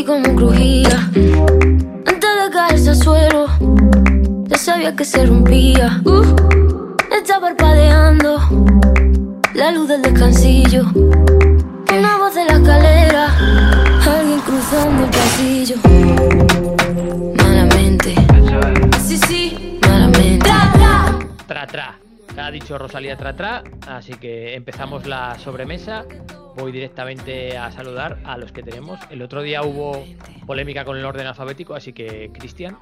sentí como crujía. Antes de caerse al suelo, ya sabía que se rompía. Uh, está parpadeando la luz del descansillo. Una voz de la escalera, alguien cruzando el pasillo. Malamente, sí, sí, malamente. Tra, tra. Ha dicho Rosalía tra, tra. Así que empezamos la sobremesa. Voy directamente a saludar a los que tenemos. El otro día hubo polémica con el orden alfabético, así que, Cristian,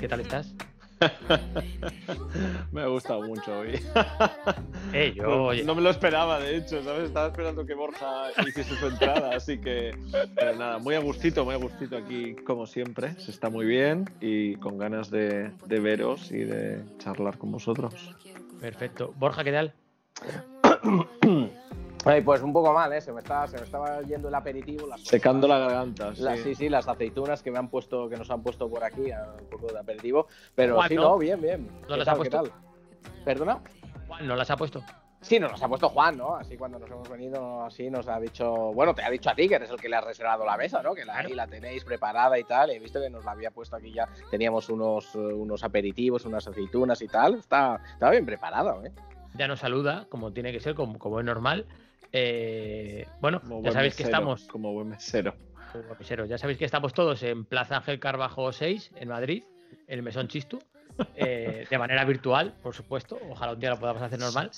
¿qué tal estás? me ha gustado mucho hoy. Eh, yo, no, me lo esperaba, de hecho, ¿sabes? Estaba esperando que Borja hiciese su entrada, así que nada, muy a gustito, muy a gustito aquí, como siempre. Se está muy bien y con ganas de, de veros y de charlar con vosotros. Perfecto. Borja, ¿qué tal? pues un poco mal, ¿eh? Se me, estaba, se me estaba yendo el aperitivo. Las Secando la garganta. Sí. sí. sí, las aceitunas que me han puesto, que nos han puesto por aquí, un poco de aperitivo. Pero sí, no, bien, bien. ¿No las ha puesto? ¿Perdona? Juan, ¿no las ha puesto? Sí, nos las ha puesto Juan, ¿no? Así cuando nos hemos venido, así nos ha dicho, bueno, te ha dicho a ti que eres el que le has reservado la mesa, ¿no? Que la, ahí la tenéis preparada y tal. He visto que nos la había puesto aquí ya. Teníamos unos, unos aperitivos, unas aceitunas y tal. Está, estaba bien preparado, ¿eh? Ya nos saluda, como tiene que ser, como, como es normal. Eh, bueno, ya sabéis que estamos. Como buen mesero. Como mesero. Ya sabéis que estamos todos en Plaza Ángel Carbajo 6, en Madrid, en el Mesón Chistu. Eh, de manera virtual, por supuesto. Ojalá un día lo podamos hacer normal.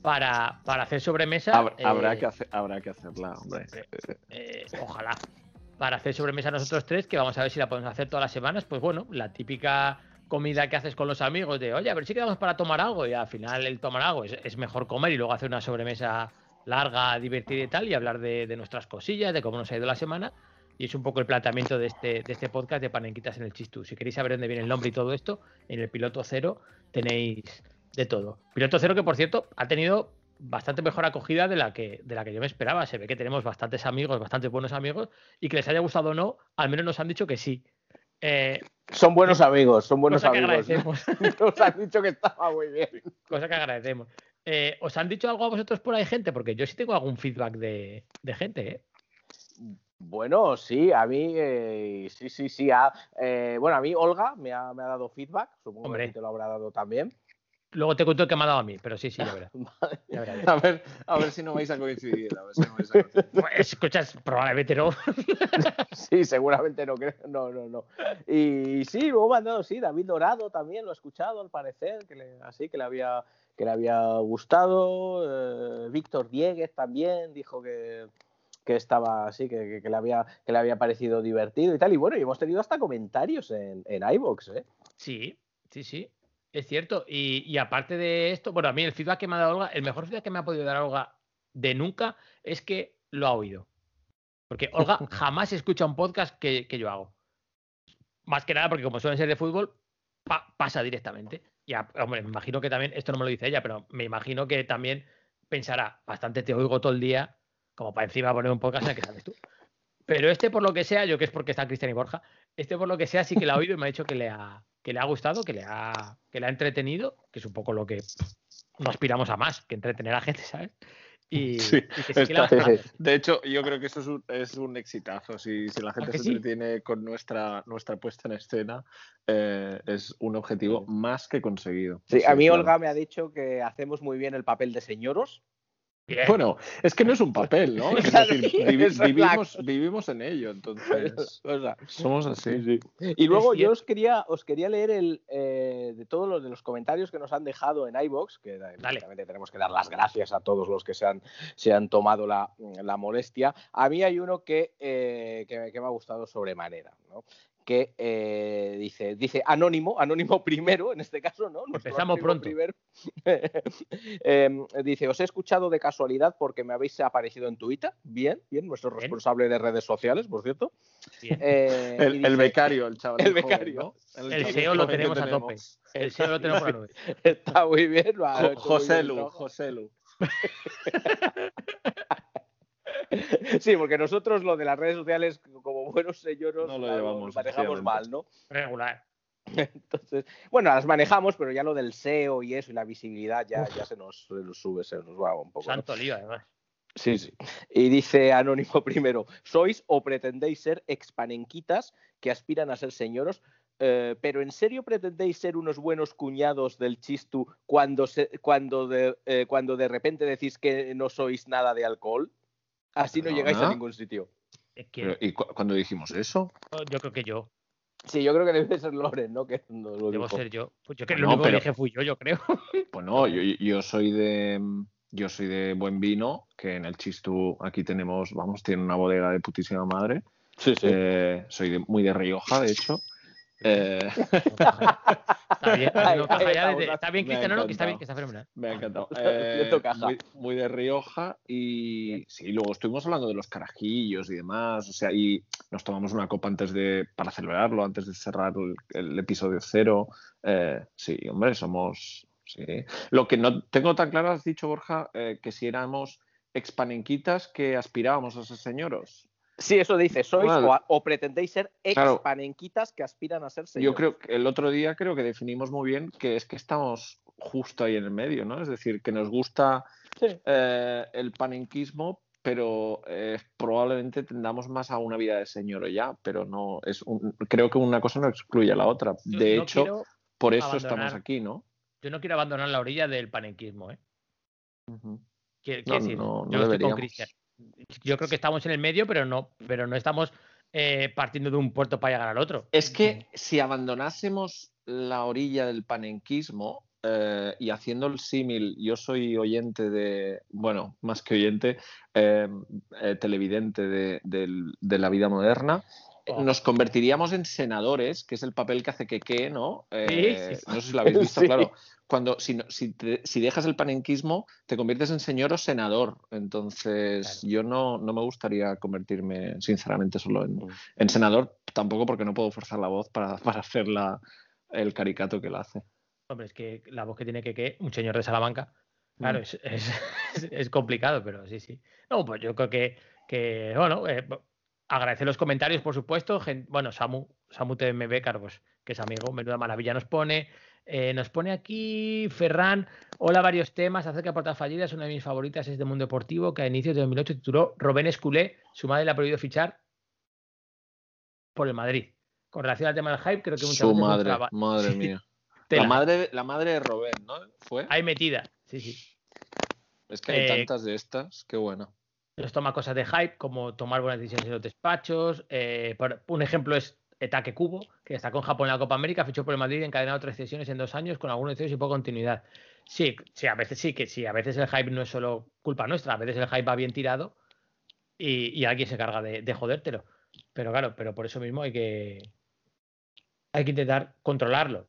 Para, para hacer sobremesa. Habrá, eh, que, hacer, habrá que hacerla, hombre. ojalá. Para hacer sobremesa nosotros tres, que vamos a ver si la podemos hacer todas las semanas. Pues bueno, la típica comida que haces con los amigos de, oye, a ver si quedamos para tomar algo. Y al final el tomar algo es mejor comer y luego hacer una sobremesa larga, divertida y tal, y hablar de, nuestras cosillas, de cómo nos ha ido la semana. Y es un poco el planteamiento de este, de este podcast de Panenquitas en el Chistu. Si queréis saber dónde viene el nombre y todo esto, en el piloto cero tenéis de todo. Piloto cero que, por cierto, ha tenido bastante mejor acogida de la que de la que yo me esperaba. Se ve que tenemos bastantes amigos, bastantes buenos amigos, y que les haya gustado o no, al menos nos han dicho que sí. Eh, son buenos amigos, son buenos cosa amigos. Que agradecemos. nos han dicho que estaba muy bien. Cosa que agradecemos. Eh, ¿Os han dicho algo a vosotros por ahí, gente? Porque yo sí tengo algún feedback de, gente, ¿eh? Bueno, sí, a mí, eh, sí, sí, sí. bueno, a mí Olga me ha, dado feedback, supongo que te lo habrá dado también. Luego te cuento que me ha dado a mí, pero sí, sí, ya verás. a, ver, a ver si no vais a coincidir. A ver si no vais a coincidir. Pues, escuchas, probablemente no. sí, seguramente no, creo. No, no, no. Y sí, luego me han dado, sí, David Dorado también lo ha escuchado, al parecer, que le, así que le había que le había gustado. Eh, Víctor Dieguez también dijo que, estaba así, que, le había, que le había parecido divertido y tal. Y bueno, y hemos tenido hasta comentarios en, en iVoox, ¿eh? Sí, sí, sí. Es cierto. Y, aparte de esto, bueno, a mí el feedback que me ha dado Olga, el mejor feedback que me ha podido dar Olga de nunca es que lo ha oído. Porque Olga jamás escucha un podcast que, yo hago. Más que nada porque como suelen ser de fútbol, pasa directamente. Ya, hombre, me imagino que también, esto no me lo dice ella, pero me imagino que también pensará, bastante te oigo todo el día, como para encima poner un podcast en el que sabes tú. Pero este, por lo que sea, yo que es porque está Cristian y Borja, este, por lo que sea, sí que la ha oído y me ha dicho que le ha, que le ha gustado, que le ha, que le ha entretenido, que es un poco lo que no aspiramos a más, que entretener a gente, ¿sabes? Y, De hecho, yo creo que eso es un, es un exitazo. Si, si la gente se entretiene con nuestra, nuestra puesta en escena, eh, es un objetivo más que conseguido. Sí, a mí Olga me ha dicho que hacemos muy bien el papel de señoros bueno, es que no es un papel, ¿no? Es decir, vivimos, vivimos, en ello, entonces somos así. Y luego yo os quería, os quería leer el eh, de todos los de los comentarios que nos han dejado en iBox, que realmente tenemos que dar las gracias a todos los que se han, se han tomado la, molestia. A mí hay uno que, eh, que, que, me ha gustado sobremanera, ¿no? Que eh, dice, dice anónimo, anónimo primero, en este caso, ¿no? Empezamos pronto. Em, dice, os he escuchado de casualidad porque me habéis aparecido en Twitter. Bien, bien, nuestro responsable de redes sociales, por cierto. Eh, el, becario, el chaval. El becario. El, SEO lo tenemos, a tope. El SEO lo tenemos a tope. Está muy bien. José Lu, José Lu. Sí, porque nosotros lo de las redes sociales, como buenos señores, no lo llevamos, manejamos mal, ¿no? Regular. Entonces, bueno, las manejamos, pero ya lo del SEO y eso y la visibilidad ya, ya se, nos, sube, se nos va un poco. Santo lío, además. Sí, sí. Y dice Anónimo primero, ¿sois o pretendéis ser expanenquitas que aspiran a ser señoros? Eh, pero ¿en serio pretendéis ser unos buenos cuñados del chistu cuando, se, cuando, de, eh, cuando de repente decís que no sois nada de alcohol? Así no, llegáis a ningún sitio. Es que Pero, ¿Y cu- cuando dijimos eso? yo creo que yo, Sí, yo creo que debe ser Loren, ¿no? Que nos lo debo dijo. ser yo. Pues yo que No, lo único pero- que dije fui yo, yo creo. Pues no, yo, yo soy de yo soy de buen vino, que en el Chistu aquí tenemos, vamos, tiene una bodega de putísima madre. Sí, sí. Eh, soy de- muy de Rioja, de hecho. Eh, Está bien, no, desde- está bien, Cristiano, no, que está bien, encantado. que está fenomenal. me ha encantado. Eh, caja. muy, muy de Rioja y sí, luego estuvimos hablando de los carajillos y demás, o sea, y nos tomamos una copa antes de, para celebrarlo, antes de cerrar el, el episodio cero. Eh, sí, hombre, somos, sí. Lo que no tengo tan claro, has dicho, Borja, eh, que si éramos expanenquitas que aspirábamos a ser señoros. Sí, eso dice, ¿sois Bueno, o, a- o pretendéis ser claro. expanenquitas que aspiran a ser Yo señoros? creo que el otro día creo que definimos muy bien que es que estamos justo ahí en el medio, ¿no? Es decir, que nos gusta Sí. eh, el panenquismo, pero eh, probablemente tendamos más a una vida de señor ya, pero no es un- creo que una cosa no excluye a la otra. Yo De no hecho, por eso estamos aquí, ¿no? yo no quiero abandonar la orilla del panenquismo, ¿eh? Quiero, No, quiero decir, no, no yo estoy con. Cristian. Yo creo que estamos en el medio, pero no, pero no estamos eh, partiendo de un puerto para llegar al otro. Es que si abandonásemos la orilla del panenquismo eh, y haciendo el símil, yo soy oyente de, bueno, más que oyente, eh, eh, televidente de, de la vida moderna. Nos convertiríamos en senadores, que es el papel que hace que que, ¿no? Eh. No sé si lo habéis visto, Sí. claro. Cuando, si, si, te- si dejas el panenquismo, te conviertes en señor o senador. Entonces, Claro. yo no, no me gustaría convertirme, sinceramente, solo en, Mm. en senador, tampoco porque no puedo forzar la voz para, para hacer la, el caricato que él hace. Hombre, es que la voz que tiene que que un señor de Salamanca, claro, Mm. es, es- es- complicado, pero sí, sí. No, pues yo creo que, que bueno, eh, agradecer los comentarios, por supuesto. gen- bueno, Samu, Samu TM Becar, pues, que es amigo, menuda maravilla nos pone. Eh, nos pone aquí Ferran, hola, varios temas acerca de portadas fallidas. Una de mis favoritas es de Mundo Deportivo, que a inicios de 2008 tituló Robén Esculé, su madre le ha prohibido fichar por el Madrid. Con relación al tema del hype, creo que muchas Su madre, madre mía. La madre, la madre de Robén, ¿no? ¿Fue? Ahí metida, sí, sí. Es que hay Eh, tantas de estas, qué bueno. Nos toma cosas de hype, como tomar buenas decisiones en los despachos. eh, un ejemplo es Etaque Cubo, que destacó en Japón en la Copa América, fichó por el Madrid y encadenado tres sesiones en dos años con algunos decisiones y poca continuidad. Sí, sí, a veces sí, que sí, a veces el hype no es solo culpa nuestra, a veces el hype va bien tirado y, y alguien se carga de, de jodértelo. Pero claro, pero por eso mismo hay que, hay que intentar controlarlo.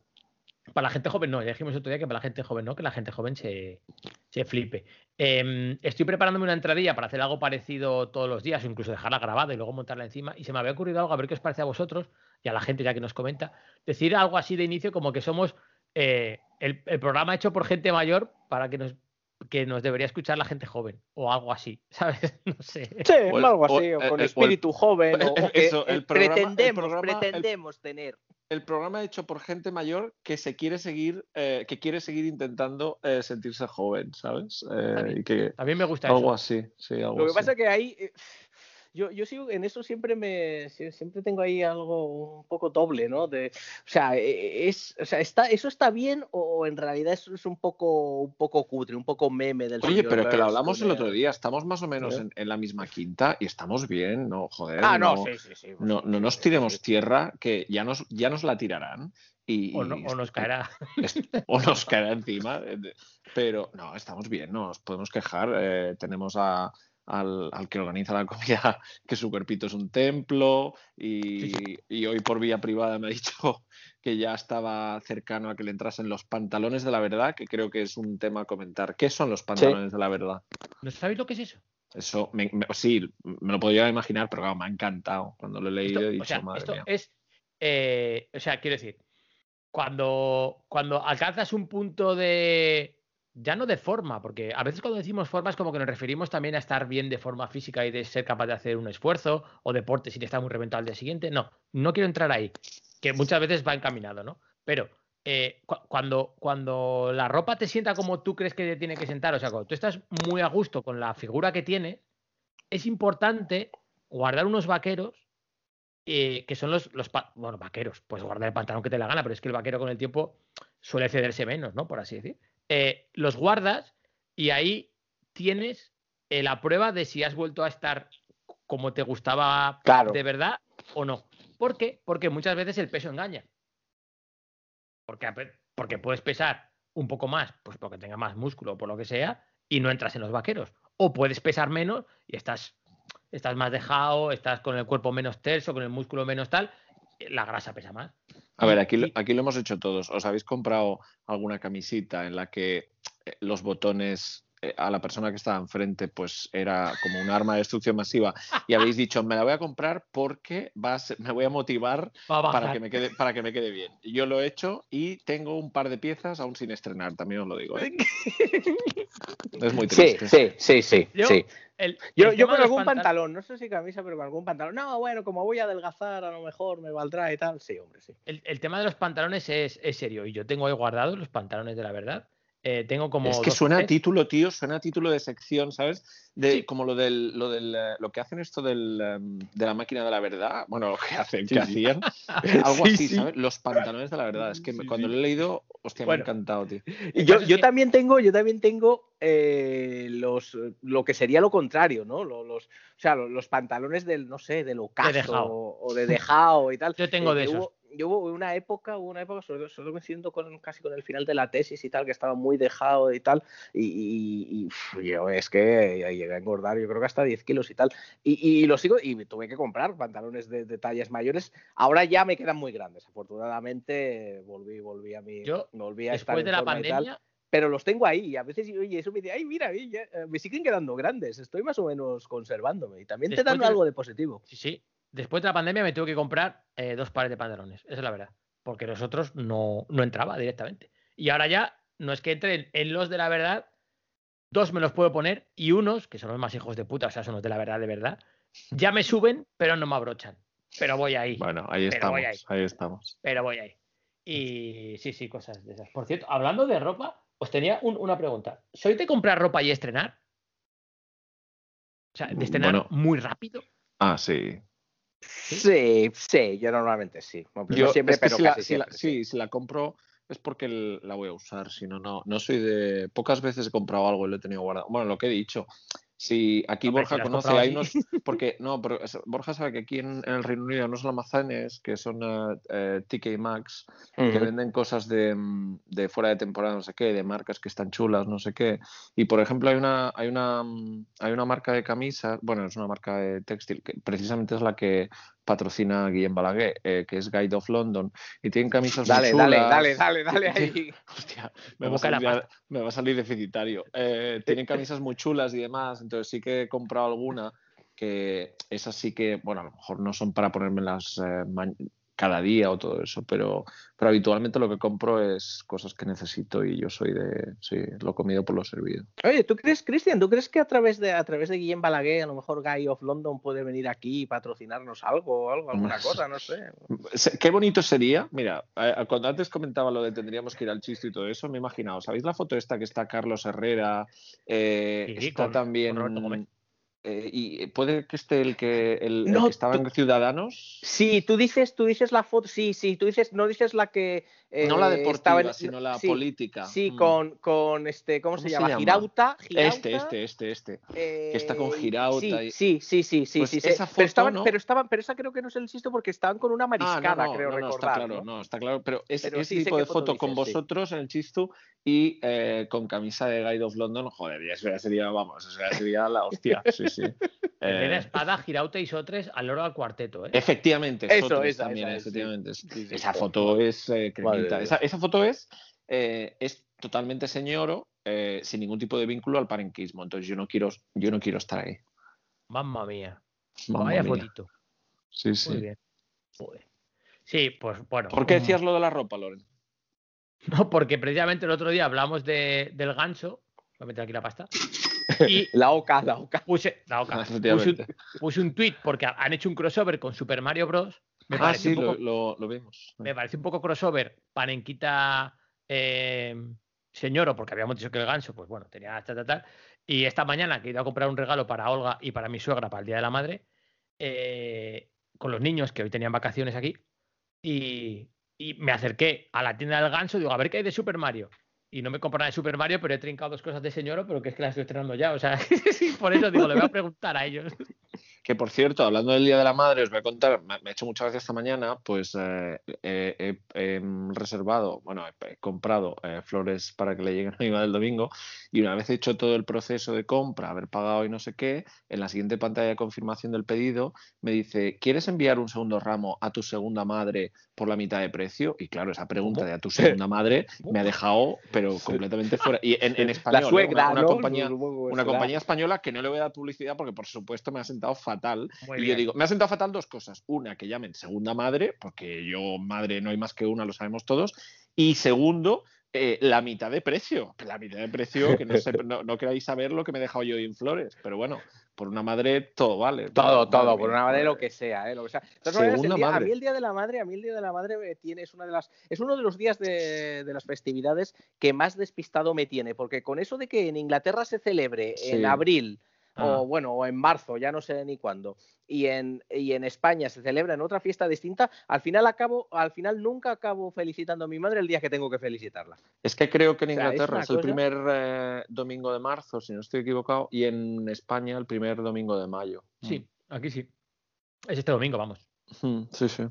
Para la gente joven no, ya dijimos otro día que para la gente joven no, que la gente joven se, se flipe. Em, estoy preparándome una entradilla para hacer algo parecido todos los días, o incluso dejarla grabada y luego montarla encima. Y se me había ocurrido algo, a ver qué os parece a vosotros y a la gente ya que nos comenta. Decir algo así de inicio, como que somos eh, el, el programa hecho por gente mayor para que nos, que nos debería escuchar la gente joven, o algo así, ¿sabes? No sé. Sí, O el- algo o- así, o, el- con o el- espíritu joven, o, o que eso, el eh, programa- el pretendemos, programa- el- pretendemos tener. El programa hecho por gente mayor que se quiere seguir, eh, que quiere seguir intentando eh, sentirse joven, ¿sabes? Eh, y que También me gusta algo eso. así, sí, algo Lo que así. pasa es que ahí eh, yo, yo sigo en eso siempre me sie- siempre tengo ahí algo un poco doble, ¿no? De, o sea, eh, es, o sea, está, eso está bien o en realidad eso es un poco un poco cutre, un poco meme del Oye, pero que lo hablamos el otro día, estamos más o menos Sí. en, en la misma quinta y estamos bien, ¿no? Joder, Ah, no, no, sí, sí, sí. no, no nos tiremos tierra, que ya nos, ya nos la tirarán. Y, O, no- o nos caerá. es- o nos caerá encima. eh, Pero no, estamos bien, no nos podemos quejar. eh, tenemos a- al, al que organiza la comida que su cuerpito es un templo y, y hoy por vía privada me ha dicho que ya estaba cercano a que le entrasen los pantalones de la verdad, que creo que es un tema a comentar. ¿Qué son los pantalones de la verdad? ¿No sabéis lo que es eso? Eso, me- me- sí, me lo podía imaginar, pero claro, me ha encantado. Cuando lo he leído Esto, he dicho, o sea, madre esto mía. es, eh, o sea, quiero decir, cuando, cuando alcanzas un punto de, ya no de forma, porque a veces cuando decimos forma es como que nos referimos también a estar bien de forma física y de ser capaz de hacer un esfuerzo o deporte sin estar muy reventado al día siguiente. No, no quiero entrar ahí, que muchas veces va encaminado, ¿no? Pero eh, cu- cuando, cuando la ropa te sienta como tú crees que te tiene que sentar, o sea, cuando tú estás muy a gusto con la figura que tienes, es importante guardar unos vaqueros eh, que son los, los bueno, vaqueros, pues guardar el pantalón que te la gana, pero es que el vaquero con el tiempo suele cederse menos, ¿no? Por así decir. Eh, los guardas y ahí tienes eh, la prueba de si has vuelto a estar como te gustaba Claro. de verdad o no. ¿Por qué? Porque muchas veces el peso engaña. Porque, porque puedes pesar un poco más, pues porque tenga más músculo o por lo que sea, y no entras en los vaqueros. O puedes pesar menos y estás, estás más dejado, estás con el cuerpo menos terso, con el músculo menos tal, la grasa pesa más. A ver, aquí, aquí lo hemos hecho todos. ¿Os habéis comprado alguna camisita en la que eh, los botones a la persona que estaba enfrente pues era como un arma de destrucción masiva y habéis dicho, me la voy a comprar porque va a ser- me voy a motivar Va a para que, me quede, para que me quede bien? Yo lo he hecho y tengo un par de piezas aún sin estrenar, también os lo digo. ¿eh? Es muy Sí, triste. sí, sí, sí. Yo- sí. El- Yo, el yo tema con algún pantal- pantalón, no sé si camisa, pero con algún pantalón. No, bueno, como voy a adelgazar, a lo mejor me valdrá y tal. Sí, hombre, sí. El, el tema de los pantalones es, es serio y yo tengo ahí guardados los pantalones de la verdad. Eh, tengo como. Es que dos suena a título, tío, suena a título de sección, ¿sabes? De, Sí. Como lo del, lo del, eh, lo que hacen esto del, em, de la máquina de la verdad. Bueno, lo que hacen, Sí, que sí. hacían. Algo Sí, así, sí. ¿sabes? Los pantalones de la verdad. Es que cuando sí. lo he leído, hostia, Bueno. me ha encantado, tío. Y yo, yo que- también tengo, yo también tengo eh, los lo que sería lo contrario, ¿no? Lo- Los, o sea, lo- los, pantalones del, no sé, del ocaso dejao. o, o de dejao y tal. Yo tengo de esos. Hubo, yo hubo una época, hubo una época, sobre todo, sobre todo coincidiendo con casi con el final de la tesis y tal, que estaba muy dejado y tal. Y, y- y, yo es que llegué a engordar, yo creo que hasta 10 kilos y tal. Y, y lo sigo, y tuve que comprar pantalones de, de tallas mayores. Ahora ya me quedan muy grandes. Afortunadamente volví, volví a mi. Yo, volví a estar Después en de la y tal pandemia, pero los tengo ahí y a veces oye, eso me dice, ay, mira, ya, me siguen quedando grandes, estoy más o menos conservándome y también te Después dan de- algo de positivo. sí, sí. Después de la pandemia me tuve que comprar eh, dos pares de pantalones. Esa es la verdad. Porque los otros no, no entraba directamente. Y ahora ya no es que entren en los de la verdad. Dos me los puedo poner y unos, que son los más hijos de puta, o sea, son los de la verdad de verdad, ya me suben, pero no me abrochan. Pero voy ahí. Bueno, ahí Pero estamos, ahí. ahí estamos. Pero voy ahí. Y sí, sí, cosas de esas. Por cierto, hablando de ropa, os tenía un- una pregunta. ¿Soy de comprar ropa y estrenar? O sea, de estrenar Bueno. muy rápido. Ah, sí. Sí, sí, yo normalmente sí. Bueno, pues Yo, siempre, es que pero si la, casi si la- siempre. sí, si la compro es porque la voy a usar, si no, no, no soy de... Pocas veces he comprado algo y lo he tenido guardado. Bueno, lo que he dicho, si aquí Hombre, Borja si conoce, hay unos... Porque, no, pero es- Borja sabe que aquí en, en el Reino Unido hay unos almacenes que son eh, eh, TK Maxx, que venden cosas de, mm, de fuera de temporada, no sé qué, de marcas que están chulas, no sé qué. Y por ejemplo, hay una, hay una, mm, hay una marca de camisas, bueno, es una marca de textil, que precisamente es la que patrocina a Guillem Balaguer, eh, que es Guide of London, y tienen camisas Dale, muy dale, chulas. dale, dale, dale ahí. Hostia, me va, salir, me va a salir deficitario. Eh, tienen camisas muy chulas y demás, entonces sí que he comprado alguna que esas sí que, bueno, a lo mejor no son para ponérmelas eh, ma- cada día o todo eso, pero, pero habitualmente lo que compro es cosas que necesito y yo soy de, sí, lo comido por lo servido. Oye, ¿tú crees, Cristian, tú crees que a través de a través de Guillem Balaguer, a lo mejor Guy of London puede venir aquí y patrocinarnos algo o algo, alguna cosa, no sé? Qué bonito sería, mira, eh, cuando antes comentaba lo de tendríamos que ir al chiste y todo eso, me he imaginado, ¿sabéis la foto esta que está Carlos Herrera? Eh, Sí, está con- también... con. Eh, y puede que esté el que, el, que estaba en Ciudadanos. Sí, tú dices, tú dices la foto, sí, sí, tú dices, no dices la que eh, no la deportiva, estaba en- sino la sí, política. Sí, Mm. con, con este, ¿cómo, se ¿Cómo se llama? llama? Girauta, Girauta, Este, este, este, este. eh, que está con Girauta Sí, y- sí, sí, sí, sí, Pues sí, sí. esa pero foto, estaban, ¿no? pero estaban, pero esa creo que no es el insisto porque estaban con una Ah, mariscada, no, no, creo no, no, recordar. está claro, ¿no? no, está claro, pero es Pero ese tipo de foto con vosotros en el Chistu y eh, con camisa de Guide of London, joder, ya sería, vamos, sería la hostia, sí, sí. Herrera, Eh, Espada, Girauta y Sotres al loro al cuarteto, ¿eh? Efectivamente, Eso, Sotres esa, también, esa es, sí. efectivamente. Sí, sí, esa foto es eh, Esa, esa foto es, eh, es totalmente señoro, eh, sin ningún tipo de vínculo al parenquismo. Entonces yo no quiero, yo no quiero estar ahí. Mamma mía. Mamma Vaya mía. fotito. Sí, sí. Muy bien. Joder. Sí, pues bueno. ¿Por qué decías lo de la ropa, Loren? No, porque precisamente el otro día hablamos de, del ganso. Voy a meter aquí la pasta. Y La oca, la oca. puse, la oca, puse, un, Efectivamente. puse un tweet porque han hecho un crossover con Super Mario Bros. Me ah, parece sí, un poco- lo- lo vimos. me parece un poco crossover, panenquita eh, señoro, porque habíamos dicho que el ganso, pues bueno, tenía tal, tal, tal. Y esta mañana que he ido a comprar un regalo para Olga y para mi suegra para el Día de la Madre, eh, con los niños que hoy tenían vacaciones aquí, y, y me acerqué a la tienda del ganso, digo, a ver qué hay de Super Mario. Y no me compro nada de Super Mario, pero he trincado dos cosas de señoro, pero que es que las estoy estrenando ya. O sea, por eso digo, le voy a preguntar a ellos. Que por cierto, hablando del Día de la Madre, os voy a contar, me, ha hecho mucha gracia esta mañana, pues eh, eh, he, he reservado, bueno, he, he comprado eh, flores para que le lleguen a mi madre el domingo y una vez hecho todo el proceso de compra, haber pagado y no sé qué, en la siguiente pantalla de confirmación del pedido me dice, ¿quieres enviar un segundo ramo a tu segunda madre por la mitad de precio? Y claro, esa pregunta de a tu segunda madre me ha dejado, pero completamente fuera. Y en, en español, La ¿eh? suegra, una, una ¿no? compañía, una compañía española que no le voy a dar publicidad porque por supuesto me ha sentado fatal. Muy y yo bien. digo, me ha sentado fatal dos cosas. Una, que llamen segunda madre, porque yo madre no hay más que una, lo sabemos todos. Y segundo, eh, la mitad de precio. La mitad de precio, que no, sé, no, no queráis saber lo que me he dejado yo en flores. Pero bueno, por una madre todo vale. Todo, todo, por una madre lo que sea, ¿eh? Lo que sea. A mí el día de la madre, a mí el día de la madre me tiene, es una de las, es uno de los días de, de las festividades que más despistado me tiene, porque con eso de que en Inglaterra se celebre Sí. en abril Ah. o bueno, o en marzo, ya no sé ni cuándo, y en, y en España se celebra en otra fiesta distinta, al final acabo, al final nunca acabo felicitando a mi madre el día que tengo que felicitarla. Es que creo que en O sea, es Inglaterra es, el cosa- primer eh, domingo de marzo, si no estoy equivocado, y en España el primer domingo de mayo. Sí, aquí sí. Es este domingo, vamos. Mm, Sí, sí.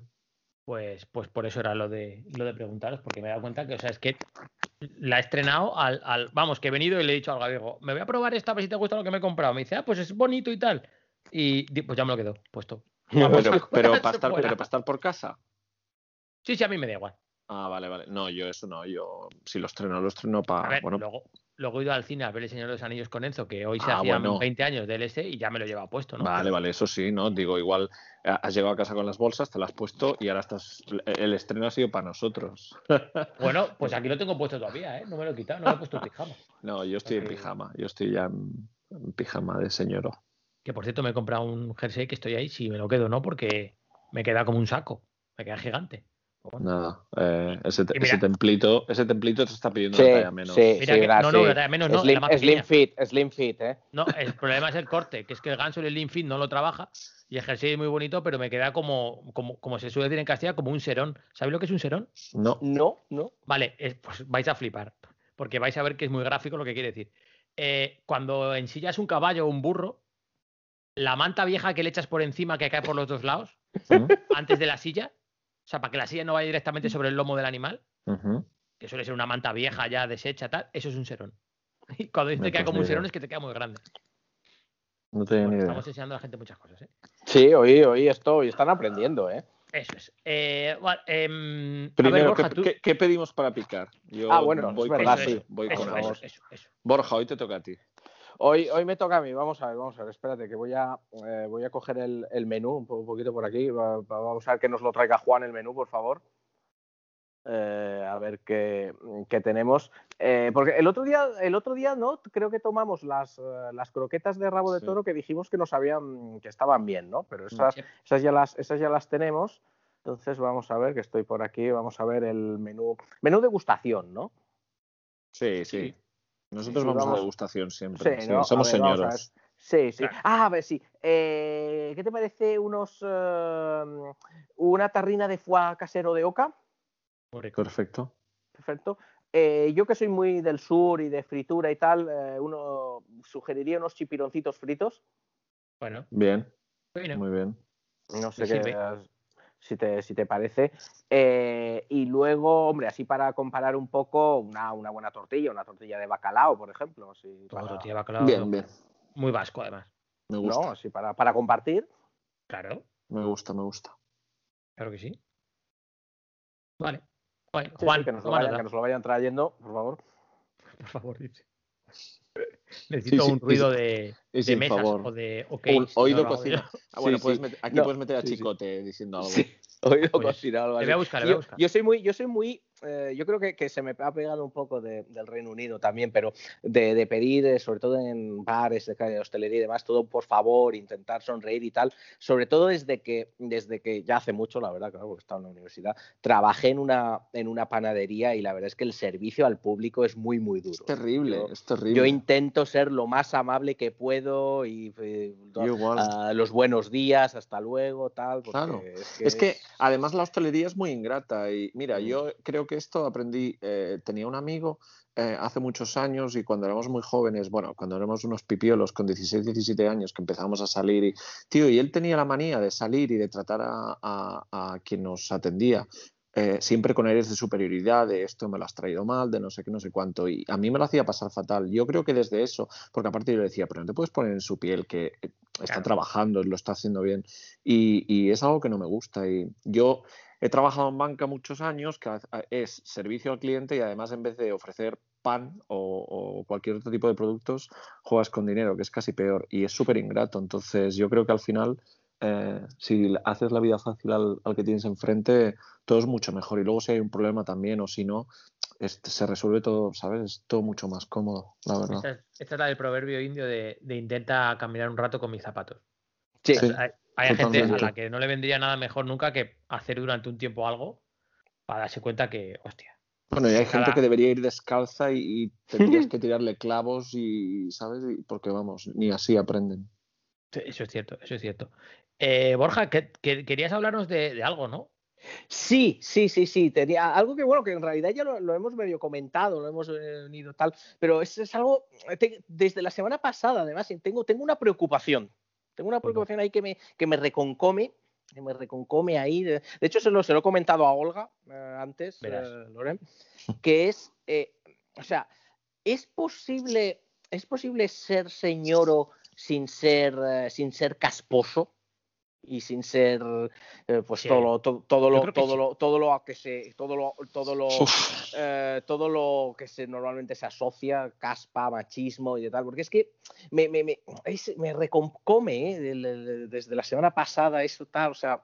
Pues, pues por eso era lo de lo de preguntaros, porque me he dado cuenta que, o sea, es que la he estrenado al, al- vamos, que he venido y le he dicho al gallego, me voy a probar esta, a ver si te gusta lo que me he comprado. Me dice, ah, pues es bonito y tal. Y pues ya me lo quedo puesto. Pero, para estar, pero para estar por casa. Sí, sí, a mí me da igual. Ah, vale, vale. No, yo eso no. Yo si los estreno, los estreno para. Bueno, luego, luego he ido al cine a ver El Señor de los Anillos con Enzo, que hoy se Ah, hacían bueno. 20 años del S y ya me lo lleva puesto, ¿no? vale, vale, eso sí, ¿no? Digo, igual eh, has llegado a casa con las bolsas, te las has puesto y ahora estás. El estreno ha sido para nosotros. Bueno, pues aquí lo tengo puesto todavía, ¿eh? No me lo he quitado, no me he puesto pijama. No, yo estoy en pijama. Yo estoy ya en, en pijama de señoro. Que por cierto me he comprado un jersey que estoy ahí, si me lo quedo, ¿no? Porque me queda como un saco, me queda gigante. Nada. eh, ese, te- templito, ese templito te está pidiendo Sí, una talla menos. sí, Mira sí, que- no, no, una talla menos no, Slim, la slim fit, slim fit, ¿eh? No, el problema es el corte, que es que el ganso del Lean Fit no lo trabaja y el jersey es muy bonito, pero me queda como, como, como se suele decir en Castilla, como un serón. ¿Sabéis lo que es un serón? No. No, no. Vale, es- pues vais a flipar, porque vais a ver que es muy gráfico lo que quiere decir. Eh, cuando ensillas un caballo o un burro, la manta vieja que le echas por encima que cae por los dos lados, ¿Mm? antes de la silla, o sea, para que la silla no vaya directamente sobre el lomo del animal, que suele ser una manta vieja ya deshecha, tal, eso es un serón. Y cuando dice Me que queda como un serón es que te queda muy grande. No tenía Bueno, ni idea. estamos enseñando a la gente muchas cosas, ¿eh? Sí, hoy, hoy esto, hoy están aprendiendo, ¿eh? Eso es. Eh, em, ver, Primero, Borja, ¿qué, tú... qué- qué pedimos para picar? Yo Ah, bueno, voy es con verdad, sí. voy eso, con eso, eso. vamos. eso, eso. Borja, hoy te toca a ti. Hoy, hoy me toca a mí, vamos a ver, vamos a ver, espérate, que voy a, eh, voy a coger el, el menú un, po- un poquito por aquí, va- va- vamos a ver que nos lo traiga Juan el menú, por favor. Eh, a ver qué, qué tenemos. Eh, porque el otro día, el otro día, ¿no? Creo que tomamos las, las croquetas de rabo de Sí. toro que dijimos que nos habían, que estaban bien, ¿no? Pero esas, esas ya las, esas ya las tenemos. Entonces vamos a ver, que estoy por aquí, vamos a ver el menú, menú degustación, ¿no? Sí, sí. Nosotros Sí, vamos, vamos. a degustación siempre. Sí, sí, ¿no? A somos ver, señoros. Sí, sí. Ah, a ver, sí. Eh, ¿Qué te parece unos eh, una tarrina de foie casero de oca? Perfecto. Perfecto. Eh, yo que soy muy del sur y de fritura y tal, eh, uno sugeriría unos chipironcitos fritos. Bueno, Bien, bueno. muy bien. No sé qué. Si, te, si te parece. Eh, y luego, hombre, así para comparar un poco, una, una buena tortilla, una tortilla de bacalao, por ejemplo. Así para, tortilla de bacalao, Bien, bien. Muy vasco, además. Me gusta, ¿no? Así para, para compartir. Claro, me gusta, me gusta. claro que sí. Vale. Vale, Sí, sí, Juan, que, nos lo vayan, que nos lo vayan trayendo, por favor. por favor, dice. Necesito sí, un sí, ruido sí. de, de mesas favor. o de ok. Un oído audio. cocina. Ah, bueno, puedes sí. met- aquí No, puedes meter a. Chicote diciendo algo. Oído Pues, cocina, algo le así. voy a buscar, le voy a yo, buscar. yo soy muy, yo soy muy eh, yo creo que, que, se me ha pegado un poco de, del Reino Unido también, pero de, de pedir, eh, sobre todo en bares, de hostelería y demás, todo por favor, intentar sonreír y tal, sobre todo desde que, desde que ya hace mucho, la verdad, claro, porque estaba en la universidad, trabajé en una, en una panadería y la verdad es que el servicio al público es muy, muy duro. Es terrible, yo, es terrible. Yo intento ser lo más amable que puedo y eh, uh, los buenos días, hasta luego, tal. Claro, es que, es que, además la hostelería es muy ingrata y mira, mm. yo creo que esto aprendí, eh, tenía un amigo eh, hace muchos años y cuando éramos muy jóvenes, bueno, cuando éramos unos pipiolos con 16, 17 años que empezamos a salir y, tío, y él tenía la manía de salir y de tratar a, a, a quien nos atendía eh, siempre con aires de superioridad, de esto me lo has traído mal, de no sé qué, no sé cuánto. Y a mí me lo hacía pasar fatal. Yo creo que desde eso, porque aparte yo le decía, pero no te puedes poner en su piel que eh, está trabajando, lo está haciendo bien. Y, y, es algo que no me gusta. Y yo he trabajado en banca muchos años, que es servicio al cliente y además en vez de ofrecer pan o, o cualquier otro tipo de productos, juegas con dinero, que es casi peor. Y es súper ingrato. Entonces yo creo que al final eh, si haces la vida fácil al, al, que tienes enfrente, todo es mucho mejor. Y luego si hay un problema también o si no, se resuelve todo, ¿sabes? Es todo mucho más cómodo, la verdad. Esta es, esta es la del proverbio indio de, de, intenta caminar un rato con mis zapatos. Sí. sí hay, gente a la que no le vendría nada mejor nunca que hacer durante un tiempo algo para darse cuenta que, hostia. Bueno, y hay gente que debería ir descalza y, y tendrías que tirarle clavos y, ¿sabes? Y, porque vamos, ni así aprenden. Eso es cierto, eso es cierto. Eh, Borja, que, que, querías hablarnos de, de, algo, ¿no? Sí, sí, sí, sí. Tenía algo que, bueno, que en realidad ya lo, lo hemos medio comentado, lo hemos unido tal, pero es, es algo, te, desde la semana pasada, además, tengo, tengo una preocupación. Tengo una preocupación ahí que me, que me reconcome, que me reconcome ahí. De, hecho, se lo, se lo, he comentado a Olga eh, antes, eh, Loren, que es, eh, o sea, ¿es posible, es posible ser señoro sin ser, eh, sin ser casposo? Y sin ser eh, pues sí. todo lo todo, todo lo todo sí. lo todo lo que se todo lo todo lo eh, todo lo que se normalmente se asocia caspa machismo y de tal porque es que me me, me, es, me reconcome ¿eh? desde la semana pasada eso tal o sea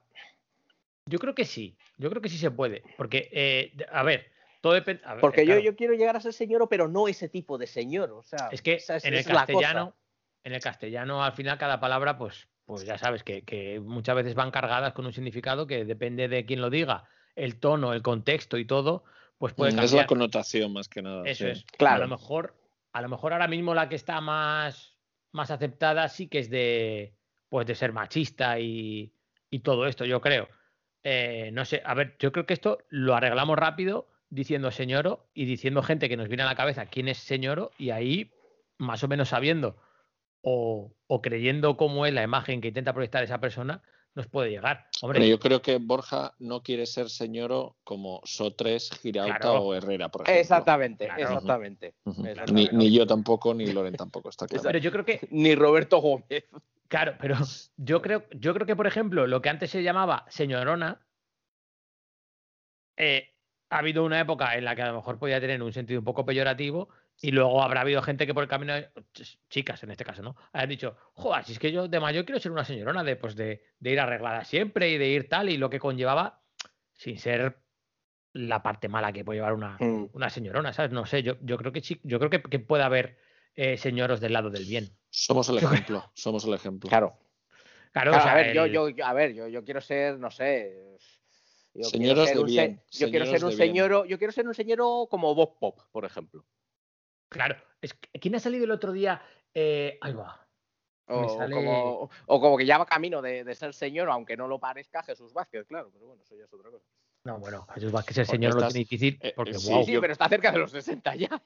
yo creo que sí yo creo que sí se puede porque eh, a ver todo depende porque claro. yo, yo quiero llegar a ser señor pero no ese tipo de señor o sea es que esa, en el castellano en el castellano al final cada palabra pues pues ya sabes que, que, muchas veces van cargadas con un significado que depende de quién lo diga, el tono, el contexto y todo, pues puede cambiar. Es la connotación más que nada. Eso sí. es. Claro. A lo mejor, a lo mejor ahora mismo la que está más, más aceptada sí que es de, pues de ser machista y, y todo esto, yo creo. Eh, no sé, a ver, yo creo que esto lo arreglamos rápido diciendo señoro y diciendo gente que nos viene a la cabeza quién es señoro y ahí más o menos sabiendo o, o, creyendo cómo es la imagen que intenta proyectar esa persona, nos puede llegar. Hombre, Pero yo creo que Borja no quiere ser señoro como Sotres, Girauta claro. o Herrera, por ejemplo. Exactamente, claro. exactamente. Uh -huh. exactamente. Ni, ni, yo tampoco, ni Loren tampoco, está claro. Pero yo creo que... Ni Roberto Gómez. Claro, pero yo creo, yo creo que, por ejemplo, lo que antes se llamaba señorona, eh, ha habido una época en la que a lo mejor podía tener un sentido un poco peyorativo y luego habrá habido gente que por el camino, chicas en este caso, ¿no? Han dicho, joder, si es que yo de mayor quiero ser una señorona, de, pues de, de, ir arreglada siempre y de ir tal, y lo que conllevaba, sin ser la parte mala que puede llevar una, mm. una señorona, ¿sabes? No sé, yo, yo creo que yo creo que, que puede haber eh, señoros del lado del bien. Somos el ejemplo, somos el ejemplo. Claro. Claro, claro o sea, a ver, el... yo, yo, a ver, yo, yo quiero ser, no sé, yo señoros de bien. Se, yo quiero ser un señor, yo quiero ser un señor como Bob Pop, por ejemplo. Claro, es que, ¿quién ha salido el otro día? Eh, ahí va. O, sale... como, o, como, que ya va camino de, de, ser señor, aunque no lo parezca Jesús Vázquez, claro, pero bueno, eso ya es otra cosa. No, bueno, Jesús Vázquez el señor estás, lo tiene difícil porque, eh, sí, wow. sí, pero está cerca de los 60 ya.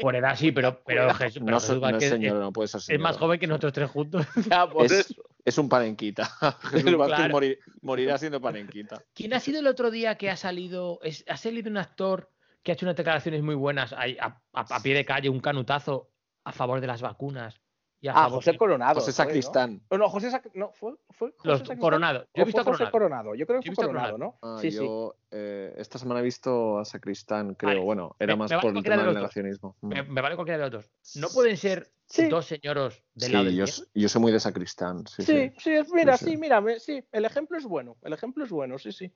Por edad sí, pero, pero Jesús, pero no, Jesús Vázquez no es, señor, no puede ser señor. es más joven que nosotros tres juntos. ya, por es, eso. es un panenquita. Jesús Vázquez claro. morir, morirá siendo panenquita. ¿Quién ha sido el otro día que ha salido? Es, ha salido un actor que ha hecho unas declaraciones muy buenas a, a, a, pie de calle, un canutazo a favor de las vacunas. Y a ah, favor José Coronado. José Sacristán. ¿no? no, José Sac... no, fue, fue José Los Sacristán? Coronado. Yo he visto José Coronado. Yo creo que fue Coronado, Coronado, ¿no? Ah, sí, yo sí. Eh, esta semana he visto a Sacristán, creo. Vale. Bueno, era me, más me vale por el tema de del negacionismo. Me, me, vale cualquiera de los dos. No pueden ser sí. dos señoros del sí, lado del yo, yo soy muy de Sacristán. Sí, sí, sí, mira, sí, mira, sí, el ejemplo es bueno. El ejemplo es bueno, sí, sí.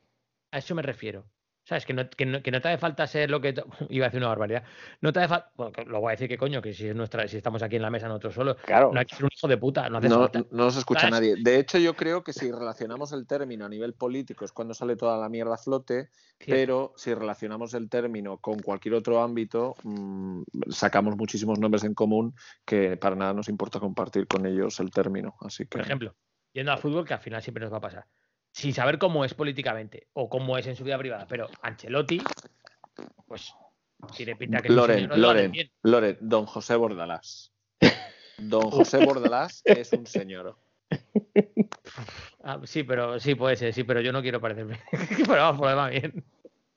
A eso me refiero. ¿Sabes? Que no, que, no, que no te hace falta ser lo que. Iba a decir una barbaridad. No te hace falta. Bueno, lo voy a decir que coño, que si es nuestra, si estamos aquí en la mesa nosotros solos, Claro. no hay que ser un hijo de puta, no hace No, falta. no nos escucha ¿Sabes? nadie. De hecho, yo creo que si relacionamos el término a nivel político es cuando sale toda la mierda a flote, pero si relacionamos el término con cualquier otro ámbito, mm, sacamos muchísimos nombres en común que para nada nos importa compartir con ellos el término. Así que Por ejemplo, yendo al fútbol, que al final siempre nos va a pasar. Sin saber cómo es políticamente o cómo es en su vida privada, pero Ancelotti, pues tiene pinta que es un Loren, vale Loren, bien. Loren, don José Bordalás. Don José Bordalás es un señor. Ah, sí, pero sí puede ser, sí, pero yo no quiero parecerme. pero vamos, por lo demás, bien.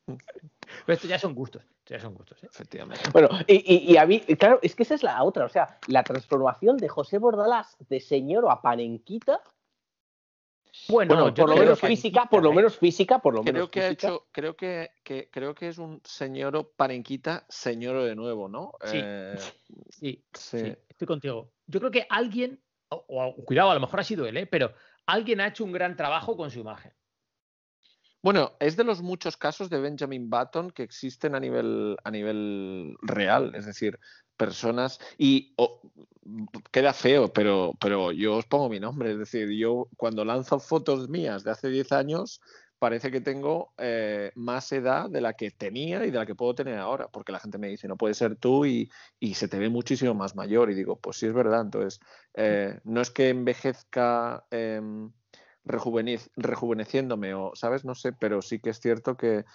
Pero esto ya son gustos, esto ya son gustos. ¿eh? Efectivamente. Bueno, y, y- y a mí, claro, es que esa es la otra. O sea, la transformación de José Bordalás de señor a panenquita, Bueno, por lo menos que física, por lo menos física, por lo Creo menos que ha hecho, creo que, que- creo que es un señor parenquita, señor de nuevo, ¿no? Sí. Eh, Sí, sí. sí, estoy contigo. Yo creo que alguien, o, o- cuidado, a lo mejor ha sido él, ¿eh? pero alguien ha hecho un gran trabajo con su imagen. Bueno, es de los muchos casos de Benjamin Button que existen a nivel, a nivel real, es decir, personas y o- queda feo, pero, pero yo os pongo mi nombre, es decir, yo cuando lanzo fotos mías de hace 10 años parece que tengo eh, más edad de la que tenía y de la que puedo tener ahora, porque la gente me dice, no puede ser tú y, y se te ve muchísimo más mayor y digo, pues sí es verdad, entonces eh, no es que envejezca... rejuvenec- rejuveneciéndome o, ¿sabes? No sé, pero sí que es cierto que...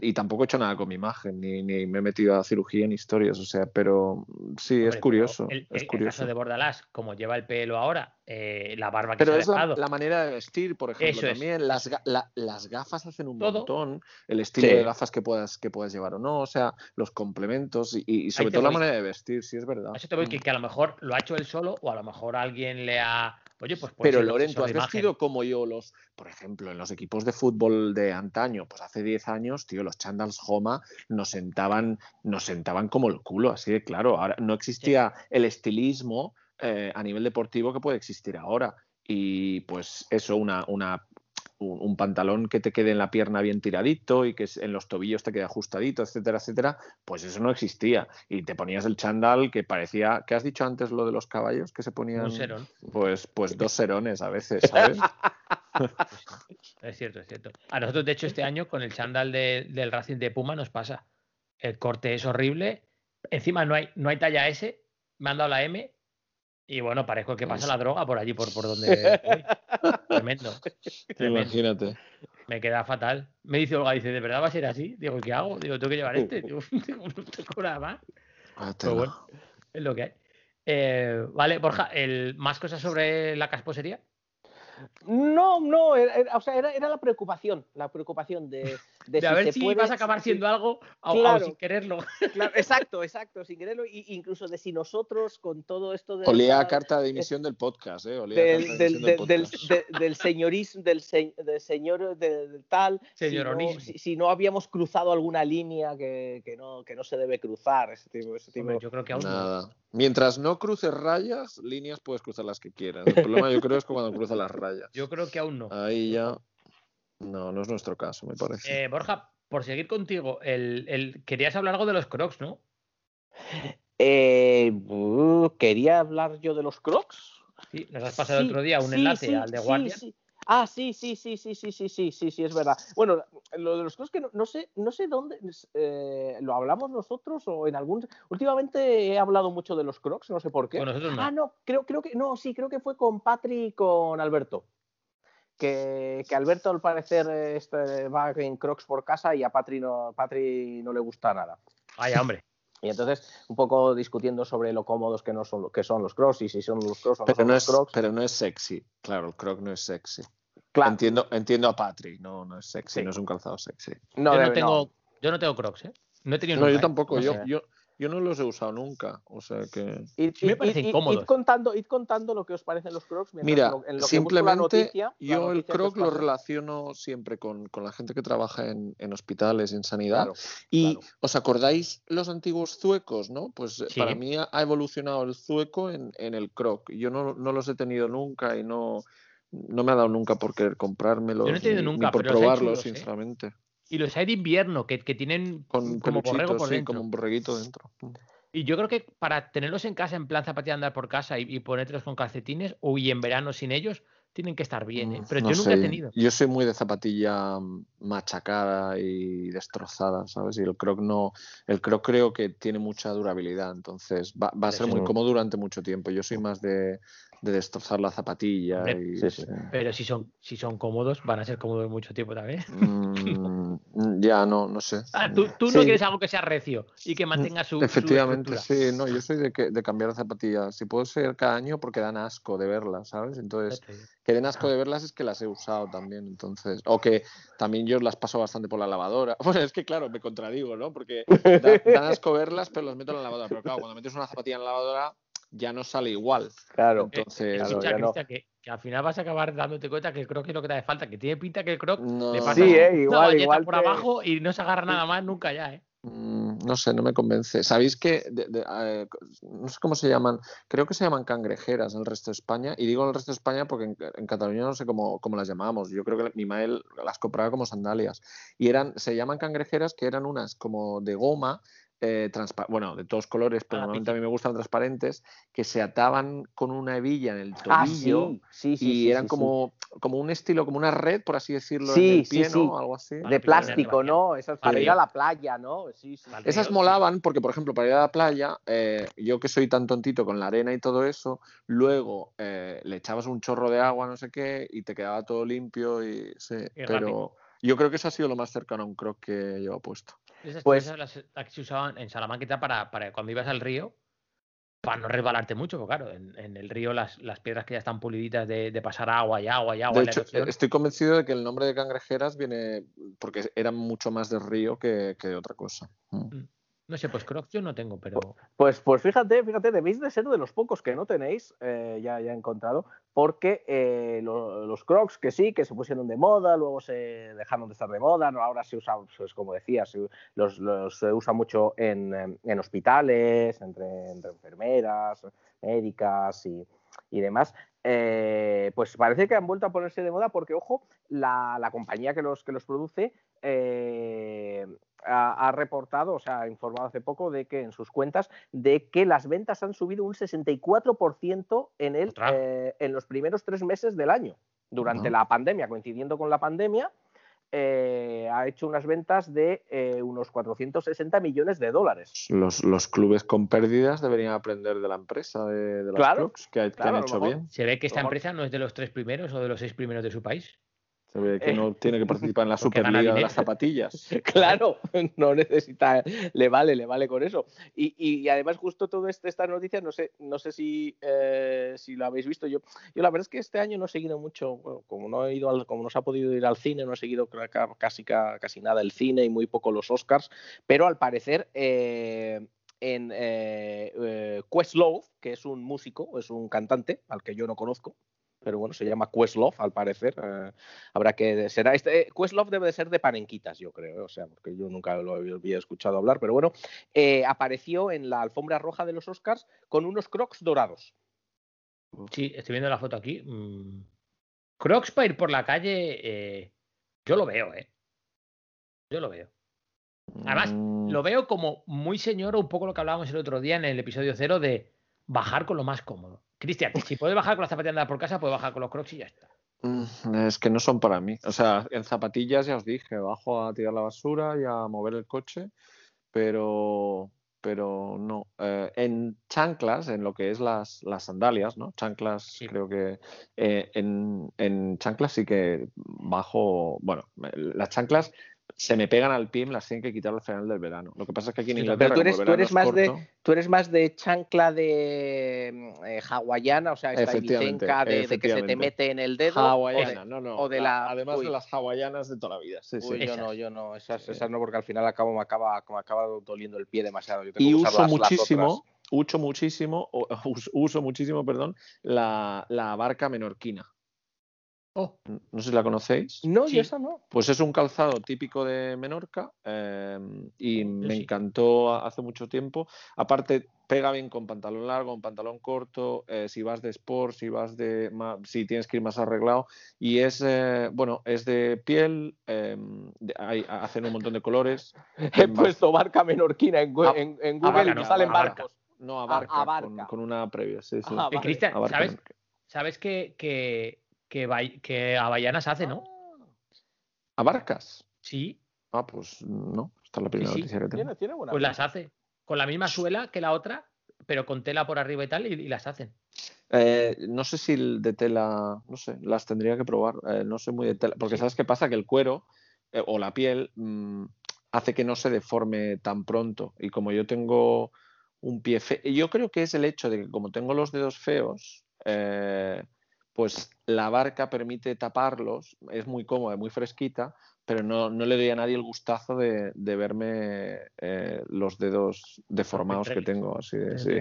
Y tampoco he hecho nada con mi imagen, ni, ni me he metido a cirugía en historias, o sea, pero mm, sí, Hombre, es curioso, El, es el curioso. caso de Bordalás, como lleva el pelo ahora, eh, la barba que Pero se ha es la, dejado, la manera de vestir, por ejemplo, Eso es. también. Las, la- las gafas hacen un Todo. montón, el estilo Sí. de gafas que puedas, que puedas llevar o no, o sea, los complementos y, y sobre todo la manera de vestir, sí es verdad. eso te voy, Mm. que, que a lo mejor lo ha hecho él solo o a lo mejor alguien le ha... Oye, pues... puede Pero Loren, tú has imagen. vestido como yo los, por ejemplo, en los equipos de fútbol de antaño, pues hace 10 años, tío, los chandals Homa nos sentaban, nos sentaban como el culo, así de claro. Ahora no existía el estilismo eh, a nivel deportivo que puede existir ahora. Y pues eso, una, una un, un pantalón que te quede en la pierna bien tiradito y que en los tobillos te quede ajustadito, etcétera, etcétera, pues eso no existía. Y te ponías el chandal que parecía, ¿qué has dicho antes lo de los caballos que se ponían? Un serón. Pues, pues dos serones a veces, ¿sabes? Es cierto, es cierto. A nosotros, de hecho, este año con el chándal de- del Racing de Puma nos pasa. El corte es horrible. Encima no hay, no hay talla S. Me han dado la M. Y bueno, parezco el que pasa la droga por allí, por, por donde voy. Tremendo. Tremendo. Imagínate. Me queda fatal. Me dice Olga, dice, ¿de verdad va a ser así? Digo, ¿qué hago? Digo, tengo que llevar este. Digo, no tengo nada más. Ah, Pero bueno, es lo que hay. Eh, vale, Borja, el, ¿más cosas sobre la casposería? No, no, era, era- o sea, era, era la preocupación, la preocupación de, de, De a ver se si puede- vas a acabar si- siendo algo o, o Claro. sin quererlo. Claro, exacto, exacto, sin quererlo, y incluso de si nosotros con todo esto de Olía a la- carta de emisión del podcast, ¿eh? Olía del, carta de del, emisión del del, del, podcast. de- del señorismo, del, se- del señor de- del tal, si no, Señoronismo. si, si no habíamos cruzado alguna línea que, que no, que no se debe cruzar, ese tipo, ese tipo. Hombre, yo creo que aún no. Nada. Mientras no cruces rayas, líneas puedes cruzar las que quieras. El problema yo creo es que cuando cruzas las rayas. Yo creo que aún no. Ahí ya. No, no es nuestro caso, me parece. Eh, Borja, por seguir contigo, el, el- querías hablar algo de los crocs, ¿no? Eh, uh, quería hablar yo de los crocs. Sí, nos has pasado el otro día un sí, enlace sí, al de sí. Ah, sí, sí, sí, sí, sí, sí, sí, sí, sí, es verdad. Bueno, lo de los crocs que no, no sé, no sé dónde eh, lo hablamos nosotros o en algún. Últimamente he hablado mucho de los crocs, no sé por qué. Con nosotros no. Ah, no, creo, creo que no, sí, creo que fue con Patri y con Alberto. Que, que Alberto al parecer este, va en crocs por casa y a Patri no, Patri no le gusta nada. Vaya, hombre. Y entonces, un poco discutiendo sobre lo cómodos que no son, que son los crocs y si son los crocs o no Pero son no, los es, crocs. pero no es sexy. Claro, el croc no es sexy. Claro, Entiendo, entiendo a Patri. No, no es sexy, Sí. no es un calzado sexy. no, yo, no tengo, yo no tengo crocs, ¿eh? No he tenido No, nunca, yo ¿eh? tampoco. No yo, sé. yo, yo no los he usado nunca. O sea que. Id, me id- parecen id- cómodos. contando, id contando lo que os parecen los crocs. Mira, lo- en lo que busco la simplemente noticia- yo el noticia croc lo relaciono siempre con, con la gente que trabaja en, en hospitales, en sanidad. Claro, Y claro. os acordáis los antiguos zuecos, ¿no? Pues eh, Sí. para mí ha evolucionado el zueco en, en el croc. Yo no, no los he tenido nunca y no, no me ha dado nunca por querer comprármelos. Yo no he tenido ni, nunca, ni por pero probarlos, chulos, ¿eh? Y los hay de invierno, que, que tienen Con como borrego por sí, dentro. como un borreguito dentro. Y yo creo que para tenerlos en casa, en plan zapatilla andar por casa y, y ponértelos con calcetines, o y en verano sin ellos, tienen que estar bien. ¿eh? Mm, Pero no yo nunca he tenido. Yo soy muy de zapatilla mm, machacada y destrozada, ¿sabes? Y el croc no, el croc creo que tiene mucha durabilidad, entonces va, va a ser muy no. cómodo durante mucho tiempo. Yo soy más de, de destrozar la zapatilla Hombre, y sí, sí. sí. Pero si son, si son cómodos, van a ser cómodos mucho tiempo también. Mm, ya no, no sé. Ah, tú, tú Sí. no quieres algo que sea recio y que mantenga su. Efectivamente, sí, no, yo soy de, que, de cambiar zapatillas. Si puedo ser cada año porque dan asco de verlas, ¿sabes? Entonces, que den asco de verlas es que las he usado también, entonces, o que también yo las paso bastante por la lavadora. Bueno, es que claro, me contradigo, ¿no? Porque da- dan asco verlas, pero las meto en la lavadora. Pero claro, cuando metes una zapatilla en la lavadora ya no sale igual. Claro. Eh, Entonces, claro, escucha, ya no. Que, que al final vas a acabar dándote cuenta que el croc es lo que te hace falta, que tiene pinta que el croc no, le pasa Sí, eh, una igual, igual por te- abajo y no se agarra nada más nunca ya, ¿eh? Mm, no sé, no me convence. ¿Sabéis que de- de- eh, no sé cómo se llaman? Creo que se llaman cangrejeras en el resto de España. Y digo en el resto de España porque en, en Cataluña no sé cómo, cómo las llamamos. Yo creo que mi madre las compraba como sandalias. Y eran, se llaman cangrejeras que eran unas como de goma. Eh, bueno, de todos colores, pero Ah, normalmente a mí me gustan transparentes, que se ataban con una hebilla en el Ah, tobillo sí, sí, sí. y sí, eran sí, sí. como, como un estilo, como una red, por así decirlo, Sí, en el pie, sí. ¿no? Algo así. Vale, De plástico. ¿no? Esas para ir a la playa, ¿no? Sí, sí. Vale. Esas molaban porque, por ejemplo, para ir a la playa, eh, yo que soy tan tontito con la arena y todo eso, luego eh, le echabas un chorro de agua, no sé qué, y te quedaba todo limpio y sí, Y pero rápido. yo creo que eso ha sido lo más cercano a un croc que llevo puesto. Esas, Pues- las, las que se usaban en Salamanca para, para cuando ibas al río, para no resbalarte mucho, porque claro, en, en el río las, las piedras que ya están puliditas de, de pasar agua y agua y agua. De hecho, estoy convencido de que el nombre de cangrejeras viene porque eran mucho más de río que, que de otra cosa. Mm. No sé, pues crocs yo no tengo, pero Pues, pues fíjate, fíjate, debéis de ser de los pocos que no tenéis, eh, ya, ya he encontrado, porque eh, lo- los crocs que sí, que se pusieron de moda, luego se dejaron de estar de moda, ¿no? ahora se usa, pues como decía, se- los, se usa mucho en, en hospitales, entre, entre enfermeras, médicas y, y demás. Eh, pues parece que han vuelto a ponerse de moda porque, ojo, la, la compañía que los, que los produce eh, ha, ha reportado, o sea, ha informado hace poco de que en sus cuentas de que las ventas han subido un 64% en, el, eh, en los primeros tres meses del año, durante la pandemia, coincidiendo con la pandemia. eh, ha hecho unas ventas de eh, unos 460 millones de dólares. Los, los clubes con pérdidas deberían aprender de la empresa de, de los Claro, crocs que, que claro, han hecho mejor. bien. se ve que esta empresa no es de los tres primeros o de los seis primeros de su país. Se ve que Eh. no tiene que participar en la Superliga de las zapatillas. Claro, no necesita, le vale, le vale con eso. Y, y- además justo todo este, estas noticias, no sé, no sé si, eh, si lo habéis visto. Yo, yo la verdad es que este año no he seguido mucho, bueno, como no he ido al- como no se ha podido ir al cine, no he seguido ca- ca- casi, ca- casi nada el cine y muy poco los Oscars, pero al parecer eh, en eh, eh, Questlove, que es un músico, es un cantante al que yo no conozco, pero bueno, se llama Questlove, al parecer. eh, habrá que será este eh, Questlove debe de ser de Panenquitas, yo creo, eh, o sea, porque yo nunca lo había había escuchado hablar, pero bueno, eh, apareció en la alfombra roja de los Oscars con unos Crocs dorados. Sí, estoy viendo la foto aquí. mm, Crocs para ir por la calle, eh, yo lo veo, ¿eh? Yo lo veo. Además, Mm, Lo veo como muy señor, un poco lo que hablábamos el otro día en el episodio cero de bajar con lo más cómodo. Cristian, si puedes bajar con las zapatillas de andar por casa, puedes bajar con los crocs y ya está. mm, Es que no son para mí. O sea, en zapatillas ya os dije, bajo a tirar la basura y a mover el coche, pero, pero no. Eh, en chanclas, en lo que es las, las sandalias, ¿no? Chanclas, Sí. creo que eh, en, en chanclas sí que bajo, bueno, las chanclas se me pegan al pie me las tienen que quitar al final del verano. Lo que pasa es que aquí en Sí, Inglaterra, pero tú eres- tú eres es más de- corto, Tú eres más de chancla de eh, hawaiana, o sea, esta ibicenca de, de que se te mete en el dedo. o de- hawaiana, no, no. o de la- Además uy. de las hawaianas de toda la vida. Sí, sí. Uy, yo Esas. no, yo no, esas, Sí. esas no, porque al final acabo, me, acaba, me acaba doliendo el pie demasiado. Yo tengo Y uso las- las muchísimo, otras. uso muchísimo, o- us- uso muchísimo, perdón, la, la barca menorquina. Oh, No sé si la conocéis. No, Sí. y esa no. Pues es un calzado típico de Menorca eh, y Yo me sí. encantó hace mucho tiempo. Aparte, pega bien con pantalón largo, con pantalón corto, eh, si vas de sport, si vas de si tienes que ir más arreglado. Y es, eh, bueno, es de piel, eh, de- hay- hacen un montón de colores. He puesto barca menorquina en, Ah, en- en Google Abarca, y me no, salen Abarca. barcos. No, A- abarca, abarca. Con, con una previa, sí, sí. Ah, eh, vale. Cristian, ¿sabes, sabes que, que, que, que Avellanas hace, no? ¿Abarcas? Sí, Ah, pues no. Esta es la primera sí. noticia que tengo. Tiene, tiene buena pues las hace. Con la misma suela que la otra, pero con tela por arriba y tal, y, y las hacen. Eh, no sé si el de tela, no sé, las tendría que probar. eh, no sé muy de tela, porque Sí. sabes qué pasa que el cuero eh, o la piel mm, hace que no se deforme tan pronto. Y como yo tengo un pie feo, yo creo que es el hecho de que como tengo los dedos feos, eh, pues la barca permite taparlos, es muy cómoda, muy fresquita, pero no, no le doy a nadie el gustazo de, de verme eh, los dedos deformados que tengo, así de, sí.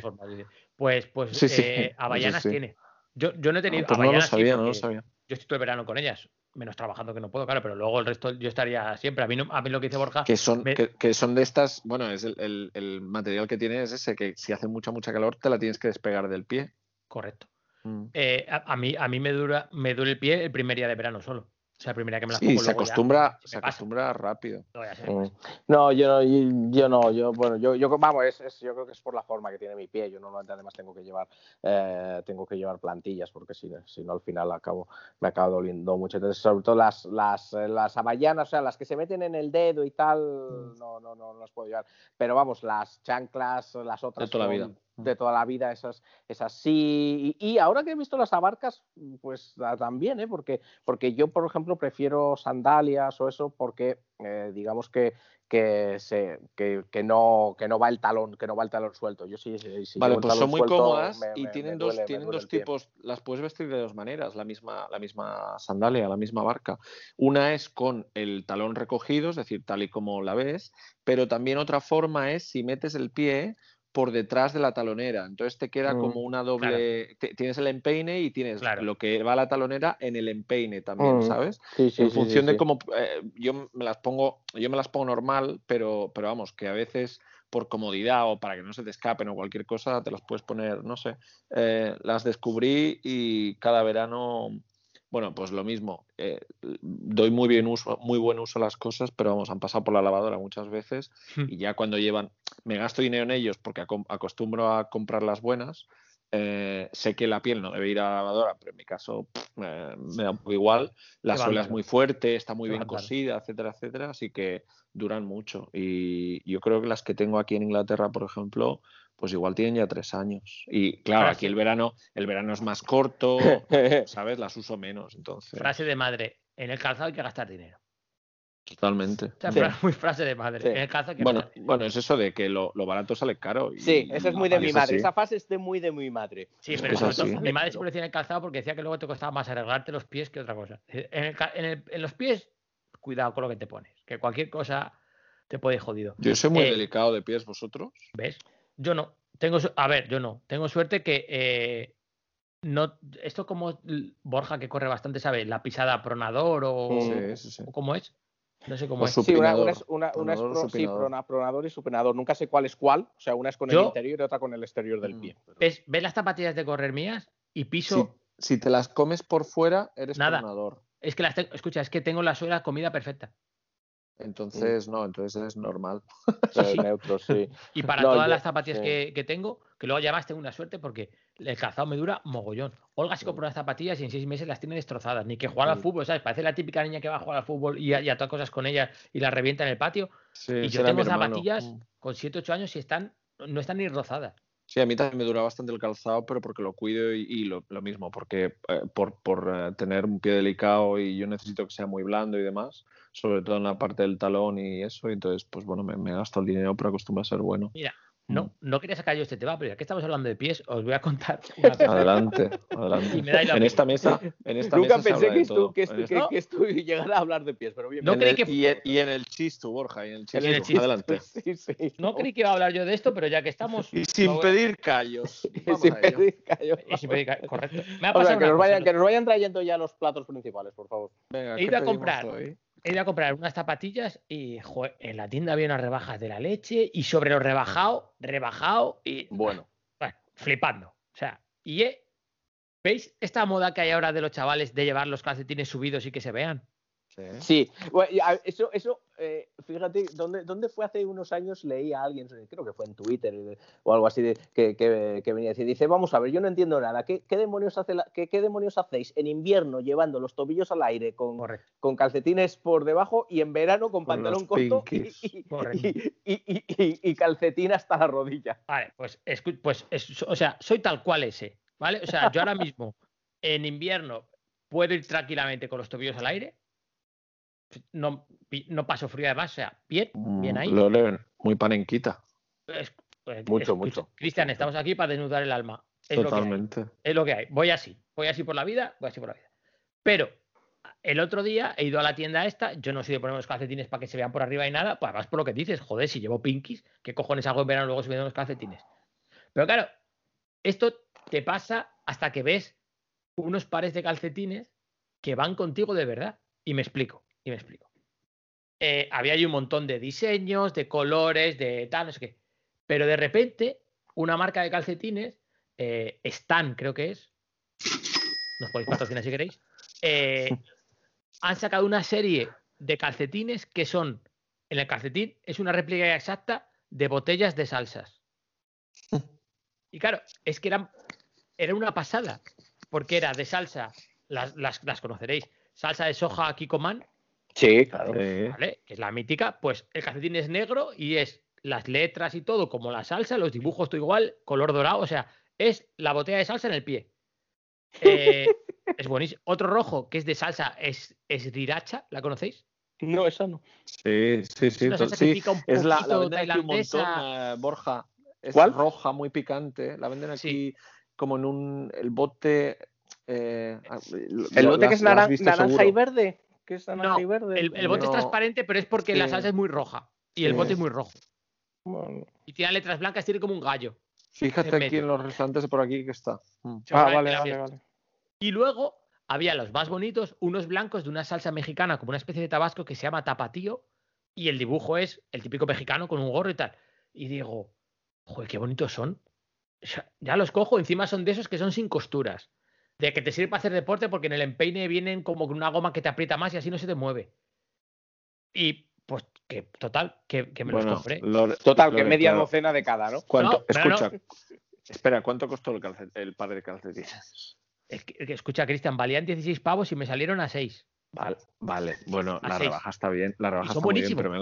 Pues, pues Sí, sí, eh, sí. tiene. Yo, yo no he Ah, tenido. pues no lo sabía, no lo sabía. Yo estoy todo el verano con ellas, menos trabajando que no puedo, claro, pero luego el resto yo estaría siempre. A mí, no- a mí lo que dice Borja. que son, me- que, que son de estas, bueno, es el, el- el material que tiene es ese, que si hace mucha, mucha calor te la tienes que despegar del pie. Correcto. Mm. Eh, a, a mí, a mí me, dura, me duele el pie el primer día de verano solo. O sea, el primer día que me las Sí, pongo. se ya acostumbra, se acostumbra rápido. Mm. No, yo no, yo, no, yo, bueno, yo, yo vamos, es, es- yo creo que es por la forma que tiene mi pie. Yo normalmente además tengo que llevar, eh, tengo que llevar plantillas porque si, si no al final acabo, me acabo doliendo mucho. Entonces, sobre todo las, las, eh, las avellanas, o sea, las que se meten en el dedo y tal, no, no, no, no las puedo llevar. Pero vamos, las chanclas, las otras De toda la vida. De toda la vida, esas, esas sí. Y, y ahora que he visto las abarcas, pues ah, también, ¿eh? Porque, porque yo, por ejemplo, prefiero sandalias o eso porque, eh, digamos que, que, se, que, que no, que no va el talón, que no va el talón suelto. Yo sí, sí, sí vale, pues son muy suelto, cómodas me- y me- tienen me dos, duele- tienen dos pie. tipos, las puedes vestir de dos maneras, la misma, la misma sandalia, la misma barca. Una es con el talón recogido, es decir, tal y como la ves, pero también otra forma es si metes el pie por detrás de la talonera. Entonces te queda Mm, como una doble. tienes el empeine y tienes Claro. lo que va a la talonera en el empeine también, Mm, ¿sabes? Sí, sí, en sí, función de cómo eh, yo me las pongo, yo me las pongo normal, pero, pero vamos, que a veces por comodidad o para que no se te escapen o cualquier cosa, te las puedes poner, no sé. Eh, las descubrí y cada verano, bueno, pues lo mismo. eh, doy muy bien uso, muy buen uso a las cosas, pero vamos, han pasado por la lavadora muchas veces Hmm. y ya cuando llevan, me gasto dinero en ellos porque acostumbro a comprar las buenas. eh, sé que la piel no debe ir a la lavadora, pero en mi caso pff, me, me da un poco igual. La suela es muy fuerte, está muy bien cosida, etcétera, etcétera, así que duran mucho. Y yo creo que las que tengo aquí en Inglaterra, por ejemplo, pues igual tienen ya tres años. Y claro, Frase. aquí el verano, el verano es más corto, ¿sabes? Las uso menos, entonces. Frase de madre: en el calzado hay que gastar dinero. Totalmente. O sea, Sí. muy frase de madre. Sí. En el calzado hay que Bueno, gastar dinero. bueno, es eso de que lo, lo barato sale caro. y- Sí, esa es muy de mi madre. así. Esa fase es de muy de mi madre. Sí, pero sobre todo, mi madre siempre decía en el calzado porque decía que luego te costaba más arreglarte los pies que otra cosa. En, el en el- en los pies, cuidado con lo que te pones, que cualquier cosa te puede ir jodido. Yo soy muy Eh, delicado de pies, vosotros. ¿Ves? Yo no. Tengo, su- a ver, yo no. Tengo suerte que eh, no. Esto como Borja, que corre bastante, ¿sabe? La pisada pronador o. Sí, sí, sí. o cómo es. No sé cómo O es. Sí, una, una es, una, una es Pronador o pro- sí, supinador. prona- pronador y supinador. Nunca sé cuál es cuál. O sea, una es con Yo- el interior y otra con el exterior del Mm. pie. Pero- ¿Ves, ves las zapatillas de correr mías? Y piso. Si, si te las comes por fuera, eres Nada. pronador. Es que las tengo. Escucha, es que tengo la suela comida perfecta. Entonces, no, entonces es normal. Sí, neutro, sí. Y para No, todas yo- las zapatillas que, que tengo, que luego además tengo una suerte porque el calzado me dura mogollón. Olga se compró unas zapatillas y en seis meses las tiene destrozadas. Ni que jugar al Sí. fútbol, ¿sabes? Parece la típica niña que va a jugar al fútbol y a, y a todas cosas con ella y las revienta en el patio. Y yo tengo zapatillas Mm. con 7, 8 años y están, no están ni rozadas. Sí, a mí también me dura bastante el calzado, pero porque lo cuido y, y lo, lo mismo, porque eh, por, por eh, tener un pie delicado y yo necesito que sea muy blando y demás, sobre todo en la parte del talón y eso, y entonces, pues bueno, me, me gasto el dinero, pero acostumbra a ser bueno. no, no quería sacar yo este tema, pero ya que estamos hablando de pies, os voy a contar una cosa. Adelante, adelante. Y me dais la En esta mesa, en esta Nunca mesa pensé que todo. que, que, llegara a hablar de pies, pero bien. No en creí el- que fu- y, en, y en el chistu, Borja, y en el chistu. en el chistu. Adelante. Sí, sí. No creí que iba a hablar yo de esto, pero ya que estamos. Y sin pedir callos. Vamos Sin pedir callo. y sin pedir ca- correcto. Me ha O pasado sea, que nos, cosa, vayan, lo- que nos vayan trayendo ya los platos principales, por favor. Venga, He ¿qué ido a comprar. hoy? He ido a comprar unas zapatillas y en la tienda había unas rebajas de la leche y sobre lo rebajado, rebajado y Bueno. bueno, flipando. O sea, y he- ¿veis esta moda que hay ahora de los chavales de llevar los calcetines subidos y que se vean? Sí. Bueno, eso, eso eh, fíjate, ¿dónde, ¿dónde fue hace unos años? Leí a alguien, creo que fue en Twitter eh, o algo así, de, que, que- que venía a decir, dice, vamos a ver, yo no entiendo nada, ¿qué, qué demonios, hace la- qué, qué demonios hacéis en invierno llevando los tobillos al aire con, con calcetines por debajo y en verano con Con pantalón corto y, y- y- y- y- y- y calcetín hasta la rodilla? Vale, pues, escu- pues es- o sea, soy tal cual ese, ¿vale? O sea, yo ahora mismo en invierno puedo ir tranquilamente con los tobillos al aire. No, no paso frío además, o sea, bien, bien ahí. Mm, Lo leen. Muy panenquita. Es- pues, Mucho, mucho. Cristian, estamos aquí para desnudar el alma. Es lo que hay. Totalmente. Es lo que hay. Voy así. Voy así por la vida, voy así por la vida. Pero el otro día he ido a la tienda esta, yo no soy de poner los calcetines para que se vean por arriba y nada, pues además por lo que dices, joder, si llevo pinkies, ¿qué cojones hago en verano luego subiendo los calcetines? Pero claro, esto te pasa hasta que ves unos pares de calcetines que van contigo de verdad. Y me explico, y me explico. Eh, había ahí un montón de diseños, de colores, de tal, no sé qué. Pero de repente, una marca de calcetines, eh, Stan creo que es, nos podéis patrocinar si queréis, eh, han sacado una serie de calcetines que son, en el calcetín es una réplica exacta de botellas de salsas. Y claro, es que eran, era una pasada, porque era de salsa, las, las, las conoceréis, salsa de soja Kikoman, Sí, claro. Sí. ¿vale? Que es la mítica, pues el calcetín es negro y es las letras y todo como la salsa, los dibujos todo igual, color dorado, o sea, es la botella de salsa en el pie. Eh, es buenísimo. Otro rojo que es de salsa es, es riracha, ¿la conocéis? No, esa no. Sí, sí, sí. una to- salsa que sí. pica un Es la, la venden aquí un montón, tailandesa. eh, Borja. Es ¿Cuál? roja, muy picante. La venden aquí Sí. como en un el bote. eh, ah, El lo- bote que es naran- naranja y verde. ¿Qué es naranja No? El, el bote es transparente, pero es porque la salsa es muy roja y el bote es muy rojo. Bueno. Y tiene letras blancas, tiene como un gallo. Fíjate en aquí en los restaurantes de por aquí que está. Mm. Ah, vale, vale, vale. Y luego había los más bonitos, unos blancos de una salsa mexicana, como una especie de tabasco que se llama tapatío, y el dibujo es el típico mexicano con un gorro y tal. Y digo, joder, qué bonitos son. O sea, ya los cojo, encima son de esos que son sin costuras. De que te sirve para hacer deporte porque en el empeine vienen como con una goma que te aprieta más y así no se te mueve. Y pues que total, que, que me los compré. Lore- Total, que media claro. docena de cada, ¿no? ¿Cuánto? No, pero no. Escucha. Espera, ¿cuánto costó el, calcet- el par de calcetines? Es que, que escucha, Cristian, valían 16 pavos y me salieron a 6. Vale, vale. Bueno, A la rebaja está bien. La rebaja está muy bien, pero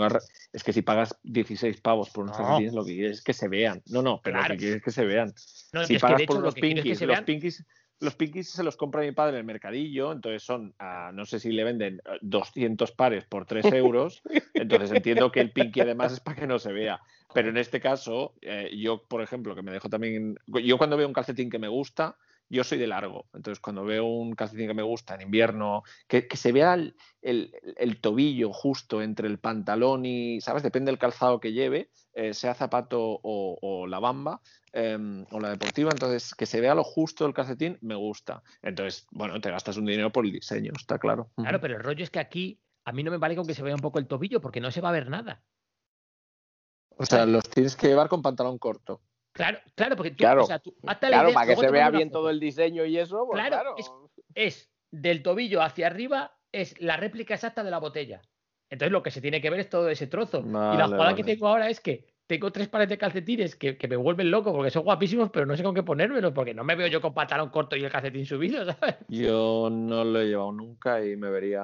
es que si pagas 16 pavos por unos No. calcetines, lo que quieres es que se vean. No, no, pero Claro. lo que quieres es que se vean. No, si que pagas hecho por lo unos que quiero es que pinkies, los pinkies, los pinkies se los compra mi padre en el mercadillo, entonces son, ah, no sé si le venden eh, 200 pares por 3 euros, entonces entiendo que el pinky además es para que no se vea. Pero en este caso, eh, yo, por ejemplo, que me dejo también, yo cuando veo un calcetín que me gusta, yo soy de largo, entonces cuando veo un calcetín que me gusta en invierno, que, que se vea el, el- el tobillo justo entre el pantalón y, ¿sabes? Depende del calzado que lleve, eh, sea zapato o, o la bamba, em, o la deportiva, entonces que se vea lo justo del calcetín me gusta. Entonces, bueno, te gastas un dinero por el diseño, está claro. Claro, pero el rollo es que aquí a mí no me vale con que se vea un poco el tobillo porque no se va a ver nada. O sea, los tienes que llevar con pantalón corto. Claro, claro, porque tú, Claro. o sea, tú- Claro, idea, para que se vea bien foto. todo el diseño y eso, pues Claro, claro. es- Es del tobillo hacia arriba, es la réplica exacta de la botella. Entonces lo que se tiene que ver es todo ese trozo. y la Vale, jugada que tengo ahora es que tengo tres pares de calcetines que, que me vuelven loco porque son guapísimos, pero no sé con qué ponérmelos, porque no me veo yo con pantalón corto y el calcetín subido, ¿sabes? Yo no lo he llevado nunca y me vería,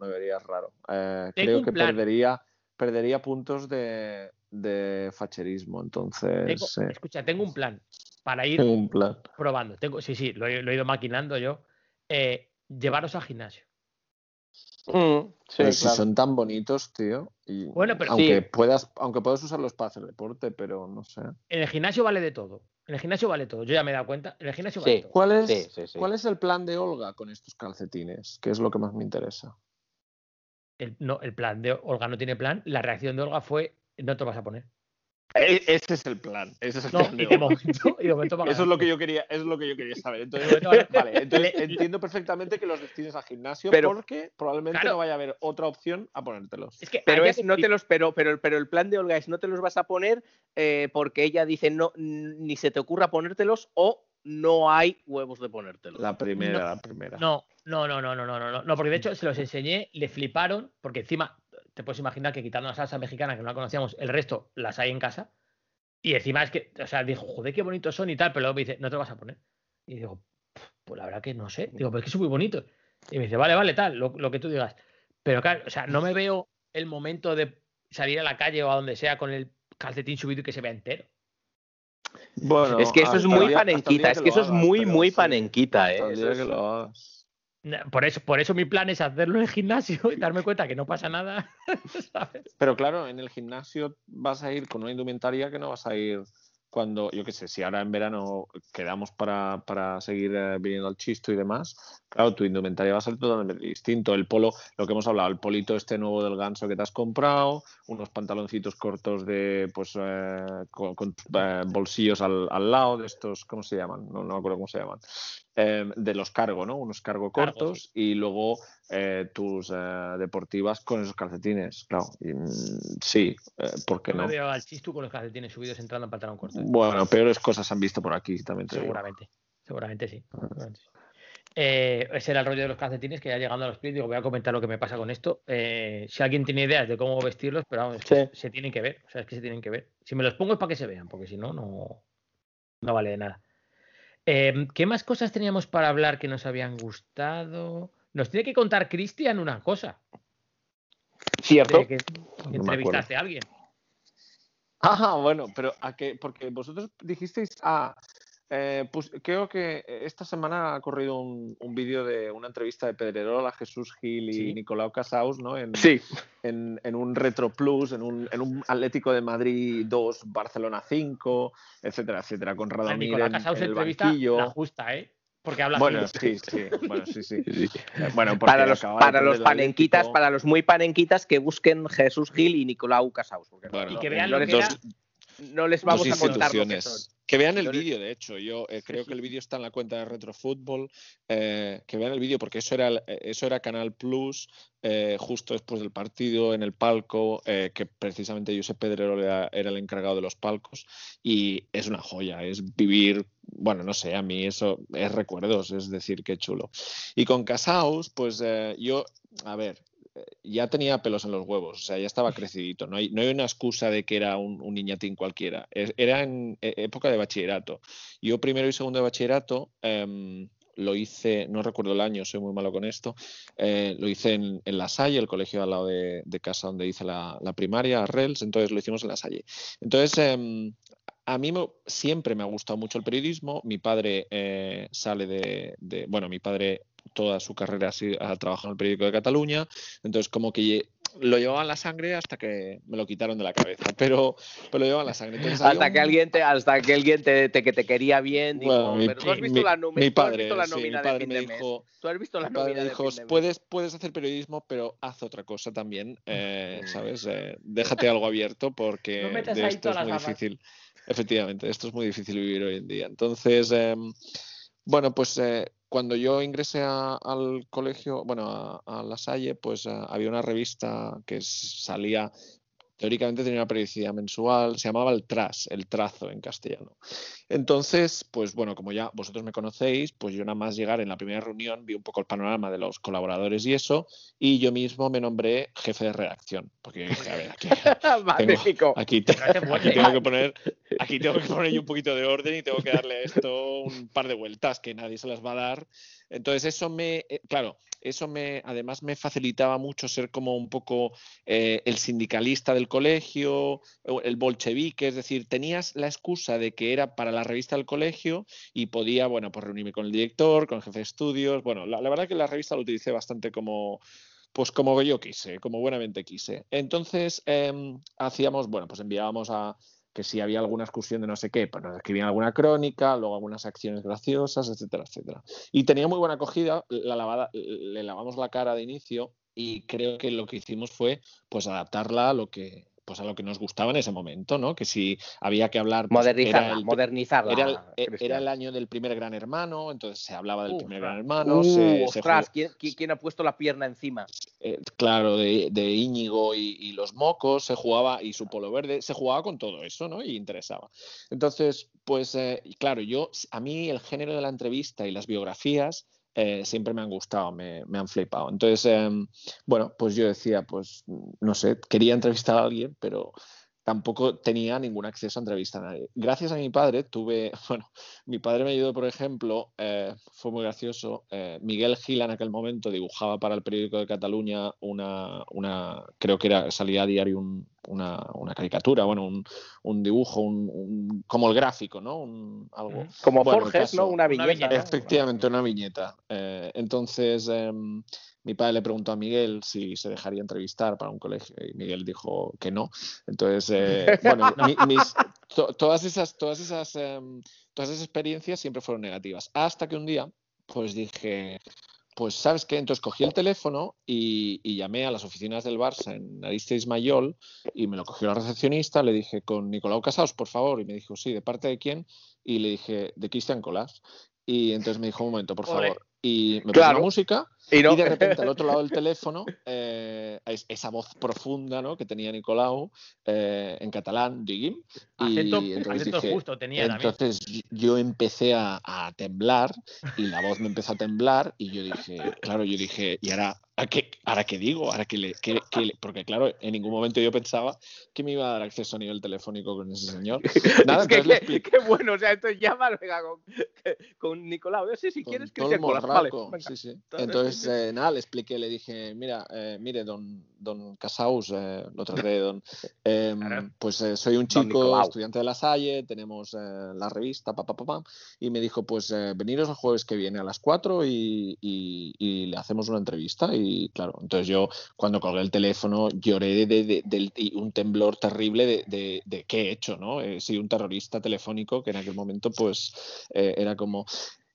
me vería raro. Eh, creo que plan. perdería, perdería puntos de, de facherismo. Entonces, Tengo- sí, escucha, tengo un plan para ir tengo un plan. probando. Tengo, sí, sí, lo he, lo he ido maquinando yo. Eh, llevaros al gimnasio. Mm, sí, Pero si claro. son tan bonitos, tío. Y Bueno, pero- aunque Sí. puedas, aunque puedas usarlos para hacer deporte, pero no sé. En el gimnasio vale de todo. En el gimnasio vale todo. Yo ya me he dado cuenta. En el gimnasio vale Sí. todo. ¿Cuál es, Sí, sí, sí. ¿Cuál es el plan de Olga con estos calcetines? Que es lo que más me interesa. El, no, el plan de Olga no tiene plan. La reacción de Olga fue: no te lo vas a poner. E-, ese es el plan, ese es el plan. De momento, Eso es lo que yo quería, Eso es lo que yo quería saber. Vale, entonces entiendo perfectamente que los destines al gimnasio porque probablemente no vaya a haber otra opción a ponértelos. Es que pero es, no te los, pero, el plan de Olga es no te los vas a poner eh, porque ella dice no ni se te ocurra ponértelos o no hay huevos de ponértelos. La primera, la primera. No, no, no, no, no, no, no, no, porque de hecho se los enseñé, le fliparon, porque encima te puedes imaginar que quitando la salsa mexicana que no la conocíamos, el resto las hay en casa. Y encima es que, o sea, dijo, joder, qué bonitos son y tal, pero luego me dice, no te lo vas a poner. Y digo, pues la verdad que no sé. Digo, pues es que son muy bonitos. Y me dice, vale, vale, tal, lo, lo que tú digas. Pero claro, o sea, no me veo el momento de salir a la calle o a donde sea con el calcetín subido y que se vea entero. Bueno, es que eso es hasta el muy panenquita, es que eso es muy, pero muy panenquita, ¿eh? Por eso, por eso mi plan es hacerlo en el gimnasio y darme cuenta que no pasa nada. Pero claro, en el gimnasio vas a ir con una indumentaria que no vas a ir cuando, yo qué sé, si ahora en verano quedamos para, para seguir eh, viniendo al chisto y demás, claro, tu indumentaria va a ser totalmente distinto. El polo, lo que hemos hablado, el polito este nuevo del ganso que te has comprado, unos pantaloncitos cortos de, pues, eh, con, con, eh, bolsillos al, al lado de estos, ¿cómo se llaman? No, no me acuerdo cómo se llaman. Eh, de los cargo, ¿no? Unos cargo Cargo, cortos y luego eh, tus eh, deportivas con esos calcetines, claro. Y, mm, sí, eh, ¿por qué No no? me veo al chistu con los calcetines subidos entrando en pantalón corto. Bueno, peores cosas se han visto por aquí, también te digo. Seguramente. Seguramente sí. seguramente sí. Eh, ese era el rollo de los calcetines que ya llegando a los pies, digo, voy a comentar lo que me pasa con esto. Eh, si alguien tiene ideas de cómo vestirlos, pero vamos, es que Sí. se tienen que ver. O sea, es que se tienen que ver. Si me los pongo es para que se vean, porque si no, no, no vale de nada. Eh, ¿Qué más cosas teníamos para hablar que nos habían gustado? Nos tiene que contar Cristian una cosa. ¿Cierto? De que entrevistaste a alguien. Ah, bueno, pero a que, porque vosotros dijisteis, ah, eh, pues creo que esta semana ha corrido un, un vídeo de una entrevista de Pedrerola, Jesús Gil y Sí. Nicolau Casaus, ¿no? En, Sí. en, en un Retro Plus, en un, en un Atlético de Madrid 2, Barcelona 5, etcétera, etcétera, con A Radomir Nicolás en, Casau se en el entrevista banquillo. la justa, ¿eh? Porque habla Bueno, sí, sí, bueno, sí, sí. Eh, Bueno, Para los, para los panenquitas, Atlético. para los muy panenquitas que busquen Jesús Gil y Nicolau Casaus. porque no- Bueno, Y que vean lo que era- no les vamos a contar lo que son. Que vean el vídeo, de hecho. Yo eh, creo que el vídeo está en la cuenta de Retrofútbol. eh, que vean el vídeo, porque eso era, eh, eso era Canal Plus, eh, justo después del partido, en el palco, que precisamente Josep Pedrero era, era el encargado de los palcos. Y es una joya, es vivir. Bueno, no sé, a mí eso es recuerdos, es decir, qué chulo. Y con Casaus, pues yo, a ver, ya tenía pelos en los huevos, o sea, ya estaba crecidito. No hay, no hay una excusa de que era un, niñatín cualquiera. Era en eh, época de bachillerato. Yo primero y segundo de bachillerato em, lo hice, no recuerdo el año, soy muy malo con esto, eh, lo hice en, en La Salle, el colegio al lado de, casa donde hice la, primaria, Rels, entonces lo hicimos en La Salle. Entonces, em, a mí me- siempre me ha gustado mucho el periodismo. Mi padre eh, sale de, de- bueno, mi padre toda su carrera ha, sido- ha trabajado en el periódico de Cataluña, entonces como que lo llevaba en la sangre hasta que me lo quitaron de la cabeza, pero, pero lo llevaba en la sangre. Entonces, Hasta un- que alguien te, hasta que alguien te, te- que te quería bien, dijo, Bueno, mi- pero tú has visto mi- la mi tú has padre, visto la sí, mi nómina de padre fin me de mes. dijo, Tú has visto la Mi padre nómina de dijo, fin de mes. puedes, puedes hacer periodismo, pero haz otra cosa también, eh, Mm. ¿sabes? Eh, déjate algo abierto porque No de ahí esto es muy gafas. difícil. Efectivamente, esto es muy difícil vivir hoy en día. Entonces, em, bueno, pues eh, cuando yo ingresé al colegio, bueno, a, La Salle, pues eh, había una revista que salía, teóricamente tenía una periodicidad mensual, se llamaba El Tras, El Trazo en castellano. Entonces, pues bueno, como ya vosotros me conocéis, pues yo nada más llegar en la primera reunión vi un poco el panorama de los colaboradores y eso, y yo mismo me nombré jefe de redacción, porque dije, a ver, aquí, te- tengo que poner, aquí tengo que poner yo un poquito de orden y tengo que darle a esto un par de vueltas que nadie se las va a dar. Entonces eso me, eh, claro, eso me, además me facilitaba mucho ser como un poco eh, el sindicalista del colegio, el bolchevique, es decir, tenías la excusa de que era para la revista del colegio y podía, bueno, pues reunirme con el director, con el jefe de estudios. Bueno, la, la verdad que la revista lo utilicé bastante como, pues como yo quise, como buenamente quise. Entonces em, hacíamos, bueno, pues enviábamos a que si había alguna excursión de no sé qué, pues nos escribían alguna crónica, luego algunas acciones graciosas, etcétera, etcétera. Y tenía muy buena acogida, la lavada, le lavamos la cara de inicio y creo que lo que hicimos fue pues adaptarla a lo que pues a lo que nos gustaba en ese momento, ¿no? Que si había que hablar... Pues, modernizarla, el, modernizarla. Era el, era el, año del primer gran hermano, entonces se hablaba del primer gran hermano. Uh, se, ostras, ¿quién, ¿quién, ha puesto la pierna encima? Eh, claro, de, de Íñigo y, y, los mocos, se jugaba, y su polo verde, se jugaba con todo eso, ¿no? Y interesaba. Entonces, pues, eh, claro, yo, a mí el género de la entrevista y las biografías eh, siempre me han gustado, me, me han flipado. Entonces, eh, bueno, pues yo decía, pues no sé, quería entrevistar a alguien, pero tampoco tenía ningún acceso a entrevistar a nadie. Gracias a mi padre tuve, bueno, mi padre me ayudó, por ejemplo, eh, fue muy gracioso, eh, Miguel Gila en aquel momento dibujaba para el periódico de Cataluña una, una creo que era, salía a diario un, una, una, caricatura, bueno, un, un dibujo, un, un, como el gráfico, ¿no? Un, algo. Como bueno, Forges, caso, ¿no? Una viñeta. ¿no? Efectivamente, una viñeta. Eh, entonces, eh, mi padre le preguntó a Miguel si se dejaría entrevistar para un colegio y Miguel dijo que no. Entonces, eh, bueno, mi, mis, to, todas esas, todas esas, todas esas experiencias siempre fueron negativas. Hasta que un día, pues dije, pues, ¿sabes qué? Entonces cogí el teléfono y, y, llamé a las oficinas del Barça en Aristóteles Mayol y me lo cogió la recepcionista. Le dije, con Nicolau Casaus, por favor. Y me dijo, sí, ¿de parte de quién? Y le dije, de Cristian Colás. Y entonces me dijo, un momento, por favor. Y me Claro. puso la música Y no- y de repente al otro lado del teléfono, eh, es- esa voz profunda ¿no? que tenía Nicolau eh, en catalán, diguim. Y Acento, entonces acento dije, justo tenía también. entonces yo empecé a, a temblar y la voz me empezó a temblar y yo dije, claro, yo dije, ¿y ahora, ¿a qué, ahora qué digo? ¿Ahora qué le, le-?" Porque claro, en ningún momento yo pensaba que me iba a dar acceso a nivel telefónico con ese señor. Nada, es que, le qué, qué bueno, o sea, entonces llama venga, con, con Nicolau. Yo sí, si con quieres, Cristian el Colas. Vale, sí, sí. Entonces, eh, nada, le expliqué, le dije, mira, eh, mire, don, don Casaus, eh, lo traté, don, eh, Claro. pues eh, soy un chico estudiante de la Salle, tenemos eh, la revista, pa, pa, pa, pam, y me dijo, pues veniros el jueves que viene a las 4 y, y- y le hacemos una entrevista. Y claro, entonces yo cuando colgué el teléfono lloré de, de- un temblor terrible de, qué he hecho, ¿no? He sido un terrorista telefónico que en aquel momento pues era como...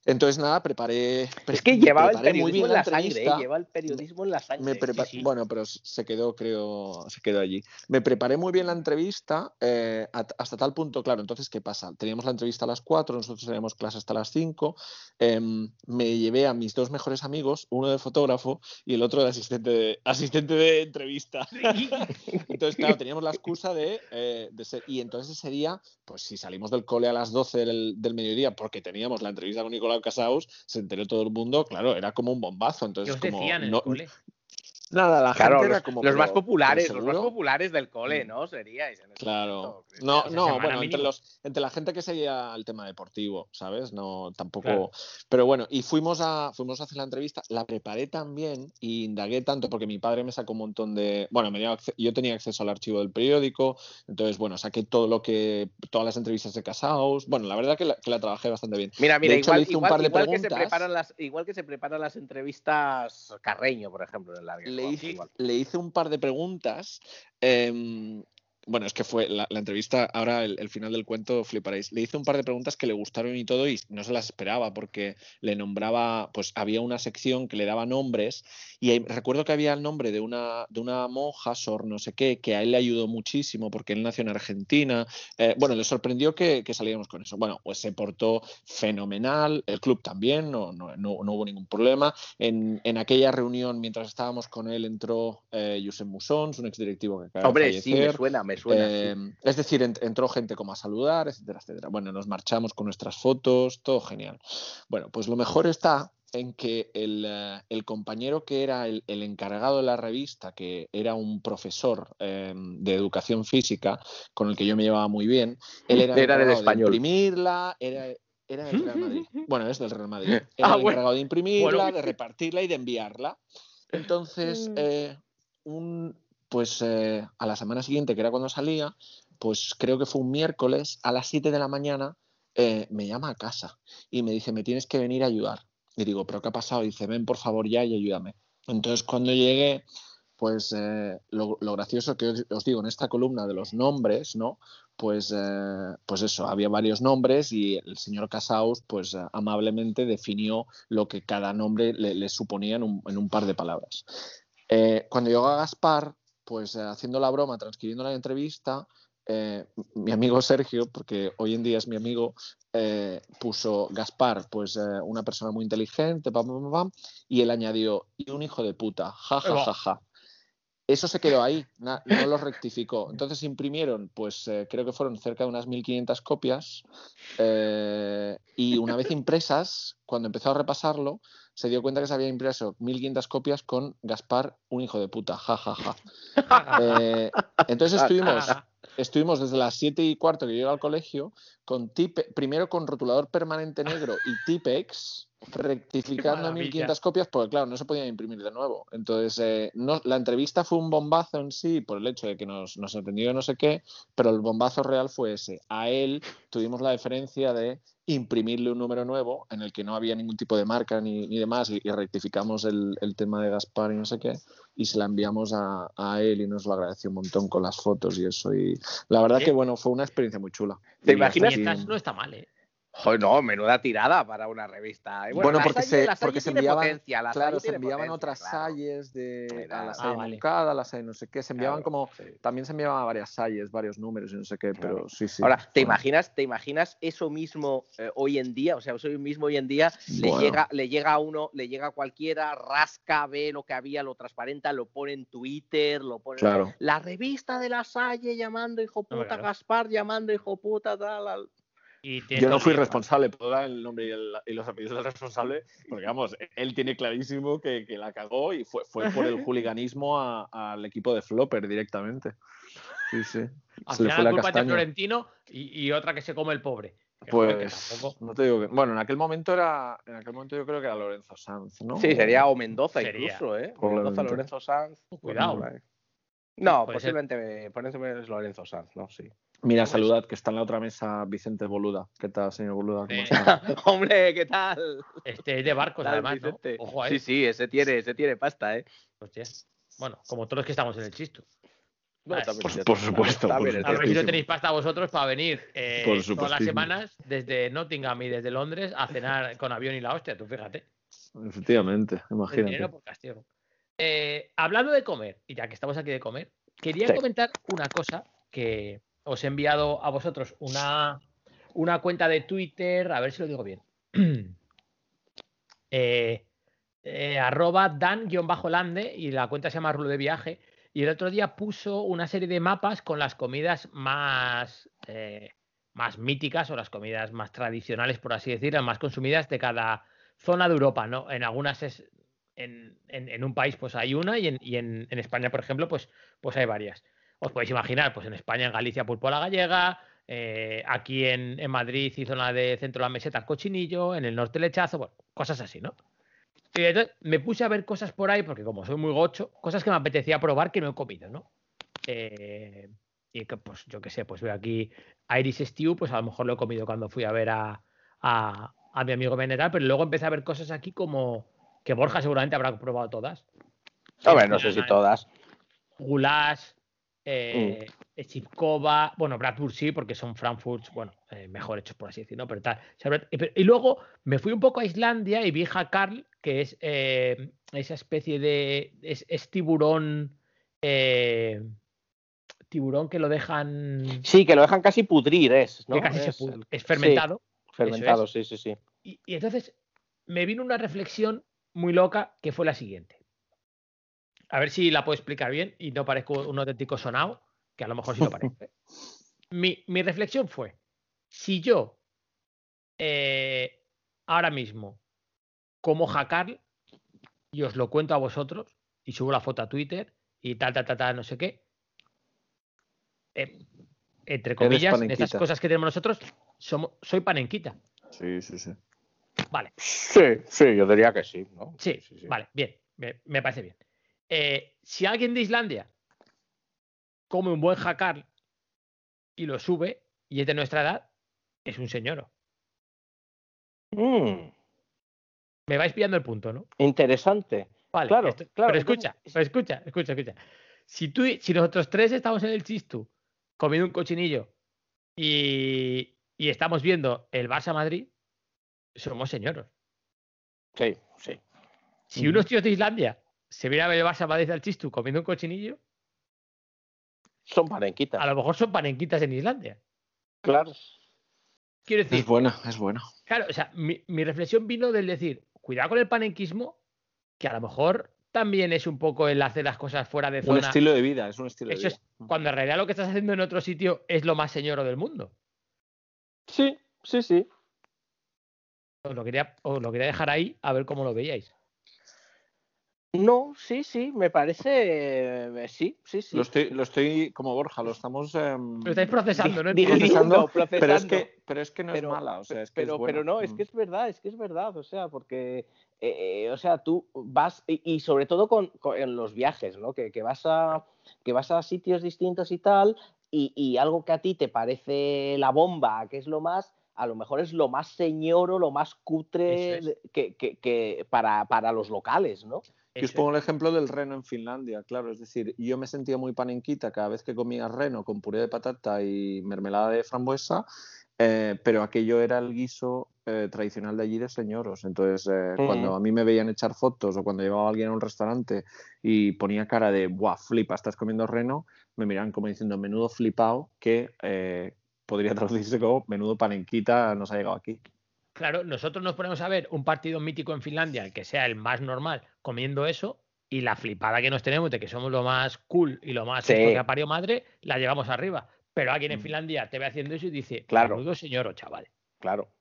Entonces nada, preparé... pre- Es que llevaba el periodismo en la sangre, ¿eh? lleva el periodismo en la sangre. Me sí, prepa- sí. Bueno, pero se quedó, creo, se quedó allí. Me preparé muy bien la entrevista eh, hasta tal punto, claro, entonces, ¿qué pasa? Teníamos la entrevista a las 4, nosotros teníamos clase hasta las 5, em, me llevé a mis dos mejores amigos, uno de fotógrafo y el otro de asistente de, asistente de entrevista. Entonces, claro, teníamos la excusa de, eh, de ser... Y entonces ese día, pues si salimos del cole a las 12 del, del mediodía porque teníamos la entrevista con Nicolau Casaus, se enteró todo el mundo, claro, era como un bombazo. ¿Qué Entonces, como... decían no-? Nada, la Claro, gente era los, como... los pero- más populares, los más populares del cole, Mm. ¿no? Seríais. en Claro. momento. No, no, bueno, entre, los, entre la gente que seguía el tema deportivo, ¿sabes? No, tampoco. Claro. Pero bueno, y fuimos a, fuimos a hacer la entrevista, la preparé también y indagué tanto porque mi padre me sacó un montón de. Bueno, me dio yo tenía acceso al archivo del periódico, entonces, bueno, saqué todo lo que. todas las entrevistas de Casaus. Bueno, la verdad que la, que la trabajé bastante bien. Mira, mira, De hecho, igual, le hice un igual- par de igual que se preparan las, igual que se preparan las entrevistas Carreño, por ejemplo, en la le hice, le hice un par de preguntas. em, bueno, es que fue la, la entrevista, ahora el, el final del cuento fliparéis. Le hice un par de preguntas que le gustaron y todo y no se las esperaba porque le nombraba, pues había una sección que le daba nombres y ahí- recuerdo que había el nombre de una, de una monja, Sor no sé qué, que a él le ayudó muchísimo porque él nació en Argentina. Eh, bueno, le sorprendió que, que saliéramos con eso. Bueno, pues se portó fenomenal, el club también, no, no, no, no hubo ningún problema. En, en aquella reunión, mientras estábamos con él, entró eh, Josep Musons, un exdirectivo que acaba Hombre, de sí, me fallecer. suena, me suena. sí. Eh, Es decir, ent- entró gente como a saludar, etcétera, etcétera. Bueno, nos marchamos con nuestras fotos, todo genial. Bueno, pues lo mejor está en que el, eh, el compañero que era el, el encargado de la revista, que era un profesor eh, de educación física, con el que yo me llevaba muy bien, él era, el Era del encargado de español. imprimirla, era, era del Real Madrid. Bueno, es del Real Madrid. Era Ah, el bueno. encargado de imprimirla, Bueno. de repartirla y de enviarla. Entonces, Mm. eh, un, pues eh, a la semana siguiente, que era cuando salía, pues creo que fue un miércoles a las 7 de la mañana, eh, me llama a casa y me dice, me tienes que venir a ayudar. Y digo, ¿pero qué ha pasado? Y dice, ven por favor ya y ayúdame. Entonces, cuando llegué, pues eh, lo, lo, gracioso que os, os, digo en esta columna de los nombres, ¿no? Pues, pues eso, había varios nombres y el señor Casaus, pues amablemente definió lo que cada nombre le, suponía en un, en un, par de palabras. Cuando llegó a Gaspar, pues haciendo la broma, transcribiendo la entrevista, eh, mi amigo Sergio, porque hoy en día es mi amigo, eh, puso Gaspar, pues eh, una persona muy inteligente, pam, pam, pam, y él añadió, y un hijo de puta, ja, ja, ja, ja. Eso se quedó ahí, no, lo rectificó. Entonces imprimieron, pues eh, creo que fueron cerca de unas 1.500 copias, eh, y una vez impresas, cuando empezó a repasarlo, se dio cuenta que se había impreso 1.500 copias con Gaspar, un hijo de puta, ja, ja, ja. Eh, entonces estuvimos estuvimos desde las 7 y cuarto que llegué al colegio, con tipe, primero con rotulador permanente negro y Tipex, rectificando 1500 copias, porque claro, no se podía imprimir de nuevo. Entonces, eh, no, la entrevista fue un bombazo en sí, por el hecho de que nos, nos entendió no sé qué, pero el bombazo real fue ese. A él tuvimos la diferencia de imprimirle un número nuevo en el que no había ningún tipo de marca ni, ni demás y, y rectificamos el, el, tema de Gaspar y no sé qué y se la enviamos a, a, él y nos lo agradeció un montón con las fotos y eso y la verdad que bueno fue una experiencia muy chula ¿Te imaginas? No está mal, ¿eh? Joder, no, menuda tirada para una revista. Bueno, bueno porque, se, porque se enviaban, potencia, claro, se enviaban potencia, otras claro. salles de a la salle ah, Moncada, a la salle no sé qué, se enviaban claro, como sí. también se enviaban varias salles, varios números y no sé qué, pero sí, sí. Ahora, ¿te imaginas, te imaginas eso mismo eh, hoy en día? O sea, eso mismo hoy en día bueno. le llega le llega a uno, le llega a cualquiera, rasca, ve lo que había, lo transparenta, lo pone en Twitter, lo pone claro. la revista de la salle llamando hijo puta, Gaspar llamando hijo puta tal. Yo no fui responsable, puedo dar el nombre y, el, y, los apellidos del responsable, porque vamos, él tiene clarísimo que, que la cagó y fue, fue por el juliganismo al equipo de Flopper directamente. Sí, sí. Al final la culpa de Florentino y, y, otra que se come el pobre. Pues no te digo que. Bueno, en aquel momento era. En aquel momento yo creo que era Lorenzo Sanz, ¿no? Sí, sería o Mendoza sería. incluso, ¿eh? Mendoza, Lorenzo Sanz. Cuidado. No, posiblemente, posiblemente es Lorenzo Sanz, ¿no? Sí. Mira, pues... saludad, que está en la otra mesa Vicente Boluda. ¿Qué tal, señor Boluda? Eh, Hombre, ¿qué tal? Este es de barcos, además, ¿no? Ojo a él. Sí, sí, ese tiene, ese tiene pasta, ¿eh? Hostia. Bueno, como todos los que estamos en el chisto. No, por, por, supuesto. A ver si no tenéis pasta vosotros para venir eh, todas las semanas desde Nottingham y desde Londres a cenar con avión y la hostia, tú fíjate. Efectivamente, imagínate. Por castigo. Eh, hablando de comer, y ya que estamos aquí de comer, quería sí. comentar una cosa que, os he enviado a vosotros una, una cuenta de Twitter, a ver si lo digo bien. eh, eh, arroba dan-lande y la cuenta se llama Rulo de Viaje. Y el otro día puso una serie de mapas con las comidas más, eh, más míticas o las comidas más tradicionales, por así decirlo, más consumidas de cada zona de Europa, ¿no? En algunas es, en, en, en un país pues hay una y en, y en, España, por ejemplo, pues, pues hay varias os podéis imaginar, pues en España, en Galicia, pulpo a la gallega, eh, aquí en, en, Madrid y zona de centro de la meseta, cochinillo, en el norte lechazo, bueno, cosas así, ¿no? Y entonces me puse a ver cosas por ahí, porque como soy muy gocho, cosas que me apetecía probar que no he comido, ¿no? Eh, y que, pues yo qué sé, pues veo aquí Iris Stew, pues a lo mejor lo he comido cuando fui a ver a, a, a mi amigo Veneral, pero luego empecé a ver cosas aquí como que Borja seguramente habrá probado todas. A ver, no sé si todas. Goulash, eh, mm. Chipkova, bueno, Bradford sí, porque son Frankfurts, bueno, eh, mejor hechos por así decirlo, pero tal. Y luego me fui un poco a Islandia y vi a Carl, que es eh, esa especie de. Es, es tiburón. Eh, tiburón que lo dejan. Sí, que lo dejan casi pudrir, es. ¿no? Que casi es, se pudre, es fermentado. Sí, fermentado, sí, sí, sí. Y, y entonces me vino una reflexión muy loca que fue la siguiente. A ver si la puedo explicar bien y no parezco un auténtico sonado, que a lo mejor sí lo parece. mi, mi, reflexión fue, si yo eh, ahora mismo como jacar y os lo cuento a vosotros y subo la foto a Twitter y tal, tal, tal, tal no sé qué, eh, entre comillas, de esas cosas que tenemos nosotros, somos, soy panenquita. Sí, sí, sí. Vale. Sí, sí, yo diría que sí, ¿no? Sí, sí, sí. vale, bien, me, me parece bien. Eh, si alguien de Islandia come un buen jacar y lo sube y es de nuestra edad, es un señor. Mm. Me vais pillando el punto, ¿no? Interesante. Vale, Claro, esto- claro, Pero escucha, pero escucha, escucha, escucha. Si tú, si nosotros tres estamos en el Chistu comiendo un cochinillo y, y estamos viendo el Barça Madrid, somos señoros. Sí, sí. Si unos tíos de Islandia se vienen a ver el Barça Madrid al Chistu comiendo un cochinillo, Son panenquitas. a lo mejor son panenquitas en Islandia. Claro. Quiero decir, Es buena, es buena. Claro, o sea, mi, mi reflexión vino del decir, cuidado con el panenquismo, que a lo mejor también es un poco el hacer las cosas fuera de Un zona. estilo de vida, es un estilo Eso de es vida. cuando en realidad lo que estás haciendo en otro sitio es lo más señoro del mundo. Sí, sí, sí. Os lo quería, os lo quería dejar ahí a ver cómo lo veíais. No, sí, sí, me parece. eh, sí, sí, sí. Lo, estoy, lo estoy como Borja, lo estamos em, Lo estáis procesando, ¿no? Procesando, pero es que, pero es que no Pero- es mala, o sea, es que pero, es buena. pero no, es Mm. que es verdad, es que es verdad, o sea, porque, eh, eh, o sea, tú vas, y, y sobre todo con, con- en los viajes, ¿no? Que, que vas a, que vas a sitios distintos y tal, y, y algo que a ti te parece la bomba, que es lo más, a lo mejor es lo más señoro, lo más cutre es. que, que- que para, para los locales, ¿no? Y os pongo el ejemplo del reno en Finlandia, claro, es decir, yo me sentía muy panenquita cada vez que comía reno con puré de patata y mermelada de frambuesa, eh, pero aquello era el guiso eh, tradicional de allí de señoros. Entonces, eh, cuando a mí me veían echar fotos o cuando llevaba a alguien a un restaurante y ponía cara de, ¡buah, flipa, estás comiendo reno! Me miraban como diciendo, menudo flipao, que podría traducirse como, menudo panenquita nos ha llegado aquí. Claro, nosotros nos ponemos a ver un partido mítico en Finlandia, que sea el más normal, comiendo eso, y la flipada que nos tenemos de que somos lo más cool y lo más Sí. que ha parido madre, la llevamos arriba. Pero alguien en Mm. Finlandia te ve haciendo eso y dice, Claro. señor o chaval. Claro.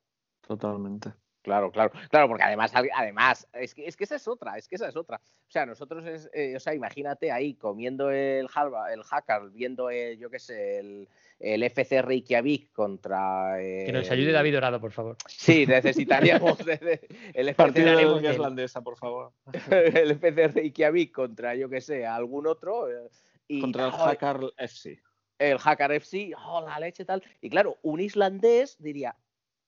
Totalmente. Claro, claro, claro, porque además, además, es que, es que esa es otra, es que esa es otra. O sea, nosotros es, eh, o sea, imagínate ahí comiendo el halva, el hacker, viendo el, yo qué sé, el, el FC Reykjavik contra Que nos ayude David Dorado, por favor. Sí, necesitaríamos de- de- el FC, Partido de la Islandesa, por favor. el FC Reykjavik contra, yo qué sé, algún otro. eh, Y, Contra el Hackar FC. el Hackar FC, oh, la leche tal. Y claro, un islandés diría,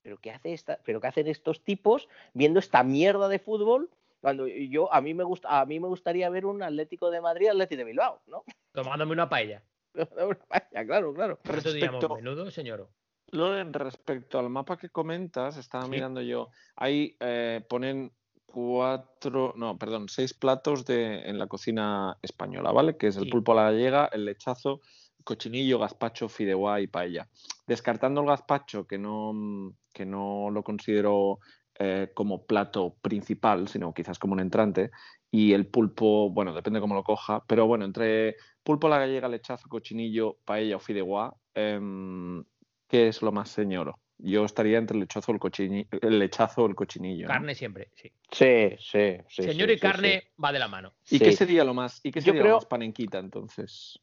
¿pero qué, hace esta, ¿pero qué hacen estos tipos viendo esta mierda de fútbol? Cuando yo, a mí me gusta, a mí me gustaría ver un Atlético de Madrid, Atlético de Bilbao, ¿no? Tomándome una paella. Vaya, claro, claro. Por eso diríamos, Respecto- menudo señor. Loren, respecto al mapa que comentas, estaba Sí. mirando yo. Ahí eh, ponen cuatro, no, perdón, seis platos de, en la cocina española, ¿vale? Que es el Sí. pulpo a la gallega, el lechazo, cochinillo, gazpacho, fideuá y paella. Descartando el gazpacho, que no, que no lo considero eh, como plato principal, sino quizás como un entrante, y el pulpo, bueno, depende cómo lo coja, pero bueno, entre pulpo la gallega, lechazo, cochinillo, paella o fideuá, em, ¿qué es lo más señoro? Yo estaría entre el lechazo, el, cochini- el lechazo o el cochinillo. ¿no? Carne siempre, sí. Sí, sí, sí. señor sí, y sí, carne va de la mano. ¿Y Sí. qué sería lo más, y qué Yo sería creo- lo más panenquita entonces?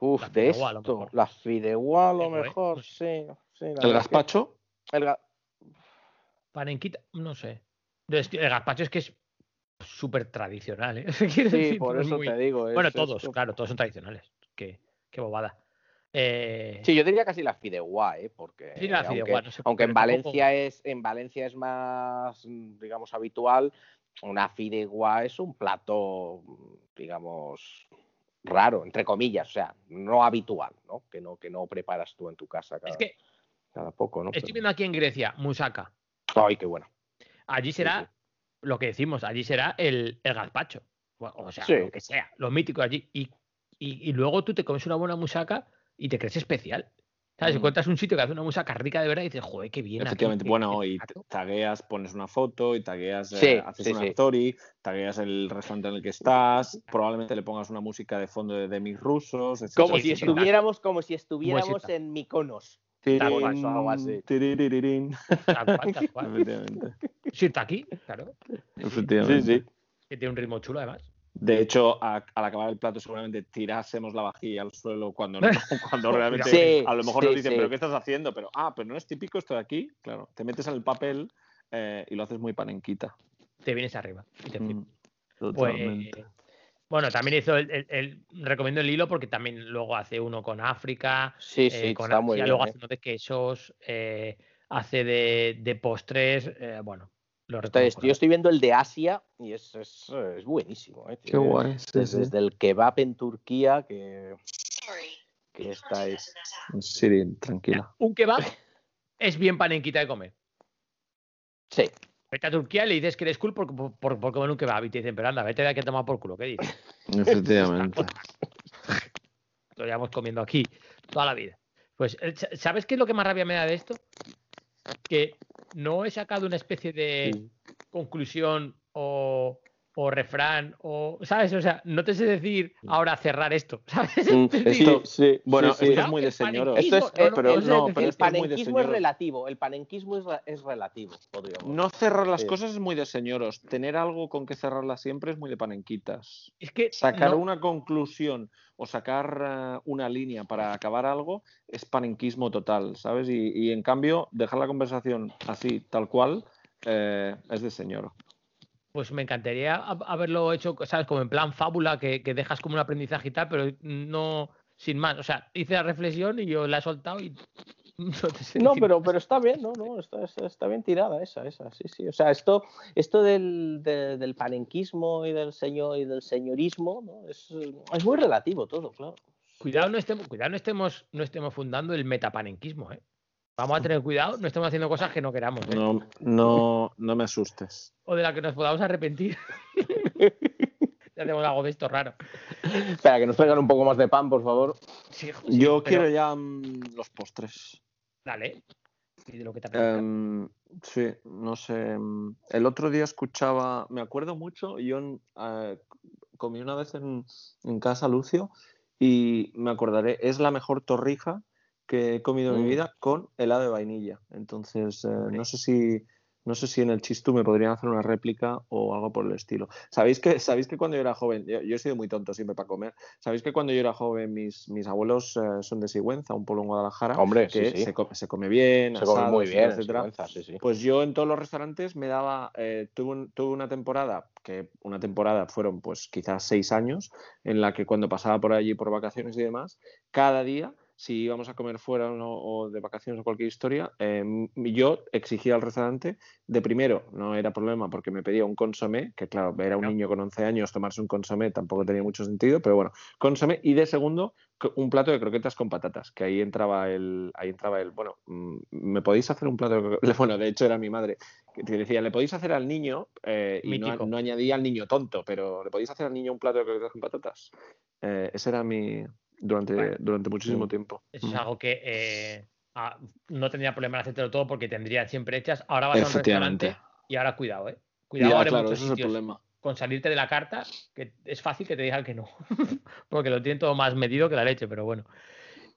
Uf, La de lo esto, la fideuá a lo ¿eh? mejor, Pues- sí. sí la ¿El es que- gazpacho? el ga- Panenquita, no sé. El gazpacho es que es súper tradicional, ¿eh? Sí, decir, por eso muy- te digo. es- Bueno, todos, claro, todos son tradicionales. Qué, qué bobada. Eh, Sí, yo diría casi la fideuá, ¿eh? Porque Sí, la aunque, fideuá, no sé, aunque en tampoco- Valencia es en Valencia es más, digamos, habitual, una fideuá es un plato, digamos, raro, entre comillas, o sea, no habitual, ¿no? Que no, que no preparas tú en tu casa cada, es que cada poco, ¿no? estoy viendo aquí en Grecia, Musaka. Ay, qué bueno. Allí será lo que decimos, allí será el, el gazpacho. O o sea, Sí. lo que sea, lo mítico allí. Y, y- y luego tú te comes una buena musaca y te crees especial. ¿Sabes? Mm. Encuentras un sitio que hace una musaca rica de verdad y dices, joder, qué bien. Efectivamente, qué- bueno, qué y barato". tagueas, pones una foto y tagueas, eh, Sí, haces sí, una sí. story, tagueas el restaurante en el que estás, probablemente le pongas una música de fondo de, de mis rusos, etcétera, Como Sí, si sí, estuviéramos, como si estuviéramos en Miconos. Tal Tirirín, cual, o algo así. tiririrín. Tal cual, tal cual. Efectivamente, Sirta aquí, claro. efectivamente. Que tiene un ritmo chulo además. De hecho, a- al acabar el plato seguramente tirásemos la vajilla al suelo cuando, no, cuando realmente Sí, a lo mejor sí, nos dicen, sí. pero ¿qué estás haciendo? Pero, ah, pero no es típico esto de aquí. Claro, te metes en el papel eh, y lo haces muy panenquita. Te vienes arriba. y te Mm. Pues, bueno, también hizo el, el- el- recomiendo el hilo porque también luego hace uno con África, Sí, eh, sí, con está muy Asia, bien. luego ¿eh? hace uno de quesos, eh, hace de, de postres, eh, bueno, Lo yo estoy viendo el de Asia y es, es, es buenísimo. ¿eh? Qué guay. sí, Desde, sí. desde el kebab en Turquía, que, que estáis. Siri, tranquila. Un kebab es bien panenquita de comer. Sí, Vete a Turquía y le dices que eres cool por, por, por comer un kebab y te dicen, pero anda, vete de aquí a tomar por culo. ¿Qué dices? Efectivamente. Lo llevamos comiendo aquí toda la vida. Pues, eh, sa- ¿sabes qué es lo que más rabia me da de esto? Que no he sacado una especie de conclusión o, o refrán o, ¿sabes? O sea, no te sé decir ahora cerrar esto, ¿sabes? Mm, esto, sí, Bueno, sí, sí. esto Cuidado es muy de el señoros. Esto es, panenquismo- eh, no, pero no, pero el es panenquismo es relativo. El panenquismo es, re- es relativo, podríamos. No cerrar las Sí. cosas es muy de señoros. Tener algo con que cerrarlas siempre es muy de panenquitas. es que Sacar no- una conclusión o sacar eh, una línea para acabar algo es panenquismo total, ¿sabes? Y, y, en cambio, dejar la conversación así, tal cual, eh, es de señor. Pues me encantaría hab- haberlo hecho, ¿sabes? Como en plan fábula, que, que dejas como un aprendizaje y tal, pero no sin más. O sea, hice la reflexión y yo la he soltado y no te No, pero, pero está bien, no, no, está, está, está bien tirada esa, esa, sí, sí. O sea, esto, esto del, de- del panenquismo y del señor y del señorismo, ¿no? Es, es muy relativo todo, claro. Cuidado, no estemos, cuidado, no estemos, no estemos fundando el metapanenquismo, ¿eh? Vamos a tener cuidado, no estemos haciendo cosas que no queramos, ¿eh? No, no, no me asustes. O de las que nos podamos arrepentir. ya hacemos algo de esto raro. Espera, que nos traigan un poco más de pan, por favor. Sí, Yo pero quiero ya mm, los postres. Dale. Y de lo que te apetezca. Em, sí, no sé. mm, El otro día escuchaba, me acuerdo mucho, yo en, eh, comí una vez en, en casa Lucio y me acordaré, es la mejor torrija que he comido en mi Mm. vida con helado de vainilla. Entonces, eh, no sé si no sé si en el Chistú me podrían hacer una réplica o algo por el estilo. ¿Sabéis que, ¿sabéis que cuando yo era joven, yo, yo he sido muy tonto siempre para comer, ¿sabéis que cuando yo era joven mis, mis abuelos eh, son de Sigüenza, un pueblo en Guadalajara? Hombre, que sí, sí. Se, co- se come bien, Se come muy bien, en etcétera. Sí. Pues yo en todos los restaurantes me daba, eh, tuve, un- tuve una temporada, que una temporada fueron pues quizás seis años, en la que cuando pasaba por allí por vacaciones y demás, cada día, si íbamos a comer fuera o, no- o de vacaciones o cualquier historia, eh, yo exigía al restaurante, de primero, no era problema porque me pedía un consomé, que claro, era un niño con 11 años, tomarse un consomé tampoco tenía mucho sentido, pero bueno, consomé y de segundo un plato de croquetas con patatas, que ahí entraba el, ahí entraba el, bueno, mm, ¿me podéis hacer un plato de croquetas? Bueno, de hecho era mi madre, que decía, ¿le podéis hacer al niño? Eh, y no, no añadía al niño tonto, pero ¿le podéis hacer al niño un plato de croquetas con patatas? Eh, ese era mi, durante, Bueno. durante muchísimo Mm. tiempo. Eso es algo que eh, ah, no tendría problema en hacértelo todo porque tendrían siempre hechas. Ahora vas a un Efectivamente. restaurante y ahora cuidado, ¿eh? Cuidado Ya, ahora en claro, muchos ese es el sitios problema. con salirte de la carta, que es fácil que te digan que no. porque lo tienen todo más medido que la leche, pero bueno.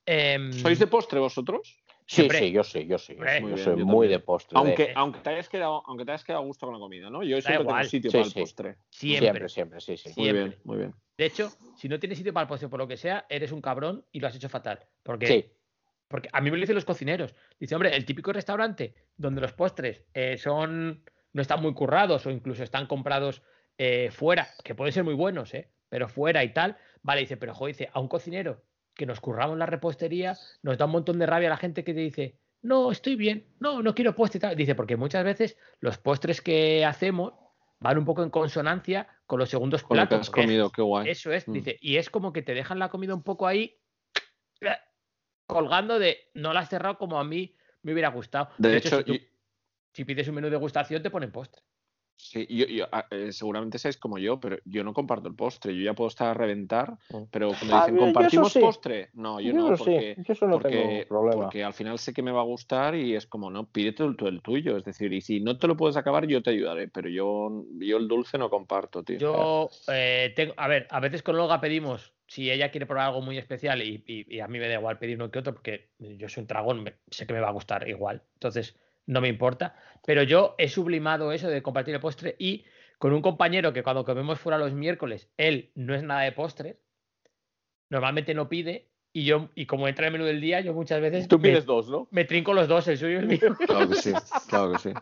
Em, ¿Sois de postre vosotros? Sí, sí, yo sí, yo sí. Yo, Hombre. sí, Muy yo bien, soy yo muy también. de postre. de- Aunque, aunque, te hayas quedado, aunque te hayas quedado a gusto con la comida, ¿no? Yo siempre tengo igual. sitio Sí, para el postre. siempre. siempre, siempre, sí, sí. Sí. Muy Siempre. bien, muy bien. De hecho, si no tienes sitio para el postre por lo que sea, eres un cabrón y lo has hecho fatal. Porque Sí, Porque a mí me lo dicen los cocineros. Dice, hombre, el típico restaurante donde los postres eh, son no están muy currados o incluso están comprados eh, fuera, que pueden ser muy buenos, ¿eh? pero fuera y tal. Vale, dice, pero joder, dice, a un cocinero que nos curramos la repostería, nos da un montón de rabia a la gente que te dice, no, estoy bien, no, no quiero postre tal. Dice, porque muchas veces los postres que hacemos van un poco en consonancia con los segundos Con lo que platos. has comido, qué guay. eso es, Mm. dice, y es como que te dejan la comida un poco ahí colgando de no la has cerrado como a mí me hubiera gustado. De, De, hecho, si, tú- si pides un menú de degustación te ponen postre. Sí, yo, yo, ah, eh, seguramente seáis como yo, pero yo no comparto el postre. Yo ya puedo estar a reventar, pero cuando Ah, dicen yo- yo compartimos sí. postre, no, yo, no, sí, porque, yo eso no porque, tengo problema. porque al final sé que me va a gustar y es como, no, pídete el, el tuyo. Es decir, y si no te lo puedes acabar, yo te ayudaré, pero yo, yo el dulce no comparto, tío. Yo eh, tengo, a ver, a veces con Olga pedimos si ella quiere probar algo muy especial y, y- y a mí me da igual pedir uno que otro porque yo soy un dragón, me- sé que me va a gustar igual, entonces no me importa. Pero yo he sublimado eso de compartir el postre y con un compañero que cuando comemos fuera los miércoles, él no es nada de postres, normalmente no pide y yo, y como entra en el menú del día, yo muchas veces Tú me- pides dos, ¿no? me trinco los dos, el suyo y el mío. Claro que sí, claro que sí.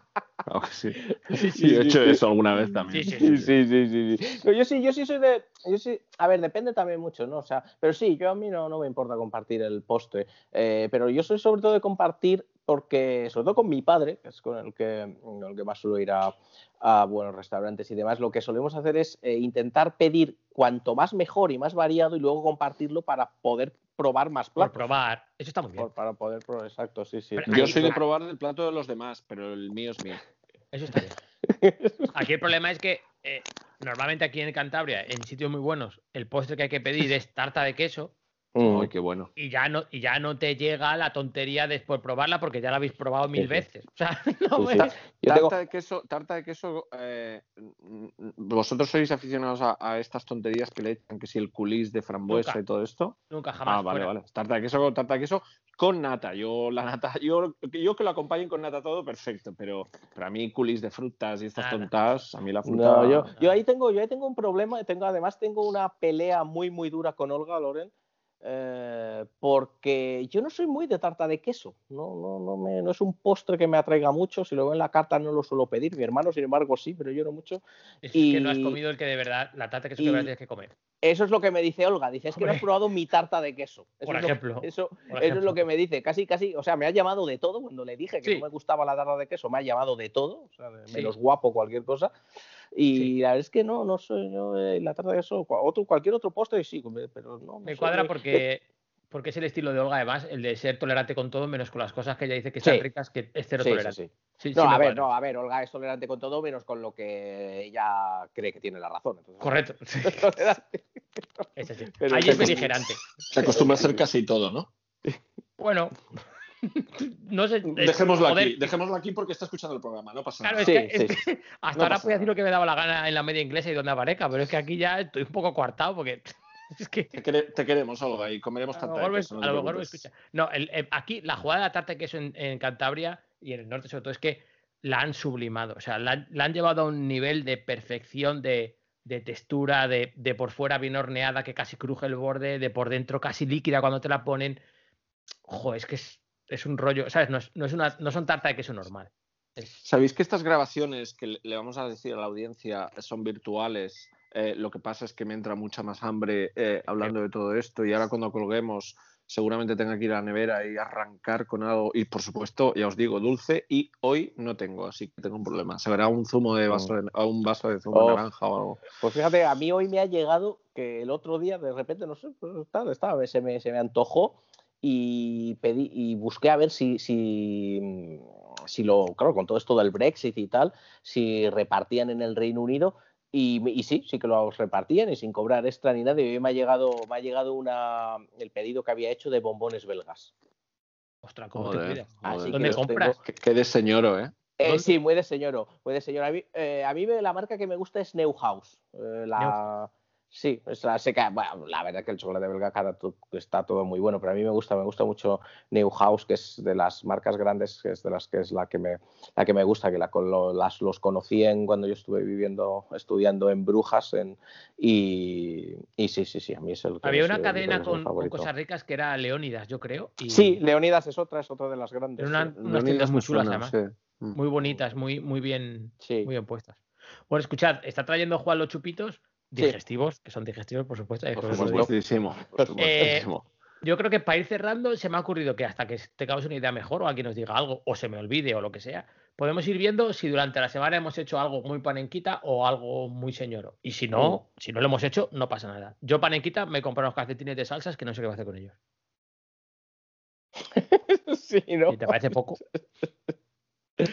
Claro que sí. Sí, sí, Yo he sí, hecho sí. eso alguna vez también. Sí, sí, Sí, sí, yo sí, yo sí soy de. Yo sí, a ver, depende también mucho, ¿no? O sea, pero sí, yo a mí no, no me importa compartir el postre. eh, pero yo soy sobre todo de compartir porque, sobre todo con mi padre, que es con el que, con el que más suelo ir a, a buenos restaurantes y demás, lo que solemos hacer es eh, intentar pedir cuanto más mejor y más variado y luego compartirlo para poder probar más Por platos. probar. Eso está muy bien. Por- para poder probar, exacto, sí, sí. Pero Yo soy de probar el plato de los demás, pero el mío es mío. Eso está bien. Aquí el problema es que eh, normalmente aquí en Cantabria, en sitios muy buenos, el postre que hay que pedir es tarta de queso Mm. Ay, qué bueno. y ya no, y ya no te llega la tontería después probarla porque ya la habéis probado mil Sí, sí. veces. O sea, no Sí, sí. me- Yo tarta tengo- de queso, tarta de queso. eh, ¿Vosotros sois aficionados a, a estas tonterías que le echan, que si el culis de frambuesa Nunca. y todo esto? nunca jamás. Ah, vale, fuera. vale. Tarta de queso con tarta de queso con nata. Yo la nata, yo, yo que lo acompañen con nata todo, perfecto. Pero para mí culis de frutas y estas Nada. tontas, a mí la fruta. No, yo, no. yo ahí tengo, yo ahí tengo un problema, tengo, además tengo una pelea muy muy dura con Olga Loren, eh, porque yo no soy muy de tarta de queso, no, no, no, me, no es un postre que me atraiga mucho, si lo veo en la carta no lo suelo pedir, mi hermano sin embargo sí, pero yo no mucho. Es que no has Y- comido el que de verdad, la tarta que, y- de verdad tienes que comer. Eso es lo que me dice Olga, dice, es que no has probado mi tarta de queso. Eso Por es lo- ejemplo, eso, por eso es ejemplo. lo que me dice, casi, casi, o sea, me ha llamado de todo cuando le dije que Sí. no me gustaba la tarta de queso, me ha llamado de todo, o sea, de Sí. menos guapo cualquier cosa. Y Sí. la verdad es que no, no soy yo eh, la tarta de cua- otro, cualquier otro postre sí, pero no. Me soy cuadra de- porque, porque es el estilo de Olga, además, el de ser tolerante con todo, menos con las cosas que ella dice que Sí. están ricas, que es cero Sí, tolerante. sí. Sí, No, a ver, no, a ver, Olga es tolerante con todo, menos con lo que ella cree que tiene la razón. entonces, Correcto. sí, es así. Ahí se es acostumbra. beligerante. Se acostumbra a hacer casi todo, ¿no? Bueno, no sé. eh, Dejémoslo joder, aquí, dejémoslo aquí porque está escuchando el programa, no pasa Claro, nada. es, Sí, que, es sí. que hasta No ahora podía decir lo que me daba la gana en la media inglesa y donde aparezca, pero es que aquí ya estoy un poco coartado porque es que Te, quere- te queremos, Olga, y comeremos a lo tarta mejor me, no a lo mejor me preocupes. escucha. No, el- el- aquí la jugada de la tarta de queso en, en Cantabria y en el norte sobre todo es que la han sublimado, o sea, la, han- la han llevado a un nivel de perfección de, de textura, de, de por fuera bien horneada, que casi cruje el borde, de por dentro casi líquida cuando te la ponen. Ojo, es que es, es un rollo, ¿sabes? No, es, no, es una, no son tarta de queso normal. Es- ¿Sabéis que estas grabaciones que le- vamos a decir a la audiencia son virtuales? Eh, lo que pasa es que me entra mucha más hambre eh, hablando de todo esto y ahora cuando colguemos seguramente tenga que ir a la nevera y arrancar con algo y por supuesto, ya os digo, dulce y hoy no tengo, así que tengo un problema. Se verá un zumo de vaso de, un vaso de zumo Oh. de naranja o algo. Pues fíjate, a mí hoy me ha llegado que el otro día, de repente, no sé, pues tal, estaba, se, me, se me antojó y pedí y busqué a ver si, si, si lo, claro, con todo esto del Brexit y tal, si repartían en el Reino Unido. Y, y sí, sí que los repartían y sin cobrar extra ni nada. Y hoy me ha llegado, me ha llegado una, el pedido que había hecho de bombones belgas. Ostras, ¿cómo te Joder, cuidas? Así joder. que ¿Dónde compras? tengo- Qué, qué de señoro, ¿eh? Eh, sí, muy de señoro, muy de señor. A mí, eh, a mí la marca que me gusta es Neuhaus. Eh, la... Sí, es la, sé que, bueno, la verdad que el chocolate belga está todo muy bueno, pero a mí me gusta, me gusta mucho Neuhaus, que es de las marcas grandes, que es de las que es la que me, la que me gusta, que la, con lo- las, los conocí en, cuando yo estuve viviendo, estudiando en Brujas, en, y, y sí, sí, sí, a mí es el que Había es una el- cadena es con, cosas ricas que era Leónidas, yo creo. Y Sí, Leonidas es otra, es otra de las grandes. Una- sí. unas tiendas muy chulas, además. sí. Muy bonitas, muy, muy bien, Sí. muy bien puestas. Bueno, escuchad, está trayendo Juan los chupitos Sí. digestivos, que son digestivos, por supuesto. eh, Por Por supuestísimo, por supuestísimo. Yo creo que para ir cerrando, se me ha ocurrido que hasta que tengamos una idea mejor o alguien nos diga algo o se me olvide o lo que sea, podemos ir viendo si durante la semana hemos hecho algo muy panenquita o algo muy señoro. Y si no, si no lo hemos hecho, no pasa nada. Yo panenquita me compré unos calcetines de salsas que no sé qué voy a hacer con ellos. sí, ¿no? ¿Y te parece poco?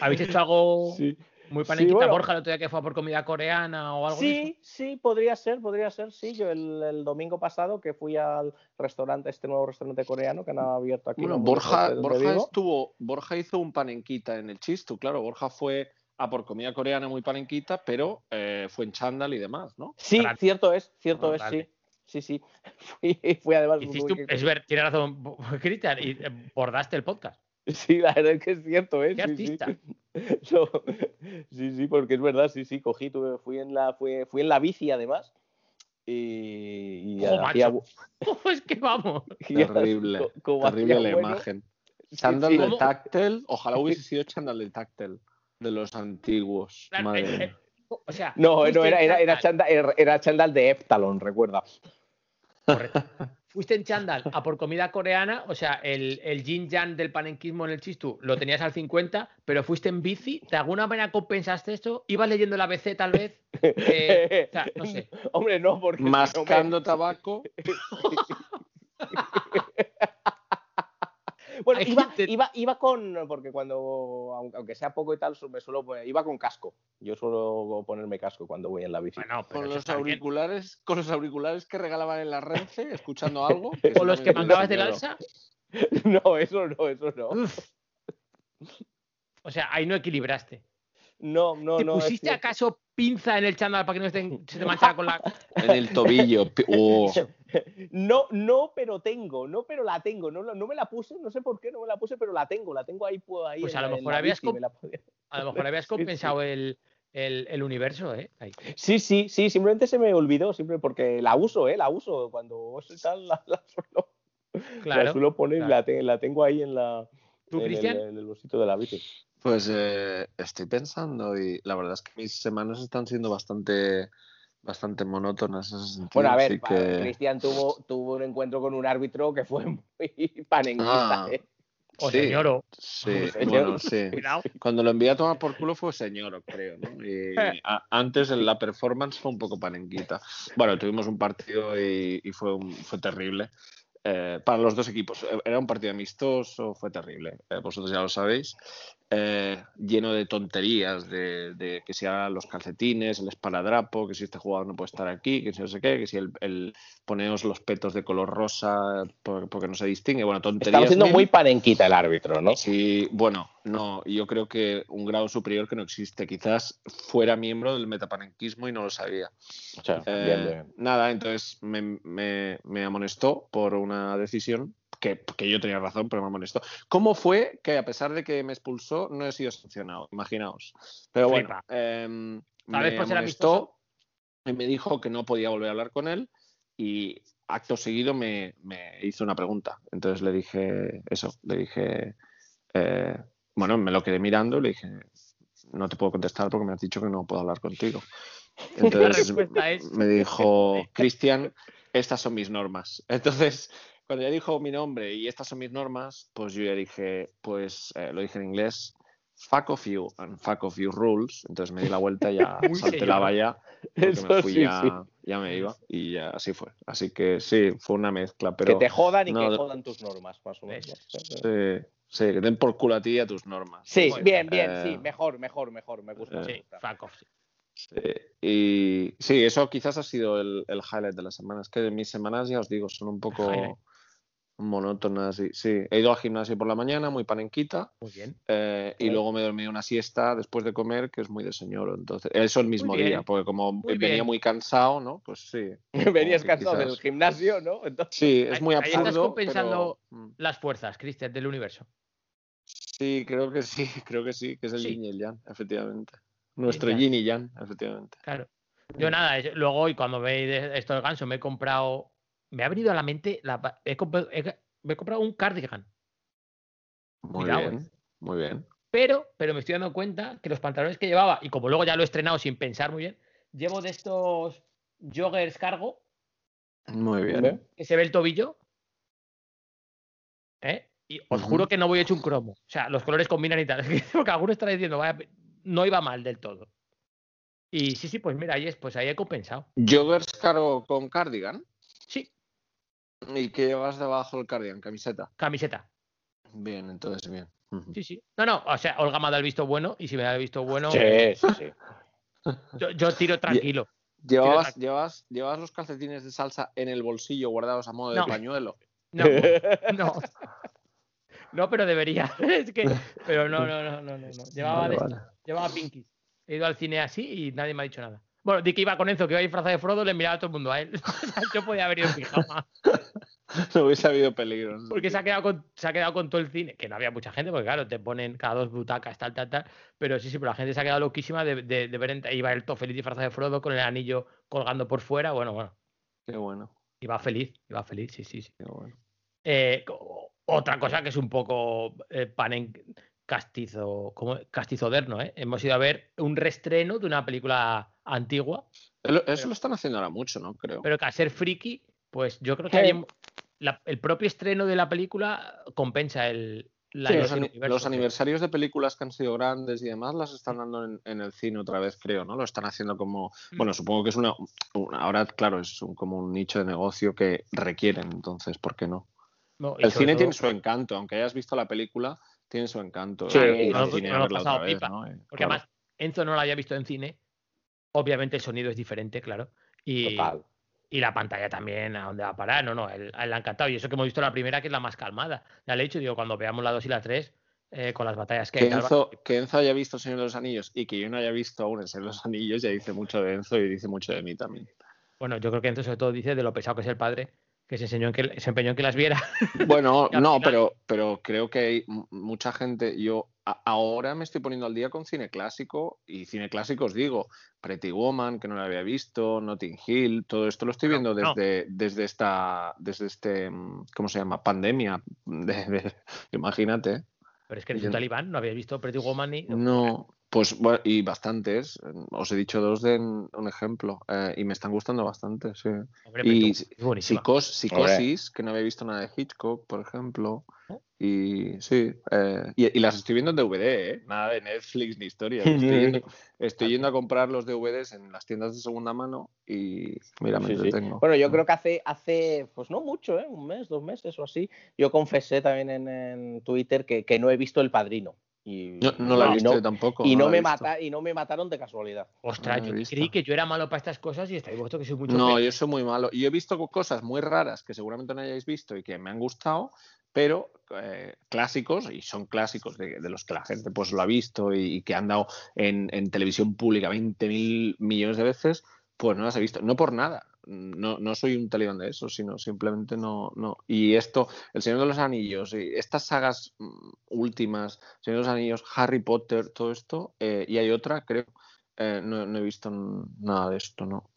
¿Habéis hecho algo Sí. Muy Sí, panenquita? bueno. Borja el otro día que fue a por comida coreana o algo eso? Sí, sí, podría ser, podría ser, sí. Yo el, el domingo pasado que fui al restaurante, este nuevo restaurante coreano que han abierto aquí. Bueno, Borja, Borja estuvo, Borja hizo un panenquita en el Chistu, claro, Borja fue a por comida coreana muy panenquita, pero eh, fue en chándal y demás, ¿no? Sí, Grande. cierto es, cierto No, es, sí. Sí, sí. Fui, fui además. Hiciste un- es ver, tiene razón, Cristian, y eh, bordaste el podcast. Sí, la verdad es que es cierto, ¿eh? Qué Sí, sí. artista. No, sí, sí, porque es verdad, sí, sí, cogí, tuve, fui en la, fui, fui en la bici además. Y, y Jo, hacía macho. bu- es que vamos. Terrible, como terrible la bueno, imagen. sí, Chándal sí. de ¿Cómo? táctil, ojalá hubiese sido chándal de táctil de los antiguos. Claro, Madre eh, mía. eh, o sea, No, no, era, era, era, chándal. era chándal de Eptalon, recuerda. Correcto. Fuiste en chándal a por comida coreana, o sea, el, el yin yang del panenquismo en el chistu lo tenías al 50, pero fuiste en bici, ¿de alguna manera compensaste esto? ¿Ibas leyendo la ABC tal vez? Eh, o sea, no sé. Hombre, no, porque. Mascando tabaco. Bueno, iba, gente- iba, iba con. Porque cuando, aunque sea poco y tal, me suelo poner- Iba con casco. Yo suelo ponerme casco cuando voy en la bici. Bueno, Con los bien. auriculares, con los auriculares que regalaban en la Renfe, escuchando algo. que O los que mandabas del alza. No, eso no, eso no. uf. O sea, ahí no equilibraste. No, no, ¿Te no. pusiste acaso pinza en el chándal para que no estén- se te manchara con la. En el tobillo. oh. No, no, pero tengo, no, pero la tengo. No, la- no me la puse, no sé por qué no me la puse, pero la tengo, la tengo ahí. pu- ahí Pues en a lo la- mejor la habías bici, comp- me la podía- A lo mejor habías Sí, sí. compensado el, el, el universo, ¿eh? Ahí. Sí, sí, sí, simplemente se me olvidó, siempre porque la uso, ¿eh? La uso cuando tal, la, la suelo, la Claro. suelo poner y claro. la, te- la tengo ahí en la ¿Tú, en el, Cristian? en el bolsito de la bici. Pues eh, estoy pensando y la verdad es que mis semanas están siendo bastante, bastante monótonas en ese sentido. Bueno, a ver, que- Cristian tuvo, tuvo un encuentro con un árbitro que fue muy panenquista, Ah, ¿eh? O sí, señoro. Sí, Señor. bueno, sí. Cuando lo envié a tomar por culo fue señor, creo, ¿no? Y a- antes en la performance fue un poco panenquita. Bueno, tuvimos un partido y, y fue, un- fue terrible. Eh, para los dos equipos. Era un partido amistoso, fue terrible. Eh, vosotros ya lo sabéis. Eh, lleno de tonterías, de, de que si ahora los calcetines, el esparadrapo, que si este jugador no puede estar aquí, que si no sé qué, que si el, el poneos los petos de color rosa por- porque no se distingue. Bueno, tonterías. Estaba siendo muy panenquita el árbitro, ¿no? Sí, bueno, no, yo creo que un grado superior que no existe. Quizás fuera miembro del metapanenquismo y no lo sabía. O sea, Eh, bien, bien. Nada, entonces me, me- me amonestó por una decisión que, que yo tenía razón, pero me amonestó. ¿Cómo fue que a pesar de que me expulsó no he sido sancionado? Imaginaos. Pero bueno, vez me amonestó y me dijo que no podía volver a hablar con él y acto seguido me, me hizo una pregunta. Entonces le dije eso, le dije, eh, bueno, me lo quedé mirando y le dije, no te puedo contestar porque me has dicho que no puedo hablar contigo. Entonces respuesta es- me dijo, Cristian, estas son mis normas. Entonces, cuando ya dijo mi nombre y estas son mis normas, pues yo ya dije, pues eh, lo dije en inglés, fuck off you and fuck off your rules. Entonces me di la vuelta y ya salté la valla. Eso me fui sí, ya, sí. ya me iba y ya así fue. Así que sí, fue una mezcla, pero que te jodan y no, que jodan tus normas, más o menos. Sí, sí, que den por culo a ti y a tus normas. Sí, Muy bien, bien, Eh, sí, mejor, mejor, mejor, me gusta. eh, Sí, fuck off, sí. Sí, y sí, eso quizás ha sido el, el highlight de la semana. Es que mis semanas, ya os digo, son un poco Monótonas. Y, sí, he ido al gimnasio por la mañana, muy panenquita, Muy bien. eh, y luego me he dormido una siesta después de comer, que es muy de señor. Entonces, eso el mismo día, porque como Muy venía bien. muy cansado, ¿no? Pues sí. Venías cansado quizás- del gimnasio, ¿no? Entonces, Sí, es muy ahí estás absurdo. compensando- pero, mm, Las fuerzas, Cristian, del universo. Sí, creo que sí, creo que sí, que es el Sí. yin y el yang, efectivamente. Nuestro yin y yang, efectivamente. Claro. Yo nada, luego hoy cuando veis esto del ganso me he comprado, me ha venido a la mente, la, he, comp- he- me he comprado un cardigan, Muy bien, muy bien. pero, pero me estoy dando cuenta que los pantalones que llevaba, y como luego ya lo he estrenado sin pensar muy bien, llevo de estos joggers cargo, Muy bien. ¿eh? que se ve el tobillo, ¿eh? Y os juro que no voy hecho un cromo. O sea, los colores combinan y tal. Porque alguno estará diciendo, vaya, no iba mal del todo. Y sí, sí, pues mira, ahí es, pues ahí he compensado. Joggers caro con cardigan. Sí, ¿Y qué llevas debajo del cardigan? ¿Camiseta? camiseta. Bien, entonces bien. Sí, sí. No, no, o sea, Olga me ha dado el visto bueno y si me da el visto bueno, Sí, sí, sí. yo, yo tiro tranquilo. ¿Llevabas, Tienes llevas, ¿Llevas los calcetines de salsa en el bolsillo guardados a modo No. de pañuelo? No, no. No, pero debería. Es que, pero no, no, no, no, no. no. Llevaba, Vale, de- vale. llevaba pinkies. He ido al cine así y nadie me ha dicho nada. Bueno, di que iba con Enzo, que iba disfrazado de Frodo, le miraba a todo el mundo a él. yo podía haber ido en pijama. No hubiese habido peligro. ¿no? Porque se ha, quedado con, se ha quedado con todo el cine, que no había mucha gente, porque claro, te ponen cada dos butacas, tal, tal, tal. Pero sí, sí, pero la gente se ha quedado loquísima de, de, de ver. en- Iba el todo feliz disfrazado de Frodo con el anillo colgando por fuera. Bueno, bueno. Qué bueno, Iba feliz, iba feliz, sí, sí, sí. qué bueno. Eh, otra cosa que es un poco eh, pan en castizo, como castizoderno, ¿eh? Hemos ido a ver un restreno de una película antigua, Eso lo están haciendo ahora mucho, ¿no? Creo. pero que al ser friki, pues yo creo que hay, la- el propio estreno de la película compensa el, la Sí, los, universo, aniversarios de películas que han sido grandes y demás las están dando en, en el cine otra vez, creo, ¿no? Lo están haciendo como. Mm. Bueno, supongo que es una. una- ahora, claro, es un- como un nicho de negocio que requieren, entonces, ¿por qué no? No, El cine todo- tiene su encanto, aunque hayas visto la película, tiene su encanto. Sí, ir al nosotros cine verla hemos pasado vez, pipa, ¿no? Eh, Porque claro. además, Enzo no la había visto en cine. Obviamente el sonido es diferente, claro. Y, Total. y la pantalla también, ¿a dónde va a parar? No, no, él, él le ha encantado. Y eso que hemos visto la primera, que es la más calmada. Ya le he dicho, digo, cuando veamos la 2 y la 3, eh, con las batallas que Que hay. Enzo, que Enzo haya visto Señor de los Anillos y que yo no haya visto aún el Señor de los Anillos ya dice mucho de Enzo y dice mucho de mí también. Bueno, yo creo que Enzo sobre todo dice de lo pesado que es el padre, que se, enseñó en que, se empeñó en que las viera. Bueno, no, final- pero, pero creo que hay mucha gente. Yo ahora me estoy poniendo al día con cine clásico y cine clásico os digo, Pretty Woman, que no la había visto, Notting Hill, todo esto lo estoy viendo no. desde, desde esta, desde este, mm, ¿cómo se llama? Pandemia. de- de- imagínate. Pero es que un talibán, no habías visto Pretty Woman ni. No, pues bueno, y bastantes. Os he dicho dos de un ejemplo eh, y me están gustando bastante, sí. Hombre, y. Psicos- psicosis, que no había visto nada de Hitchcock, por ejemplo. Y sí, eh, y, y las estoy viendo en DVD, ¿eh? nada de Netflix ni historias. Estoy yendo, estoy yendo a comprar los DVDs en las tiendas de segunda mano y mira, me Sí, sí. entretengo. Bueno, yo creo que hace, hace, pues no mucho, ¿eh? un mes, dos meses o así, yo confesé también en, en Twitter que, que no he visto El Padrino. Y No, no la visto no- tampoco. y no, me mata, y no me mataron de casualidad. Ostras, no yo creí que yo era malo para estas cosas y estáis vosotros que sois mucho No, peor. yo soy muy malo. Y he visto co- cosas muy raras que seguramente no hayáis visto y que me han gustado, pero eh, clásicos, y son clásicos de, de los que la gente pues lo ha visto y, y que han dado en, en televisión pública 20 mil millones de veces, pues no las he visto. No por nada. No, no soy un talibán de eso, sino simplemente no, no. Y esto, El Señor de los Anillos, y estas sagas mm, últimas, Señor de los Anillos, Harry Potter, todo esto, eh, y hay otra, creo, eh, no, no he visto nada de esto, ¿no?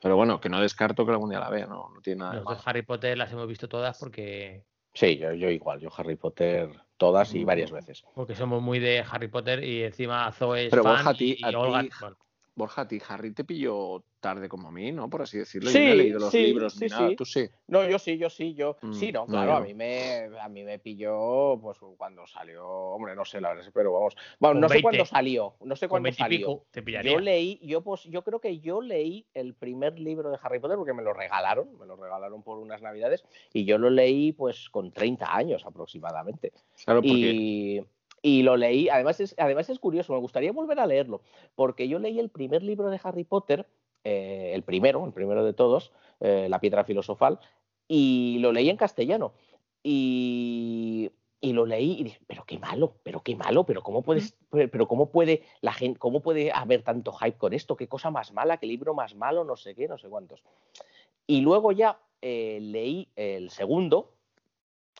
Pero bueno, que no descarto que algún día la vea, no, no tiene nada de Nosotros malo. Harry Potter las hemos visto todas porque, Sí, yo, yo igual, yo Harry Potter todas y varias veces. porque somos muy de Harry Potter y encima Zoe es Pero fan Borja, a ti- y, a y Olga. ti- bueno, Borja, a ti Harry te pilló tarde como a mí, ¿no? Por así decirlo. Sí, Yo no he leído los sí, libros sí, ni nada. Tú sí. No, yo sí, yo sí, yo. Mm, sí, no, no, claro, a mí me a mí me pilló pues cuando salió, hombre, no sé la verdad, pero vamos. Bueno, no sé 20. cuándo salió, no sé cuándo 20 y salió. pico te pillaría. Yo leí, yo pues yo creo que yo leí el primer libro de Harry Potter porque me lo regalaron, me lo regalaron por unas navidades y yo lo leí pues con 30 años aproximadamente. Claro, porque Y, y lo leí, además es, además es curioso, me gustaría volver a leerlo, porque yo leí el primer libro de Harry Potter, eh, el primero, el primero de todos, eh, La piedra filosofal, y lo leí en castellano. Y, y lo leí y dije, pero qué malo, pero qué malo, pero cómo puedes, pero cómo puede la gente, cómo puede haber tanto hype con esto, qué cosa más mala, qué libro más malo, no sé qué, no sé cuántos. Y luego ya eh, leí el segundo,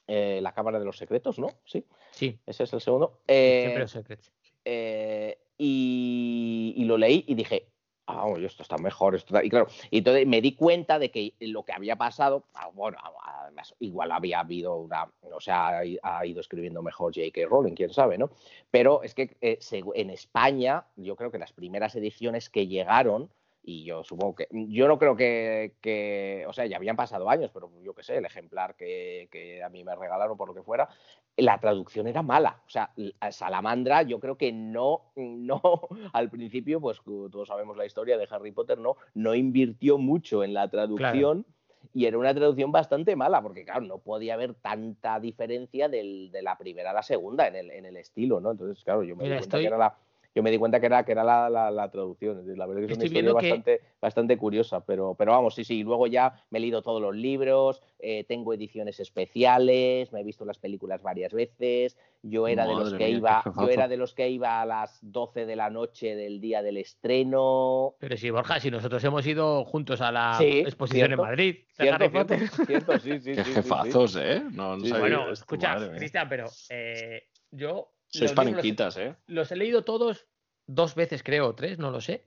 eh, La Cámara de los Secretos, ¿no? Sí, Sí, ese es el segundo. Eh, los secrets. eh, y, y lo leí y dije, ah, oye, esto está mejor. Esto está-". Y claro, y entonces me di cuenta de que lo que había pasado, ah, bueno, además, igual había habido una, o sea, ha, ido escribiendo mejor J.K. Rowling, quién sabe, ¿no? Pero es que eh, en España, yo creo que las primeras ediciones que llegaron, y yo supongo que, yo no creo que, que o sea, ya habían pasado años, pero yo qué sé, el ejemplar que, que a mí me regalaron por lo que fuera, la traducción era mala. O sea, Salamandra yo creo que no, no, al principio, pues todos sabemos la historia de Harry Potter, no, no invirtió mucho en la traducción. Y era una traducción bastante mala, porque claro, no podía haber tanta diferencia del- de la primera a la segunda en el, en el estilo, ¿no? Entonces, claro, yo me Mira, di cuenta estoy- que era la, yo me di cuenta que era, que era la, la- la traducción. Es decir, La verdad que es una historia que- bastante, bastante curiosa, pero, pero vamos, sí, sí. Luego ya me he leído todos los libros, eh, tengo ediciones especiales, me he visto las películas varias veces. Yo era de los que mía, iba, yo era de los que iba a las 12 de la noche del día del estreno. Pero sí, Borja, si nosotros hemos ido juntos a la Sí, exposición cierto, en Madrid Cierto, cierto, cierto, sí, sí, qué sí, sí, sí. jefazos, ¿eh? No, no Sí, sabía Bueno, escucha. Cristian, pero eh, yo Sois panenquitas, ¿eh? los he leído todos dos veces, creo, o tres, no lo sé.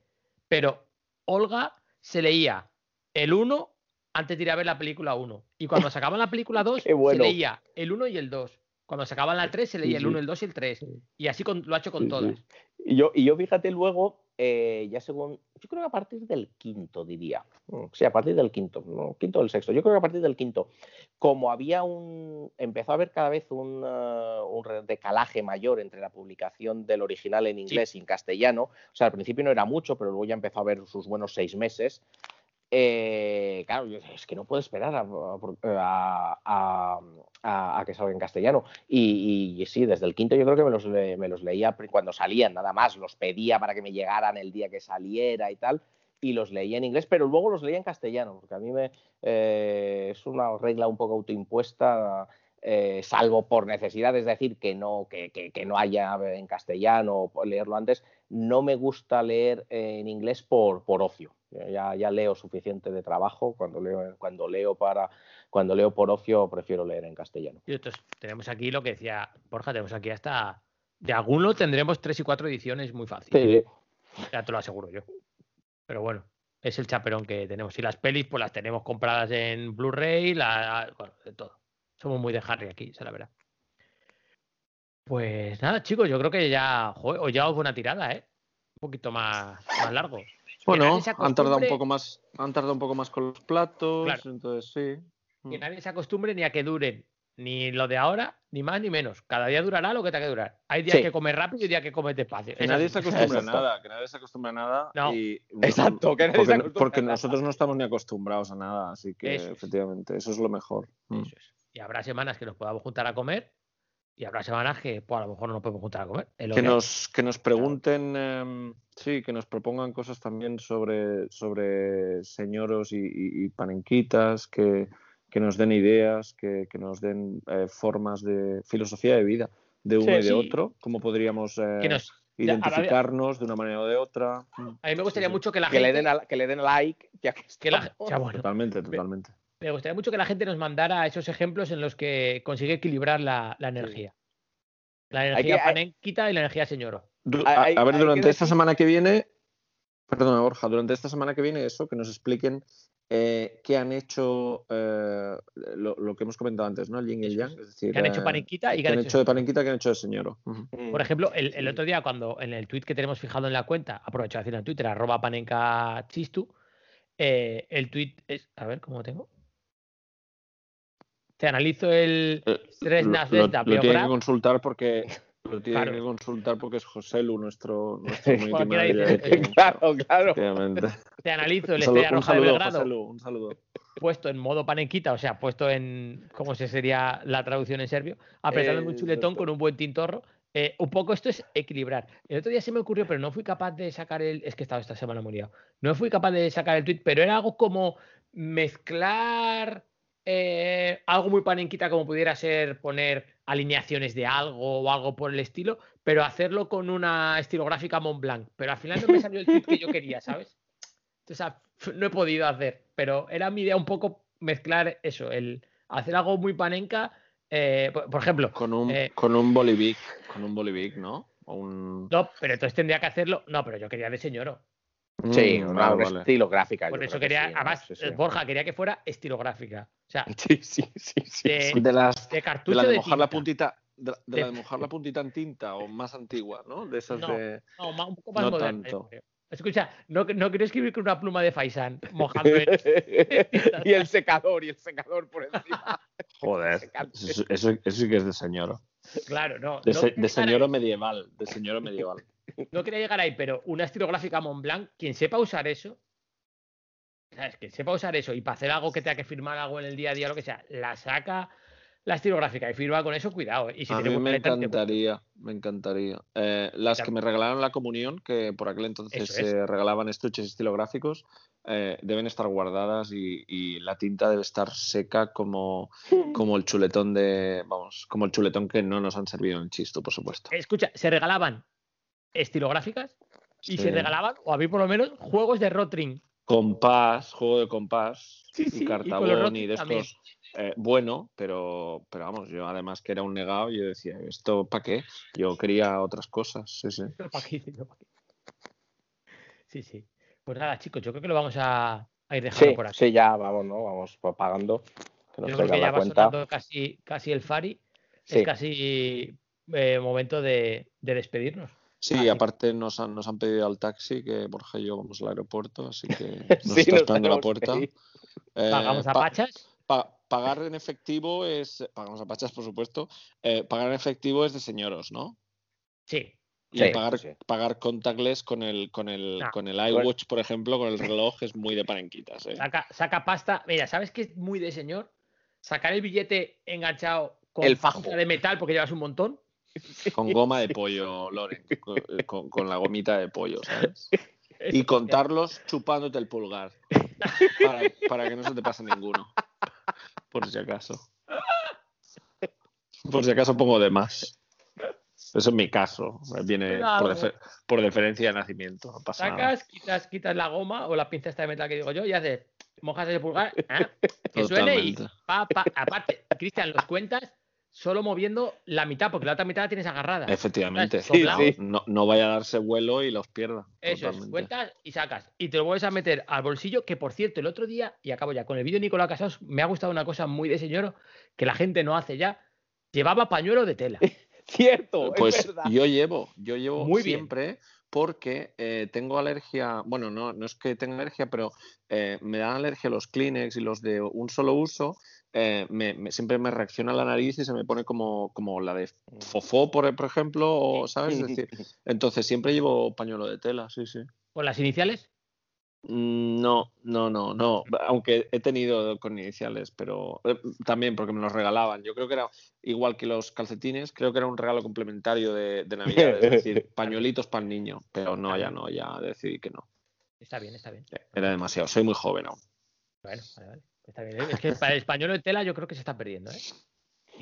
Pero Olga se leía el 1 antes de ir a ver la película 1. Y cuando sacaban la película 2, Qué bueno. se leía el 1 y el 2. Cuando sacaban la 3, se leía Sí, el 1, sí. el 2 y el 3. Y así con- lo ha hecho con Sí, sí. todas. Y yo, y yo fíjate luego, eh, ya según, yo creo que a partir del quinto, diría. Mm, sí, a partir del quinto, no, quinto o el sexto. Yo creo que a partir del quinto, como había un, empezó a haber cada vez un, uh, un decalaje mayor entre la publicación del original en inglés sí. y en castellano. O sea, al principio no era mucho, pero luego ya empezó a haber sus buenos seis meses. Eh, claro, es que no puedo esperar a, a, que salga en castellano. Y, sí, desde el quinto yo creo que me los, leía cuando salían, nada más. Los pedía para que me llegaran el día que saliera y tal. Y los leía en inglés, pero luego los leía en castellano, porque a mí me, eh, es una regla un poco autoimpuesta. Eh, salvo por necesidad, es decir, que no, que, que, no haya en castellano o leerlo antes, no me gusta leer en inglés por, por ocio. Ya, ya, leo suficiente de trabajo, cuando leo, cuando leo para, cuando leo por ocio prefiero leer en castellano. Y entonces tenemos aquí lo que decía Borja, tenemos aquí hasta de alguno tendremos tres y cuatro ediciones muy fáciles. Sí, Ya te lo aseguro yo. Pero bueno, es el chaperón que tenemos. Y las pelis, pues las tenemos compradas en Blu-ray, la, bueno, de todo. Somos muy de Harry aquí, se la verá. Pues nada, chicos, yo creo que ya, joder, hoy ya os buena tirada, ¿eh? Un poquito más, más largo. Bueno, han tardado un poco más, han tardado un poco más con los platos, claro. entonces sí. Que nadie se acostumbre ni a que duren ni lo de ahora, ni más ni menos. Cada día durará lo que tenga que durar. Hay días sí. que comer rápido y días que comes despacio. Que nadie se acostumbra a nada, que nadie se acostumbra a nada. No. Y, Exacto, que nadie porque, se acostumbra porque a nada. nosotros no estamos ni acostumbrados a nada, así que Eso es. efectivamente, eso es lo mejor. Mm. Es. Y habrá semanas que nos podamos juntar a comer y habrá semanas que pues, a lo mejor no nos podemos juntar a comer. Que, que, nos, que nos pregunten, eh, sí, que nos propongan cosas también sobre, sobre señoros y, y, y panenquitas, que, que, nos den ideas, que, que nos den eh, formas de filosofía de vida de uno sí, y de sí. otro, cómo podríamos eh, nos, identificarnos ya, de una manera o de otra. A mí me gustaría sí, mucho que la gente... Le den a, que le den like, ya que, que la... ya, bueno. Totalmente, totalmente. Me gustaría mucho que la gente nos mandara esos ejemplos en los que consigue equilibrar la, la energía. Sí. La energía que, panenquita hay... y la energía señoro. A, a ver, durante esta semana que viene, perdona Borja, durante esta semana que viene eso, que nos expliquen eh, qué han hecho eh, lo, lo, que hemos comentado antes, ¿no? El yin y el yang. Es decir, que han hecho panenquita y que han hecho, hecho de panenquita que han hecho de señoro. Uh -huh. Por ejemplo, el, el, otro día, cuando en el tweet que tenemos fijado en la cuenta, aprovecho de decir en Twitter, arroba panenca chistu, eh, el tweet es. A ver, ¿cómo lo tengo? Te analizo el tres NAS lo, lo, lo tiene que consultar porque lo tiene claro. que consultar porque es José Lu, nuestro, nuestro Claro, claro. Te analizo el Estrella Roja saludo, de Belgrado. Lu, un saludo. Puesto en modo panenquita, o sea, puesto en. ¿Cómo se sería la traducción en serbio? Apretando eh, un chuletón exacto. con un buen tintorro. Eh, un poco esto es equilibrar. El otro día se me ocurrió, pero no fui capaz de sacar el. Es que estaba esta semana muriado. No fui capaz de sacar el tweet, pero era algo como mezclar eh, algo muy panenquita como pudiera ser poner alineaciones de algo o algo por el estilo, pero hacerlo con una estilográfica Mont Blanc. Pero al final no me salió el tweet que yo quería, ¿sabes? Entonces no he podido hacer, pero era mi idea un poco mezclar eso, el hacer algo muy panenca, eh, por, por, ejemplo. Con un, eh, con un bolivic, con un bolivic, ¿no? O un... No, pero entonces tendría que hacerlo. No, pero yo quería de señoro. Sí, mm, una, vale. estilográfica. Por eso quería, sí, además, sí. Borja quería que fuera estilográfica. O sea, sí, sí, sí, sí. De, de, las, de cartucho de la de, de mojar la puntita. De, de, la de mojar la puntita en tinta o más antigua, ¿no? De esas no, de. No, un poco más no moderna. Tanto. Escucha, no, no quiero escribir con una pluma de Faisán mojando en... y el secador, y el secador por encima. Joder, eso, eso, eso, sí que es de señor. Claro, no. De, no se, de señor medieval, de señor medieval. No quería llegar ahí, pero una estilográfica Montblanc, quien sepa usar eso, ¿sabes? Quien sepa usar eso y para hacer algo que tenga que firmar algo en el día a día, lo que sea, la saca la estilográfica y firma con eso, cuidado. ¿eh? Y si a mí me encantaría, me encantaría. Eh, las que me regalaron la comunión, que por aquel entonces se eh, regalaban estuches estilográficos, eh, deben estar guardadas y, y, la tinta debe estar seca como, como el chuletón de, vamos, como el chuletón que no nos han servido en el chisto, por supuesto. Escucha, se regalaban estilográficas y sí. se regalaban, o a mí por lo menos, juegos de Rotring. Compás, juego de compás sí, sí, y cartabón y, y de estos eh, bueno, pero, pero vamos, yo además que era un negado, yo decía, ¿esto para qué? Yo quería otras cosas, sí, sí. Sí, sí. Pues nada, chicos, yo creo que lo vamos a, a ir dejando sí, por aquí. Sí, ya vamos, ¿no? Vamos pagando. Que nos yo creo que ya va sonando casi, casi el Fari. Sí. Es casi eh, momento de, de despedirnos. Sí, Vale. aparte nos han, nos han pedido al taxi que Borja y yo vamos al aeropuerto, así que nos Sí, está nos esperando la puerta. Eh, Pagamos a pa- Pachas. pa- pagar en efectivo es. Pagamos a Pachas, por supuesto. eh, pagar en efectivo es de señoros, ¿no? Sí. Y Sí, pagar, sí. pagar contactless con el, con el, Ah. con el iWatch, por ejemplo, con el reloj, es muy de panenquitas. ¿eh? Saca, saca pasta. Mira, ¿sabes qué es muy de señor? Sacar el billete enganchado con El fajo. de metal porque llevas un montón. Con goma de pollo, Loren. con, con- con la gomita de pollo, ¿sabes? Y contarlos chupándote el pulgar. Para, para que no se te pase ninguno. Por si acaso. Por si acaso pongo de más. Eso es mi caso. Viene Cuidado. por, defe- por deferencia de nacimiento. No pasa nada. Sacas, quitas, quitas la goma o la pinza esta de metal que digo yo y haces, mojas el pulgar, ¿eh? que suene y pa, pa. Aparte, Cristian, los cuentas solo moviendo la mitad, porque la otra mitad la tienes agarrada. Efectivamente. Sí, sí. No, no vaya a darse vuelo y los pierda. Eso es, cuentas y sacas. Y te lo vuelves a meter al bolsillo, que por cierto, el otro día, y acabo ya, con el vídeo de Nicolás Casados, me ha gustado una cosa muy de señor que la gente no hace ya. Llevaba pañuelo de tela. Cierto, es Pues verdad. yo llevo, yo llevo Muy bien. siempre porque eh, tengo alergia, bueno, no, no es que tenga alergia, pero eh, me dan alergia los Kleenex y los de un solo uso. Eh, me- me- siempre me reacciona la nariz y se me pone como, como la de fofó, por, por ejemplo, o, ¿sabes? Es decir, entonces siempre llevo pañuelo de tela, sí, sí. ¿Con las iniciales? Mm, No, no, no, no. Aunque he tenido con iniciales, pero eh, también porque me los regalaban. Yo creo que era igual que los calcetines, creo que era un regalo complementario de, de Navidad, es decir, pañuelitos para el niño. Pero no, ya no, ya decidí que no. Está bien, está bien. Era demasiado. Soy muy joven aún. Bueno, vale, vale. Está bien. ¿eh? Es que para el español de tela yo creo que se está perdiendo, ¿eh?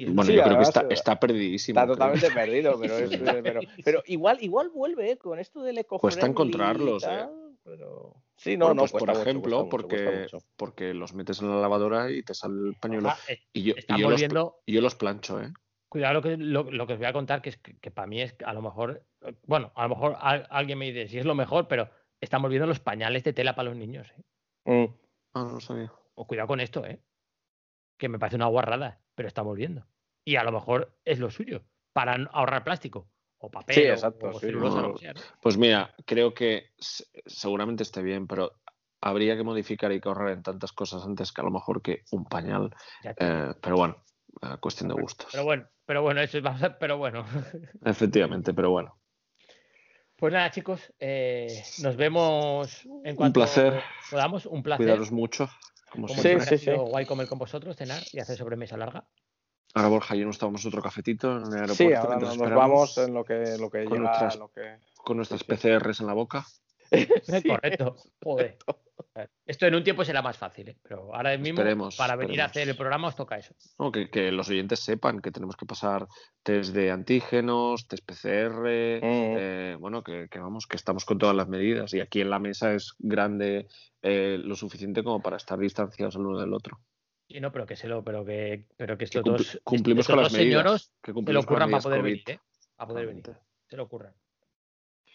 Bueno, Sí, yo creo que está, eh, está perdidísimo. Está creo. totalmente perdido, pero, es, eh, pero, pero igual, igual vuelve ¿eh? con esto del eco Cuesta encontrarlos, ¿eh? pero... Sí, no, Bueno, no, pues por mucho, ejemplo, mucho, porque, mucho. porque los metes en la lavadora y te sale el pañuelo. Eh, Y yo, y yo, los, volviendo. y yo los plancho, ¿eh? Cuidado lo que, lo, lo que os voy a contar, que es que, que para mí es a lo mejor. Bueno, a lo mejor al- alguien me dice si es lo mejor, pero están volviendo los pañales de tela para los niños. ¿eh? Mm. Ah, no lo sabía. O cuidado con esto, ¿eh? Que me parece una guarrada, pero está volviendo. Y a lo mejor es lo suyo, para ahorrar plástico, o papel, Sí, exacto, o sí. celulosa, No, lo que sea, ¿no? Pues mira, creo que se- seguramente esté bien, pero habría que modificar y que ahorrar en tantas cosas antes que a lo mejor que un pañal. Eh, pero bueno, cuestión de gustos. Pero bueno, pero bueno, eso es, a- pero bueno. Efectivamente, pero bueno. Pues nada, chicos, eh, nos vemos en cuanto placer. podamos. Un placer. Cuidaros mucho. Como Como Sí, sí, ha sido sí. guay comer con vosotros, cenar y hacer sobremesa larga. Ahora Borja y yo nos tomamos otro cafetito en el aeropuerto. Sí, ahora nos vamos en lo que, lo que con llega, nuestras- lo que... con nuestras sí, sí. PCRs en la boca. Sí. Correcto. Joder. Esto en un tiempo será más fácil, ¿eh? pero ahora mismo Esperemos, para venir a hacer el programa os toca eso. No, que, que los oyentes sepan que tenemos que pasar test de antígenos, test PCR, Mm. eh, bueno, que, que vamos, que estamos con todas las medidas y aquí en la mesa es grande eh, lo suficiente como para estar distanciados el uno del otro. Sí, no, pero que se lo, pero que, pero que Que estos cumpli- dos, cumplimos estos con las medidas. señoros que se lo cumplimos con las ocurran para poder COVID. venir, ¿eh? Para poder venir. Se lo ocurran.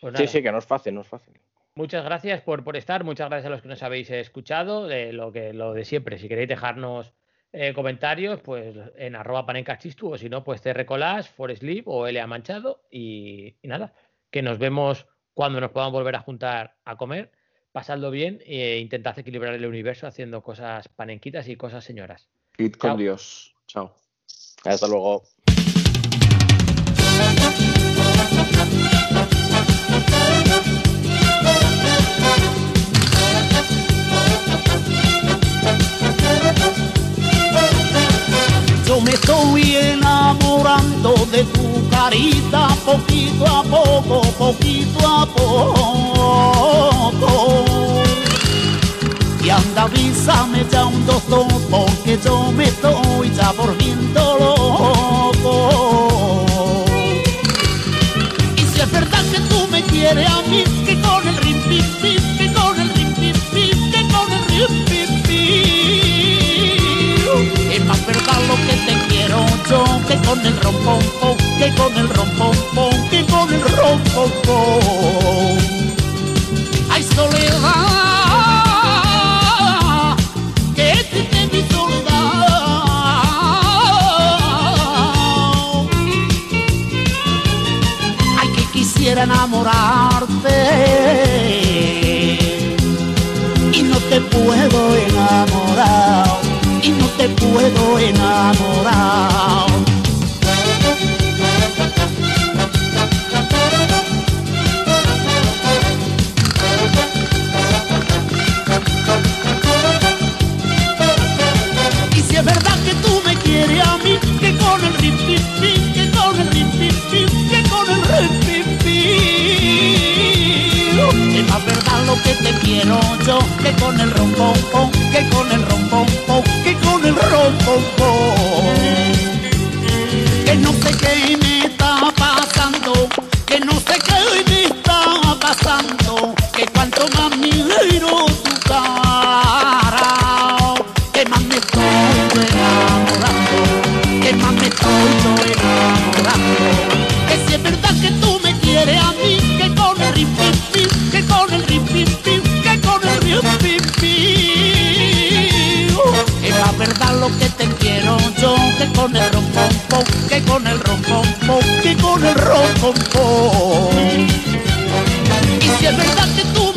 Pues Sí, sí, que no es fácil, no es fácil. Muchas gracias por, por estar, muchas gracias a los que nos habéis escuchado, de lo que lo de siempre. Si queréis dejarnos eh, comentarios, pues en arroba panencachistu, o si no, pues crcolas, foresleep o LA Manchado. Y, y nada, que nos vemos cuando nos podamos volver a juntar a comer. Pasadlo bien e intentad equilibrar el universo haciendo cosas panenquitas y cosas señoras. Id con. Dios. Chao. Hasta luego. De tu carita poquito a poco, poquito a poco. Y anda, avísame ya un doctor, porque yo me estoy ya volviendo loco. Y si es verdad que tú me quieres a mí, que con el rim pim que con el rim pim que con el rim pim pim. Que con el rom pom pom, que con el rom pom pom, que con el rom pom pom. Ay soledad, que existe mi soledad. Ay que quisiera enamorarte y no te puedo enamorar puedo enamorar. Y si es verdad que tú me quieres a mí, que con el rip, que con el rip, que con el rip. Es más verdad lo que te quiero yo, que con el rompón, que con el rompón, con el rompón, con el rompón, que con el rompón, que con el rompón. Y si es verdad que tú